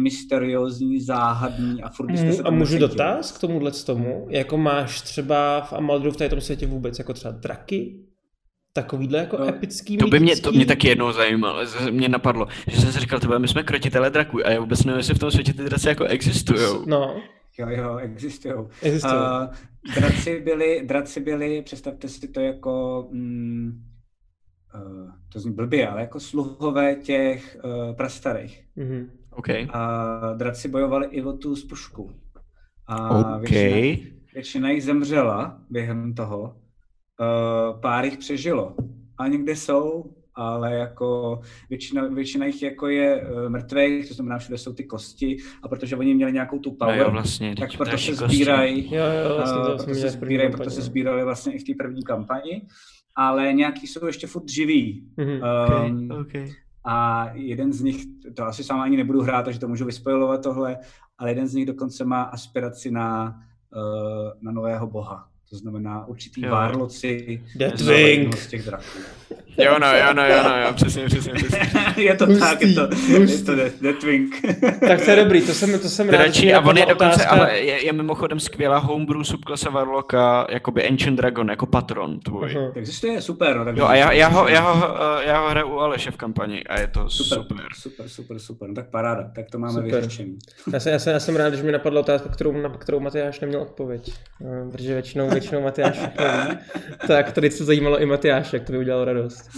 mysteriózní, záhadný a furt byste se Mu- A můžu necítili. dotaz k tomuhle z tomu? Jako máš třeba v Amaldru v tom světě vůbec jako třeba draky? Takovýhle jako No, epický, To by mě, to mě taky jednou zajímalo, mě napadlo, že jsem si říkal, tyhle, my jsme krotitele draků a já vůbec nevím, jestli v tom světě ty draci jako existují. No, Jo, jo, existují. existuje. Uh, draci byli, draci byli, představte si to jako, mm, uh, to zní blbě, ale jako sluhové těch uh, prastarých. Mhm. OK. A draci bojovali i o tu spušku. A OK. většina, většina jich zemřela během toho. Uh, pár jich přežilo. A někde jsou, ale jako většina, většina jich jako je uh, mrtvých, to znamená, všude jsou ty kosti. A protože oni měli nějakou tu No power, jo, vlastně. tak proto se sbírají Jo, jo, vlastně Uh, to proto se měli v první sbírají, proto se no. sbírali vlastně i v té první kampani, ale nějaký jsou ještě furt živí. Mhm. Um, OK. A jeden z nich, to asi sám ani nebudu hrát, takže to můžu vyspojovat tohle, ale jeden z nich dokonce má aspiraci na, uh, na nového boha. To znamená určitý Jo. várloci Deathwing. z těch draků. Jo, no, jo, no, jo, no, jo, přesně, přesně, přesně. je to Hustý, tak, je to, je to Death- Deathwing. Tak to je dobrý, to jsem, to jsem rád, Dračí, mě a on je dokonce, otázka- ale je, je mimochodem skvělá homebrew subklasa Warlocka, jakoby Ancient Dragon, jako patron tvůj. Aha. Existuje, super. No, tak Jo, a já, já, ho, já, ho, já ho hraju u Aleše v kampani a je to Super, super. super, super, super. No tak paráda, tak to máme vyřešený. Já jsem, já, jsem, já jsem rád, že mi napadla otázka, kterou, na kterou Matyáš neměl odpověď. Eh, Protože většinou, většinou Matyáš všechno ví. Tak tady se zajímalo i Matyáše, jak to by udělalo radost.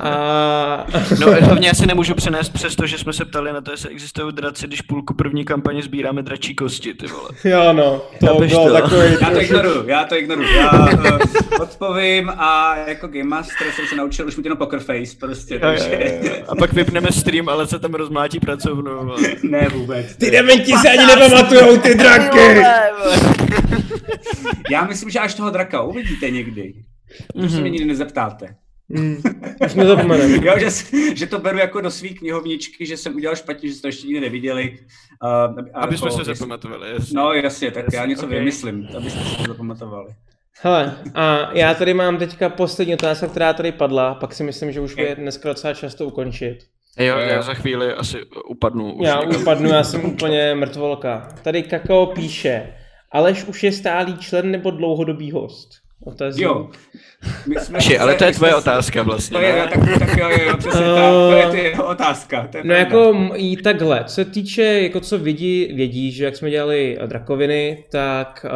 A... No hlavně já se nemůžu přenést přes to, že jsme se ptali na to, jestli existují draci, když půlku první kampaně sbíráme dračí kosti, ty vole. Jo no, to Chápeš bylo to? takový Já to ignoruju, já to ignoruju. Já uh, odpovím a jako Game Master jsem se naučil už mít jenom poker face, prostě, Jo, takže jo, jo. A pak vypneme stream, ale se tam rozmlátí pracovnu. vole. ne vůbec. Ty dementi se ani nepamatujou, ty draky! Já myslím, že až toho draka uvidíte někdy, to se mě nikdy nezeptáte. Hmm, už. Jo, že, že to beru jako do svý knihovničky, že jsem udělal špatně, že jste to ještě nikdy neviděli. Uh, Aby jsme se zapamatovali. jasně. No jasně, tak já něco ok. vymyslím, abyste si to zapamatovali. Hele, a já tady mám teďka poslední otázka, která tady padla, pak si myslím, že už je dneska docela často ukončit. Jo, já za chvíli asi upadnu. Už Já někam. upadnu, já jsem úplně mrtvolka. Tady Kakao píše, Aleš už je stálý člen nebo dlouhodobý host? Otazník. Jo. My jsme Ši, ale to je tvoje otázka vlastně. To je, ne? tak, tak jo, jo, jo, přesně tak, to je ty jeho otázka. To je No pravda. jako i takhle, co se týče, jako co vidí, vědí, že jak jsme dělali drakoviny, tak uh,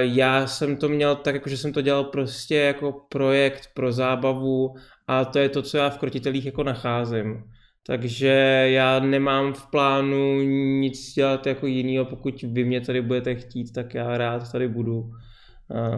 já jsem to měl tak, jako že jsem to dělal prostě jako projekt pro zábavu a to je to, co já v krotitelích jako nacházím. Takže já nemám v plánu nic dělat jako jinýho, pokud vy mě tady budete chtít, tak já rád tady budu.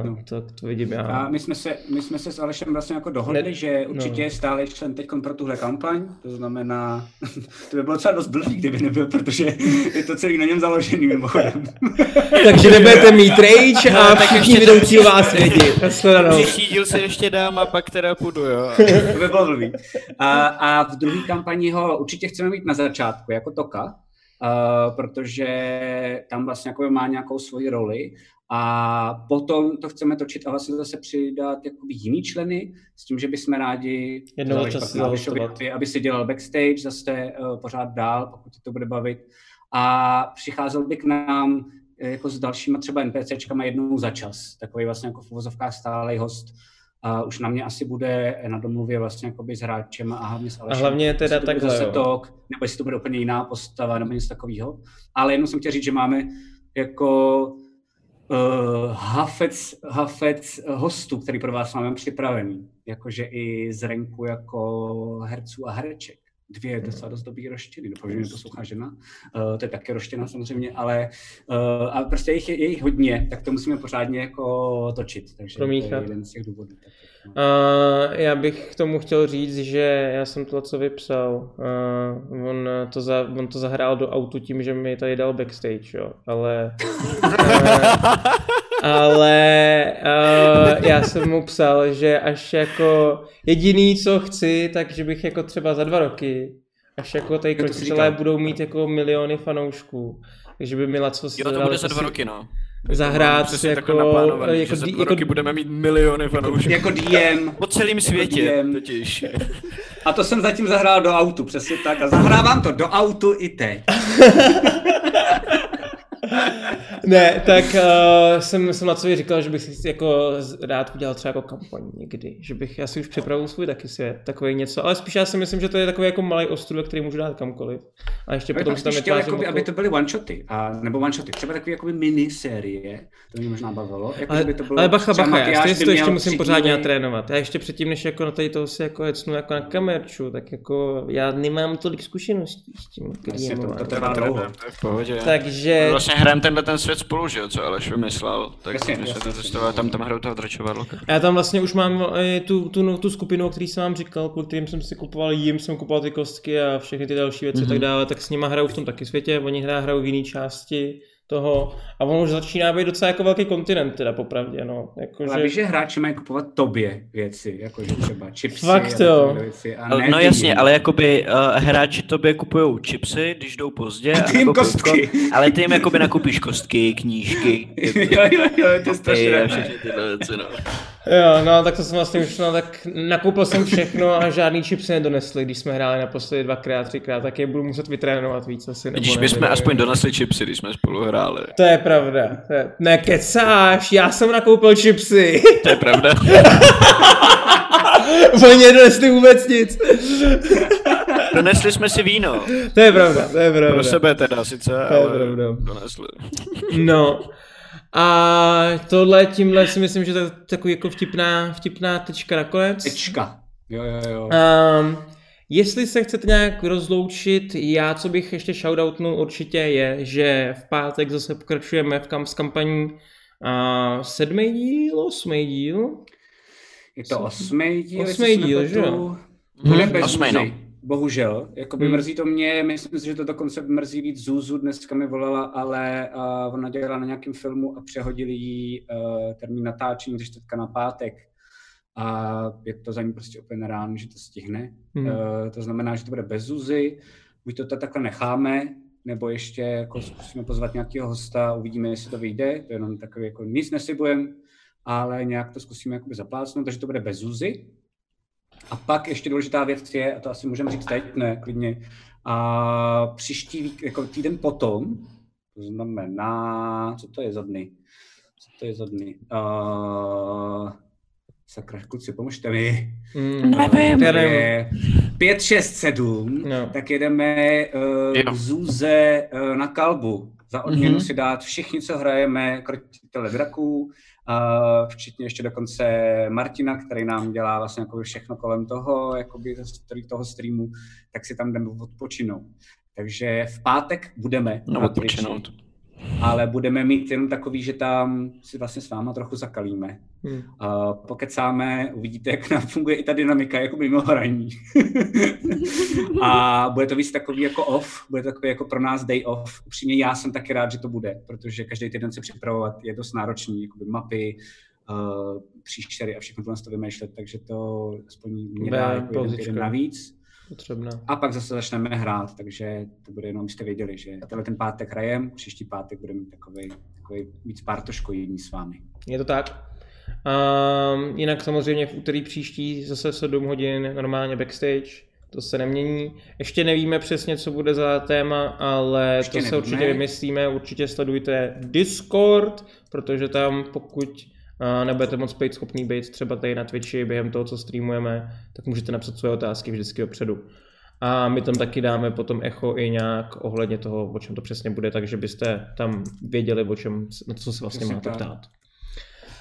No. tak to vidím já. A my jsme, se, my jsme se s Alešem vlastně jako dohodli, Ne- že určitě no. je stále člen teď pro tuhle kampaň, to znamená, to by bylo třeba dost blbý, kdyby nebyl, protože je to celý na něm založený mimochodem. Takže nebudete mít rage a No, tak všichni ještě vedoucí to- vás vědí. Nashledanou. Příští díl se ještě dám a pak teda půjdu, jo. to by bylo blbý. A, a v druhé kampani ho určitě chceme mít na začátku, jako Toka, uh, protože tam vlastně jako má nějakou svoji roli a potom to chceme točit a vlastně zase přidat jakoby jiný členy s tím, že bychom rádi Jednou čas aby, aby si dělal backstage zase uh, pořád dál, pokud ti to bude bavit. A přicházel by k nám eh, jako s dalšíma třeba NPCčkama jednou za čas. Takový vlastně jako v uvozovkách stálej host. A už na mě asi bude na domluvě vlastně jakoby s hráčem a hlavně s Alešem. hlavně teda Jestli takhle, zase tok, nebo jestli to bude úplně jiná postava, nebo něco takového. Ale jenom jsem chtěl říct, že máme jako uh, hafec, hafec hostů, který pro vás máme připravený. Jakože i z renku jako herců a hereček. Dvě docela dost dobrý roštěny, doufám, že mě poslouchá žena. Uh, to je také roštěna samozřejmě, ale uh, a prostě jich je, je jich hodně, tak to musíme pořádně jako točit. Takže to Promíchat. je jeden z těch důvodů. Tak, no. Uh, já bych k tomu chtěl říct, že já jsem to, co vypsal. Uh, on, to za, on to zahrál do autu tím, že mi tady dal backstage, jo. Ale... Uh, ale uh, já jsem mu psal, že až jako jediný, co chci, takže bych jako třeba za dva roky, až jako tady to si krotitelé říkal. budou mít jako miliony fanoušků, takže by měla co Jo, to bude za dva roky, no. zahrát Přesně jako, jako, že za dva jako, roky budeme mít miliony fanoušků. Jako DM. Po celém světě, DM. totiž. A to jsem zatím zahrál do autu, přesně tak. A zahrávám to do autu i teď. Ne, tak uh, jsem, jsem na co říkal, že bych si jako rád udělal třeba jako kampaň někdy, že bych, já si už připravuju svůj taky svět, takový něco, ale spíš já si myslím, že to je takový jako malý ostrův, který můžu dát kamkoliv. A ještě potom tam chtěl, jakoby, jako... aby to byly one-shoty, a, nebo one-shoty, třeba takové jakoby minisérie, to mě možná bavilo. Jako, ale, by to bylo, ale bacha, bacha, já to ještě musím tři pořádně díly. natrénovat. Já ještě předtím, než jako na tady toho si jako jecnu jako na kamerču, tak jako já nemám tolik zkušeností s tím. Jasně, to- to. Takže... Vlastně hrajeme tenhle ten svět spolu, že jo, co Aleš vymyslel. Tak Jasně, jasně, to testovali, tam tam hrajou toho dračovadloka. Já tam vlastně už mám eh, tu, tu, tu skupinu, o který jsem vám říkal, kvůli kterým jsem si kupoval jim, jsem kupoval ty kostky a všechny ty další věci mm-hmm. tak dále, tak s nima hrajou v tom taky světě, oni hra, hrajou v jiné části toho a on už začíná být docela jako velký kontinent teda popravdě, no. Jako, Ale víš, že hráči mají kupovat tobě věci, jakože třeba chipsy Fakt a jo. věci. A ne No ty jasně, jim. ale jakoby uh, hráči tobě kupují chipsy, když jdou pozdě, A ty jim anebo kostky. pivko, ale ty jim jakoby nakupíš kostky, knížky, jo, jo, jo, to je strašně ty a všechny tyhle věci, no. Jo, no tak to jsem vlastně už, no tak nakoupil jsem všechno a žádný chipsy nedonesli, když jsme hráli naposledy dvakrát, třikrát, tak je budu muset vytrénovat víc asi. nebo Vidíš, my jsme aspoň donesli chipsy, když jsme spolu hráli. To je pravda. To je... Nekecáš, já jsem nakoupil chipsy. To je pravda. Oni nedonesli vůbec nic. Donesli jsme si víno. To je pravda, to je pravda. Pro sebe teda sice, To je ale pravda. donesli. No. A tohle, tímhle si myslím, že to je takový jako vtipná, vtipná tečka nakonec. Tečka. Jo, jo, jo. Um, jestli se chcete nějak rozloučit, já co bych ještě shoutoutnul určitě je, že v pátek zase pokračujeme v kam s kampaní uh, sedmý díl, osmý díl. Je to osmý díl, Osmý díl, že jo? Bude Hmm, bez osmý, no. Bohužel. Jakoby Hmm. mrzí to mě, myslím si, že to dokonce mrzí víc Zuzu, dneska mi volala, ale uh, ona dělala na nějakém filmu a přehodili jí uh, termín natáčení ze čtvrtka na pátek. A je to za ní prostě úplně nereálné, že to stihne. Hmm. Uh, to znamená, že to bude bez Zuzy. Buď to takhle necháme, nebo ještě jako zkusíme pozvat nějakého hosta, uvidíme, jestli to vyjde. To je jenom takový, jako nic neslibujeme, ale nějak to zkusíme jakoby zaplácnout, takže to bude bez Zuzy. A pak ještě důležitá věc je, a to asi můžeme říct teď, ne, klidně, a příští vík, jako týden potom To znamená, co to je za dny? Co to je za dny? Uh, sakra, kluci, pomožte mi. Mm, Nevím. já nevím. Je 5, 6, 7, No. tak jedeme uh, Jo. k Zuze uh, na kalbu. Za odměnu Mhm. si dát všichni, co hrajeme, krotitele draků, včetně ještě dokonce Martina, který nám dělá vlastně jako všechno kolem toho, jakoby toho streamu, tak si tam jdeme odpočinout. Takže v pátek budeme No, odpočinout. Ale budeme mít jenom takový, že tam si vlastně s váma trochu zakalíme. Hmm. Uh, pokecáme, uvidíte, jak nám funguje i ta dynamika jako mimo hraní. a bude to víc takový jako off, bude to takový jako pro nás day off. Upřímně já jsem taky rád, že to bude, protože každý týden se připravovat je dost náročný, jakoby mapy, uh, příšery a všechno tohle to vymýšlet, takže to aspoň mě dá jako jeden týden navíc. Potřebná. A pak zase začneme hrát, takže to bude jenom, abyste věděli, že tenhle ten pátek hrajem, příští pátek budeme mít takový, takový víc pártoškojení s vámi. Je to tak. Um, jinak samozřejmě v úterý příští zase 7 hodin normálně backstage. To se nemění. Ještě nevíme přesně, co bude za téma, ale Ještě to se nevíme. určitě vymyslíme. Určitě sledujte Discord, protože tam pokud nebudete moc být schopný být třeba tady na Twitchi během toho, co streamujeme, tak můžete napsat své otázky vždycky dopředu. A my tam taky dáme potom echo i nějak ohledně toho, o čem to přesně bude, takže byste tam věděli, o čem, na co se vlastně Přesně máte tak. ptát.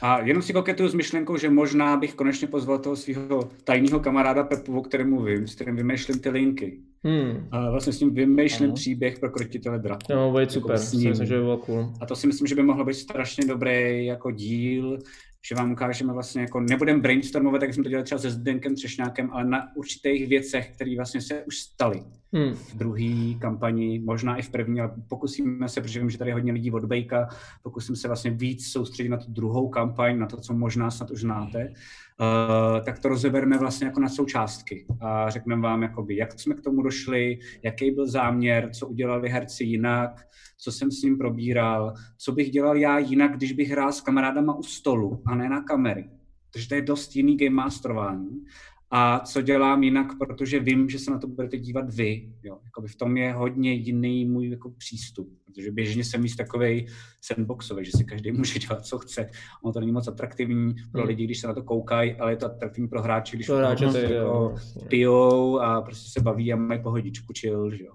A jenom si koketuju s myšlenkou, že možná bych konečně pozval toho svého tajného kamaráda Pepu, o kterém mluvím, s kterým vymýšlím ty linky. Hmm. A vlastně s ním vymýšlím Ano. příběh pro krotitele draků. No, bude Jako super, myslím, že by bylo cool. A to si myslím, že by mohlo být strašně dobrý jako díl, že vám ukážeme vlastně jako, nebudeme brainstormovat, jak jsme to dělali třeba se Zdenkem Třešňákem, ale na určitých věcech, které vlastně se už staly Hmm. v druhé kampani, možná i v první, ale pokusíme se, protože vím, že tady je hodně lidí od Bejka, pokusím se vlastně víc soustředit na tu druhou kampaň, na to, co možná snad už znáte, tak to rozebereme vlastně jako na součástky a řekneme vám, jakoby, jak jsme k tomu došli, jaký byl záměr, co udělali herci jinak, co jsem s ním probíral, co bych dělal já jinak, když bych hrál s kamarádama u stolu a ne na kamery. Takže to je dost jiný game masterování. A co dělám jinak, protože vím, že se na to budete dívat vy. Jo. Jakoby v tom je hodně jiný můj jako přístup, protože běžně jsem víc takový sandboxový, že si každý může dělat, co chce. Ono to není moc atraktivní pro Hmm. lidi, když se na to koukají, ale je to atraktivní pro hráče, když hráče to jako pijou a prostě se baví a mají pohodičku, chill, že jo.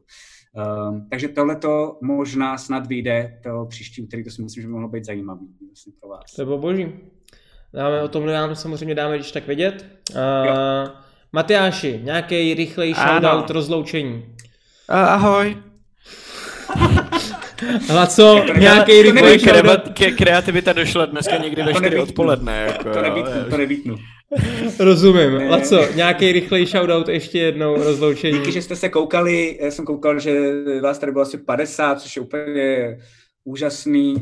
Um, takže tohle to možná snad vyjde to příští úterý, to si myslím, že by mohlo být zajímavý vlastně pro vás. To bylo boží. Dáme o tom nám samozřejmě dáme když tak vědět. Uh, Matyáši, nějaký rychlej shoutout rozloučení. A- Ahoj. To ne- nějaký rychlej shoutout. kreativita došla dneska někdy ve To 4 nevítnu. odpoledne. Jako, To jo. nevítnu, to nevítnu. Rozumím. Ne. Laco, nějaký rychlej shoutout ještě jednou rozloučení. Díky, že jste se koukali, já jsem koukal, že vás tady bylo asi 50, což je úplně úžasný.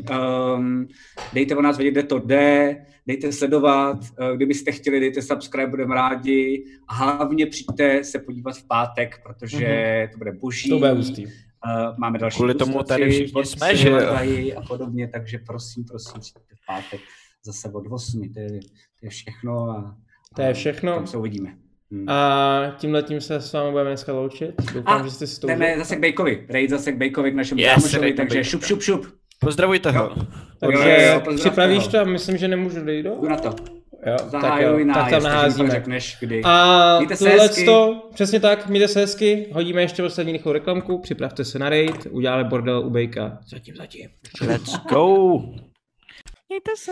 Um, dejte o nás vědět, kde to jde, dejte sledovat, uh, kdybyste chtěli, dejte subscribe, budeme rádi. A hlavně přijďte se podívat v pátek, protože to bude boží. To bude hustý. Uh, máme další Kvůli tomu tady všichni jsme, že a podobně, takže prosím, prosím, přijďte v pátek zase od 8, to je, to je všechno. A, To je a všechno. Tam se uvidíme. Hmm. A tímhle tím se s vámi budeme dneska loučit. Doufám, A že jste si to Jdeme zase k Bejkovi. Raid zase k Bejkovi, k našemu Yes, kámošovi, takže šup, šup, šup. Pozdravujte ho. Takže Jo, jo, jo, pozdravte připravíš to? Myslím, že nemůžu dojít. Jdu na to. Jo, tak, jo, tak tam naházíme. pak řekneš, kdy. A tohle to, přesně tak, mějte se hezky, hodíme ještě poslední rychlou reklamku, připravte se na raid, uděláme bordel u Bejka. Zatím, zatím. Let's go. Mějte se.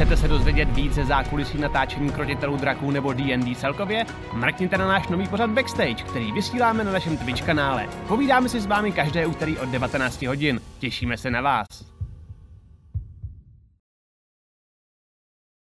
Chcete se dozvědět víc ze zákulisí natáčení krotitelů draků nebo D&D celkově? Mrkněte na náš nový pořad Backstage, který vysíláme na našem Twitch kanále. Povídáme si s vámi každé úterý od 19 hodin. Těšíme se na vás.